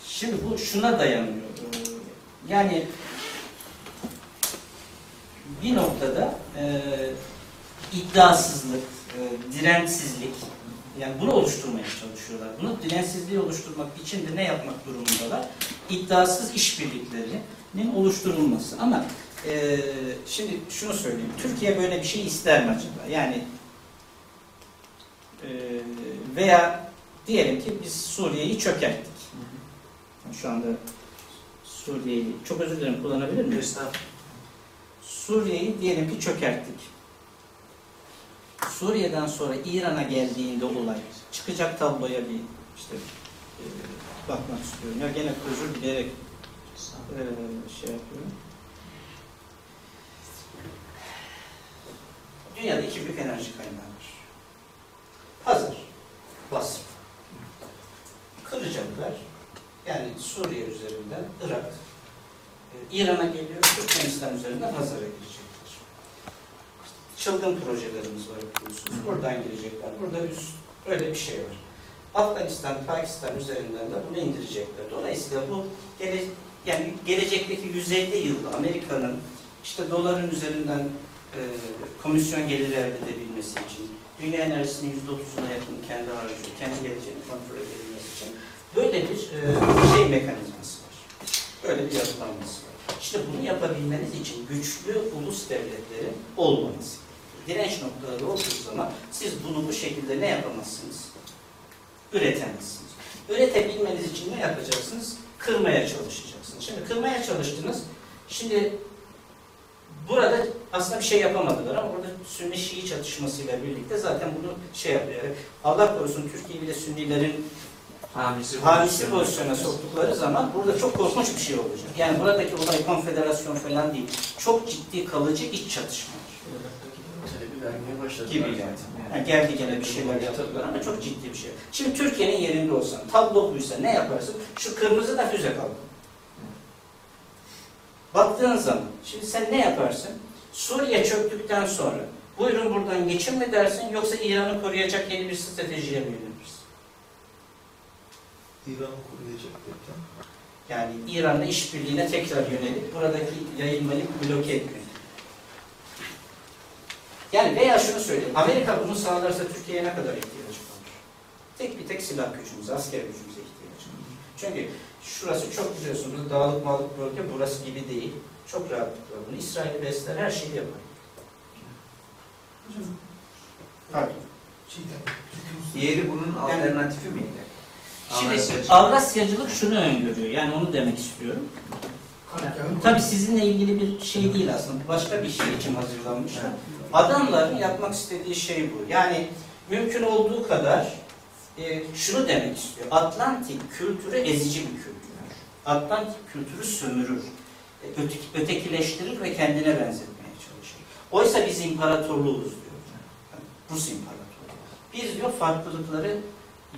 Şimdi bu şuna dayanıyor. Ee, Yani bir noktada e, iddiasızlık, e, dirençsizlik Yani bunu oluşturmaya çalışıyorlar. Bunu dirensizliği oluşturmak için de ne yapmak durumundalar? İddiasız işbirliklerinin oluşturulması. Ama e, şimdi şunu söyleyeyim. Türkiye böyle bir şey ister mi acaba? Yani e, veya diyelim ki biz Suriye'yi çökerttik. Şu anda Suriye'yi, çok özür dilerim kullanabilir miyim? Estağfurullah. Suriye'yi diyelim ki çökerttik. Suriye'den sonra İran'a geldiğinde olay çıkacak tabloya bir işte e, bakmak istiyorum. Ya gene özür dileyerek e, şey yapıyorum. Dünyada iki büyük enerji kaynağı var. Hazır. Basıp. Kılıçdaroğlu'lar yani Suriye üzerinden Irak, İran'a geliyor, Türkmenistan üzerinden Hazar'a girecekler. Çılgın projelerimiz var biliyorsunuz. Buradan girecekler. Burada üst, öyle bir şey var. Afganistan, Pakistan üzerinden de bunu indirecekler. Dolayısıyla bu gele, yani gelecekteki 150 yılda Amerika'nın işte doların üzerinden e, komisyon geliri elde edebilmesi için, dünya enerjisinin %30'una yakın kendi harcıyor, kendi geleceğini kontrol edebilmesi için böyle bir e, şey mekanizması. Böyle bir yapılanması var. İşte bunu yapabilmeniz için güçlü ulus devletlerin olmanız. Direnç noktaları olduğu zaman siz bunu bu şekilde ne yapamazsınız? Üretemezsiniz. Üretebilmeniz için ne yapacaksınız? Kırmaya çalışacaksınız. Şimdi kırmaya çalıştınız. Şimdi burada aslında bir şey yapamadılar ama burada Sünni Şii çatışmasıyla birlikte zaten bunu şey yapıyor. Allah korusun Türkiye bile Sünnilerin Hamisi, hamisi pozisyona soktukları zaman burada çok korkunç bir şey olacak. Yani buradaki olay konfederasyon falan değil. Çok ciddi kalıcı iç çatışma gibi yani. yani geldi gene bir şeyler yaptılar ama çok ciddi bir şey. Şimdi Türkiye'nin yerinde olsan, tablo buysa ne yaparsın? Şu kırmızı da füze kaldı. Baktığın zaman, şimdi sen ne yaparsın? Suriye çöktükten sonra buyurun buradan geçin mi dersin yoksa İran'ı koruyacak yeni bir stratejiye mi yönelirsin? İran'ı koruyacak derken. Yani İran'la işbirliğine tekrar yönelip buradaki yayılmayı bloke etmek. Yani veya şunu söyleyeyim, Amerika bunu sağlarsa Türkiye'ye ne kadar ihtiyacı var? Tek bir tek silah gücümüze, asker gücümüze ihtiyacı var. Çünkü şurası çok biliyorsunuz dağlık malık bölge, burası gibi değil. Çok rahatlıkla bunu İsrail besler, her şeyi yapar. Hocam, Pardon. Türkiye Diğeri bunun alternatifi miydi? Şimdi Avrasyacılık. Şunu öngörüyor, yani onu demek istiyorum. Tabii sizinle ilgili bir şey değil aslında. Başka bir şey için hazırlanmış. Adamların yapmak istediği şey bu. Yani mümkün olduğu kadar e, şunu demek istiyor. Atlantik kültürü ezici bir kültür. Atlantik kültürü sömürür. E, öteki, ötekileştirir ve kendine benzetmeye çalışır. Oysa biz imparatorluğuz diyor. Rus imparatorluğu. Biz diyor farklılıkları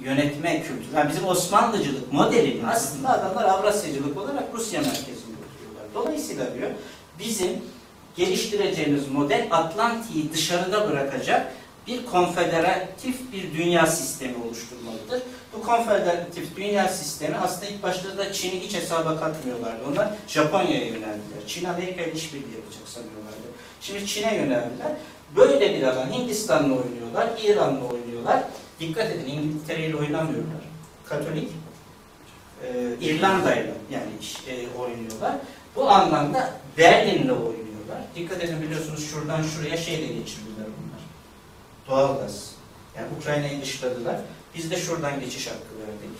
yönetme kültürü. Yani bizim Osmanlıcılık modelini aslında adamlar Avrasyacılık olarak Rusya merkezinde oturuyorlar. Dolayısıyla diyor bizim geliştireceğimiz model Atlantik'i dışarıda bırakacak bir konfederatif bir dünya sistemi oluşturmalıdır. Bu konfederatif dünya sistemi aslında ilk başta da Çin'i hiç hesaba katmıyorlardı. Onlar Japonya'ya yöneldiler. Çin Amerika ile işbirliği yapacak sanıyorlardı. Şimdi Çin'e yöneldiler. Böyle bir alan Hindistan'la oynuyorlar, İran'la oynuyorlar. Dikkat edin İngiltere ile oynamıyorlar. Katolik e, İrlanda'yla yani iş- e, oynuyorlar. Bu anlamda Berlin'le oynuyorlar. Dikkat edin biliyorsunuz şuradan şuraya şeyle geçirdiler bunlar. Doğalgaz. Yani Ukrayna'yı dışladılar. Biz de şuradan geçiş hakkı verdik.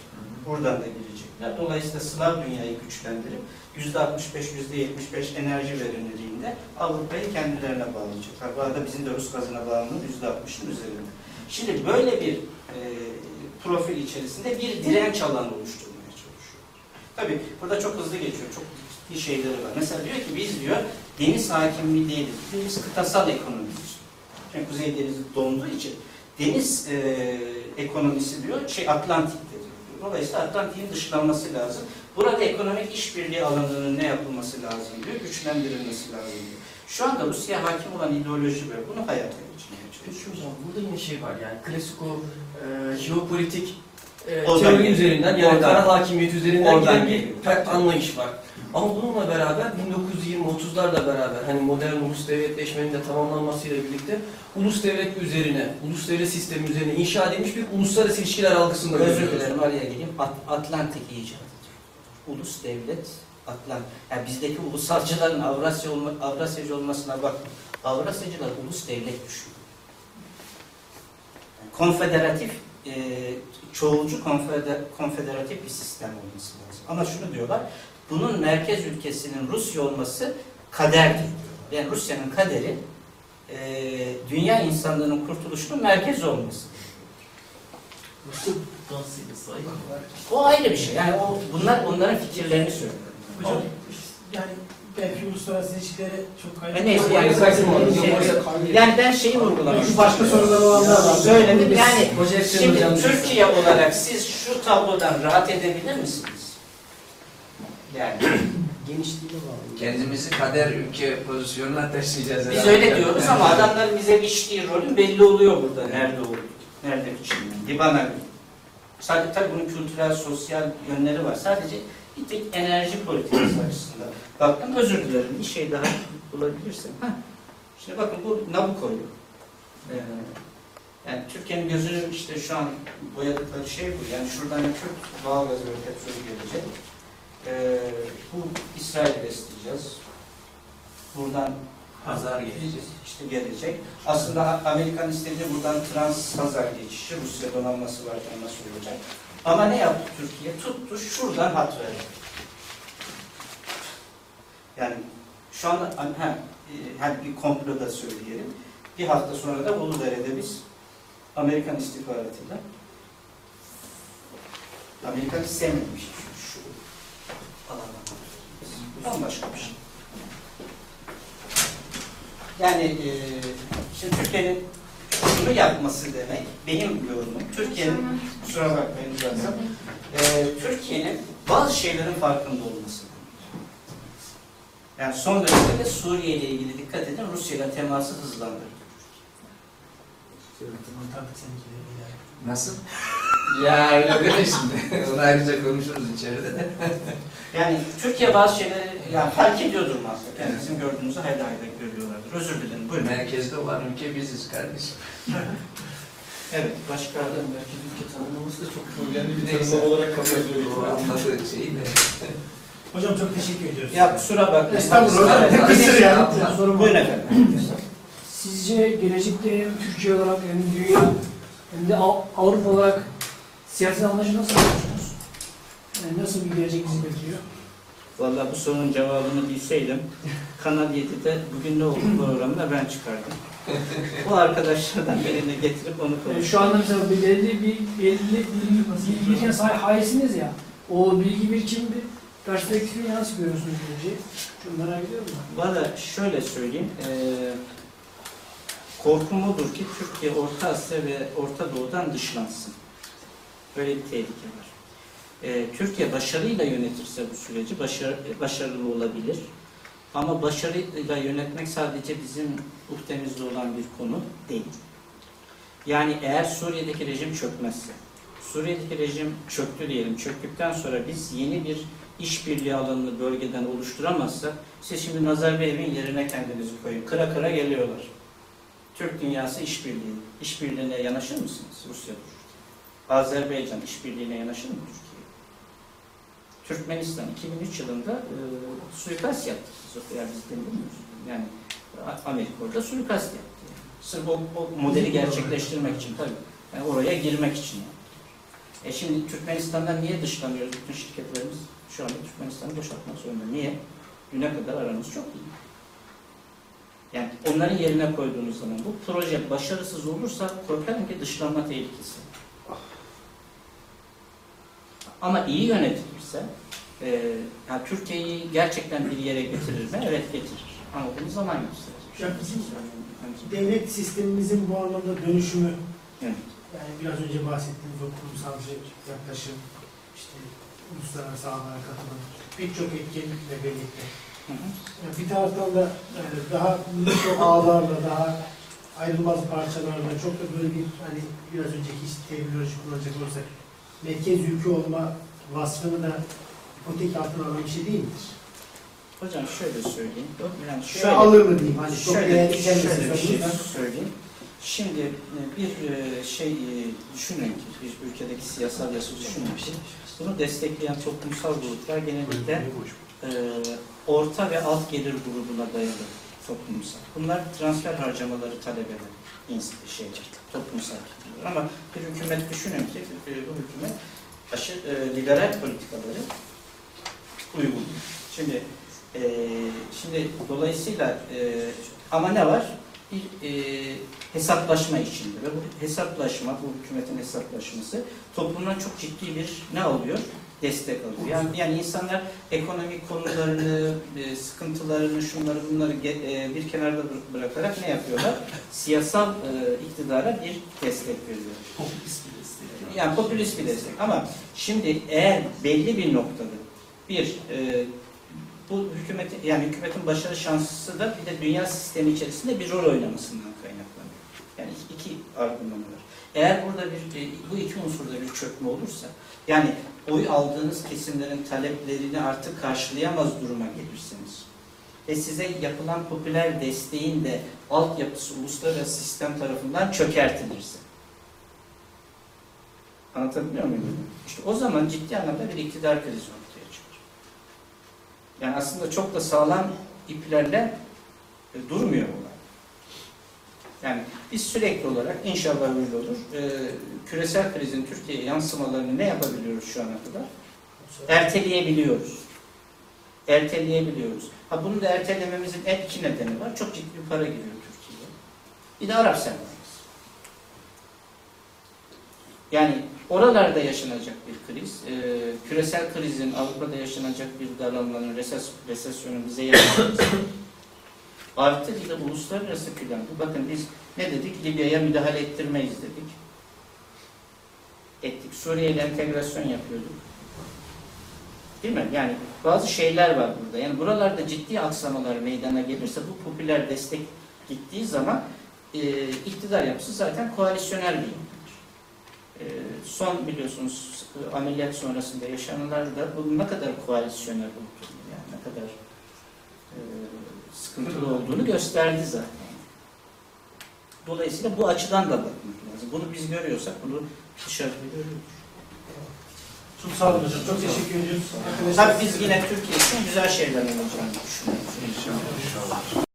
Buradan da girecekler. Dolayısıyla Slav dünyayı güçlendirip %65, %75 enerji verimliliğinde Avrupa'yı kendilerine bağlayacaklar. Bu arada bizim de Rus gazına bağımlılığı %60'ın üzerinde. Şimdi böyle bir e, profil içerisinde bir direnç alanı oluşturmaya çalışıyor. Tabii burada çok hızlı geçiyor. Çok ciddi şeyleri var. Mesela diyor ki biz diyor deniz hakimliği değiliz. Biz kıtasal ekonomiyiz. Çünkü Kuzey Denizi donduğu için deniz e, ekonomisi diyor şey Atlantik'te diyor. Dolayısıyla Atlantik'in dışlanması lazım. Burada ekonomik işbirliği alanının ne yapılması lazım diyor, güçlendirilmesi lazım diyor. Şu anda Rusya hakim olan ideoloji ve bunu hayata geçirmeye Şu zaman burada yine şey var yani klasik o e, jeopolitik e, Oradan teori üzerinden yani Oradan. kara hakimiyet üzerinden Oradan giden bir geliyor. ta- anlayış var. Ama bununla beraber 1920-30'larla beraber hani modern ulus devletleşmenin de tamamlanmasıyla birlikte ulus devlet üzerine, ulus devlet sistemi üzerine inşa edilmiş bir uluslararası ilişkiler algısında Özür görüyoruz. dilerim araya gireyim. At- Atlantik icadıdır. Ulus devlet Atlant. Yani bizdeki ulusalcıların Avrasya olma, Avrasyacı olmasına bak. Avrasyacılar ulus devlet düşünüyor. Konfederatif, e, çoğulcu konfeder, konfederatif bir sistem olması lazım. Ama şunu diyorlar, bunun merkez ülkesinin Rusya olması kaderdir. Yani Rusya'nın kaderi e, dünya insanlığının kurtuluşunun merkezi olması. O ayrı bir şey. Yani o, bunlar onların fikirlerini söylüyor. Hocam yani belki uluslararası ilişkilere çok kaynak. E neyse, Yani yani- Şey-. Yani ben şeyi vurgulamak Şu başka sorular olanlar var. Söyledim. Yani şimdi. Türkiye olarak siz şu tablodan rahat edebilir misiniz? Yani (clears throat) Genişliğine bağlı. Kendimizi kader ülke pozisyonuna taşıyacağız. biz herhalde. öyle diyoruz ama adamların bize biçtiği rolün belli oluyor burada. Nerede olduğu, nerede biçildiği. Bir bana göre. Sadece tabii bunun kültürel, sosyal yönleri var. Sadece bir tek enerji politikası açısından. Baktım özür dilerim. Bir şey daha bulabilirsem. Heh. Şimdi bakın bu Nabucco'yu. Ee, yani Türkiye'nin gözünü işte şu an boyadıkları şey bu. Yani şuradan Kürt doğalgaz ve petrolü gelecek. Ee, bu İsrail'i besleyeceğiz. Buradan Pazar gelecek. işte gelecek. Aslında Amerikan istediği buradan trans Hazar geçişi, Rusya donanması varken nasıl olacak? Ama ne yaptı Türkiye? Tuttu şuradan hat verdi. Yani şu anda ha, e, hani bir komplo da söyleyelim. Bir hafta sonra da Uludere'de biz Amerikan istihbaratıyla Amerikan istememiş şu, şu alanda. Bambaşka bir şey. Yani e, şimdi Türkiye'nin şunu yapması demek, benim yorumum, Türkiye'nin, kusura bakmayın uzatsam, e, Türkiye'nin bazı şeylerin farkında olması. Yani son dönemde de Suriye ile ilgili dikkat edin, Rusya ile teması hızlandırdı. Nasıl? (laughs) ya öyle deme şimdi. (laughs) Onu ayrıca konuşuruz içeride de. (laughs) Yani Türkiye bazı şeyleri yani fark ediyordur muhakkak. Yani bizim gördüğümüzü hayli hayli görüyorlardır. Özür dilerim. Buyurun. Merkezde olan ülke biziz kardeşim. (laughs) Evet, başka Merkez ülke tanımlaması da çok önemli bir tanımlama olarak kabul O ediyoruz. anladığı şeyi de. Hocam çok teşekkür ediyoruz. Ya kusura bakmayın. Estağfurullah. Kusur ya. Estağfurullah. Sorum Buyurun efendim. Sizce gelecekte hem Türkiye olarak hem dünya hem de Av- Avrupa olarak siyasi anlayışı nasıl yapıyorsunuz? Yani nasıl bir gelecek bizi bekliyor? Vallahi bu sorunun cevabını bilseydim (laughs) Kanal 7'de bugün ne oldu programda ben çıkardım. Bu arkadaşlardan birini getirip onu Yani konuştum. şu anda mesela bir belli bir belli bilgi, biriken sahip ya. O bilgi birikim bir perspektifi nasıl görüyorsunuz geleceği? Çok merak ediyorum ben. Valla şöyle söyleyeyim. eee korkum odur ki Türkiye Orta Asya ve Orta Doğu'dan dışlansın. Böyle bir tehlike var. Eee, Türkiye başarıyla yönetirse bu süreci başarı, başarılı olabilir. Ama başarıyla yönetmek sadece bizim uhtemizde olan bir konu değil. Yani eğer Suriye'deki rejim çökmezse, Suriye'deki rejim çöktü diyelim, çöktükten sonra biz yeni bir işbirliği alanını bölgeden oluşturamazsak, siz şimdi Nazarbayev'in yerine kendinizi koyun. Kıra kıra geliyorlar. Türk dünyası işbirliği. İşbirliğine yanaşır mısınız Rusya dururken? Azerbaycan işbirliğine yanaşır mı Türkiye? Türkmenistan 2003 yılında e, suikast yaptı. Yani biz dinlemiyoruz. Yani Amerika orada suikast yaptı. Yani. Sırf o, o modeli gerçekleştirmek için tabii. Yani oraya girmek için. E şimdi Türkmenistan'dan niye dışlanıyoruz bütün şirketlerimiz? Şu anda Türkmenistan'ı boşaltmak zorunda. Niye? Düne kadar aramız çok iyi. Yani onların yerine koyduğunuz zaman bu proje başarısız olursa korkarım ki dışlanma tehlikesi. Ama iyi yönetilirse e, yani Türkiye'yi gerçekten bir yere getirir mi? Evet getirir. Ama bunu zaman gösterecek. Ya bizim devlet sistemimizin bu anlamda dönüşümü, Evet. yani biraz önce bahsettiğimiz o kurumsalcı yaklaşım, işte uluslararası ağlara katılım, pek çok etkenlikle birlikte. Hı hı. Yani bir taraftan da yani daha mikro ağlarla, daha ayrılmaz parçalarla çok da böyle bir hani biraz önceki terminoloji kullanacak olursak merkez ülke olma vasfını da ipotek altına alan bir şey değil midir? Hocam şöyle söyleyeyim. Yani Şu an alır mı diyeyim? Hani çok şöyle, beğendik şöyle gelmesin bir şey söyleyeyim. Şimdi e, bir e, şey e, düşünün ki, bir ülkedeki siyasal yasa düşünün ki, bunu destekleyen toplumsal gruplar genellikle e, orta ve alt gelir grubuna dayalı toplumsal. Bunlar transfer harcamaları talep eden şeyler, toplumsal. Ama bir hükümet düşünün ki bu hükümet aşırı e, liberal politikaları uyguluyor. Şimdi e, şimdi dolayısıyla e, ama ne var? Bir e, hesaplaşma içinde ve bu hesaplaşma, bu hükümetin hesaplaşması toplumdan çok ciddi bir ne alıyor? Destek alıyor. Yani, yani insanlar ekonomik konularını, e, sıkıntılarını, şunları bunları e, bir kenarda bıra- bırakarak ne yapıyorlar? Siyasal e, iktidara bir destek veriyor. Yani popülist bir destek. Ama şimdi eğer belli bir noktada bir e, bu hükümetin yani hükümetin başarı şansı da bir de dünya sistemi içerisinde bir rol oynamasından kaynaklanıyor. Yani iki, iki argümanı var. Eğer burada bir bu iki unsurda bir çökme olursa yani oy aldığınız kesimlerin taleplerini artık karşılayamaz duruma gelirsiniz ve size yapılan popüler desteğin de altyapısı uluslararası sistem tarafından çökertilirse Anlatabiliyor muyum? İşte o zaman ciddi anlamda bir iktidar krizi ortaya çıkar. Yani aslında çok da sağlam iplerle e, durmuyor olay. Yani biz sürekli olarak inşallah öyle olur. e, küresel krizin Türkiye'ye yansımalarını ne yapabiliyoruz şu ana kadar? Erteleyebiliyoruz. Erteleyebiliyoruz. Ha bunu da ertelememizin en iki nedeni var. Çok ciddi bir para giriyor Türkiye'ye. Bir de Arap sermayesi. Yani oralarda yaşanacak bir kriz, e, küresel krizin Avrupa'da yaşanacak bir daralmanın, reses, resesyonun bize yaşanması. Artı bir de uluslararası plan. Bu bakın biz ne dedik? Libya'ya müdahale ettirmeyiz dedik. Ettik. Suriye ile entegrasyon yapıyorduk. Değil mi? Yani bazı şeyler var burada. Yani buralarda ciddi aksamalar meydana gelirse bu popüler destek gittiği zaman e, iktidar yapısı zaten koalisyonel bir. E, son biliyorsunuz e, ameliyat sonrasında yaşananlarda bu ne kadar koalisyonel olduğunu yani ne kadar e, sıkıntılı olduğunu gösterdi zaten. Dolayısıyla bu açıdan da bakmak lazım. Bunu biz görüyorsak bunu dışarıda görüyoruz. Çok sağ olun hocam. Çok teşekkür ediyoruz. Tabii biz yine Türkiye için güzel şeyler olacağını düşünüyoruz.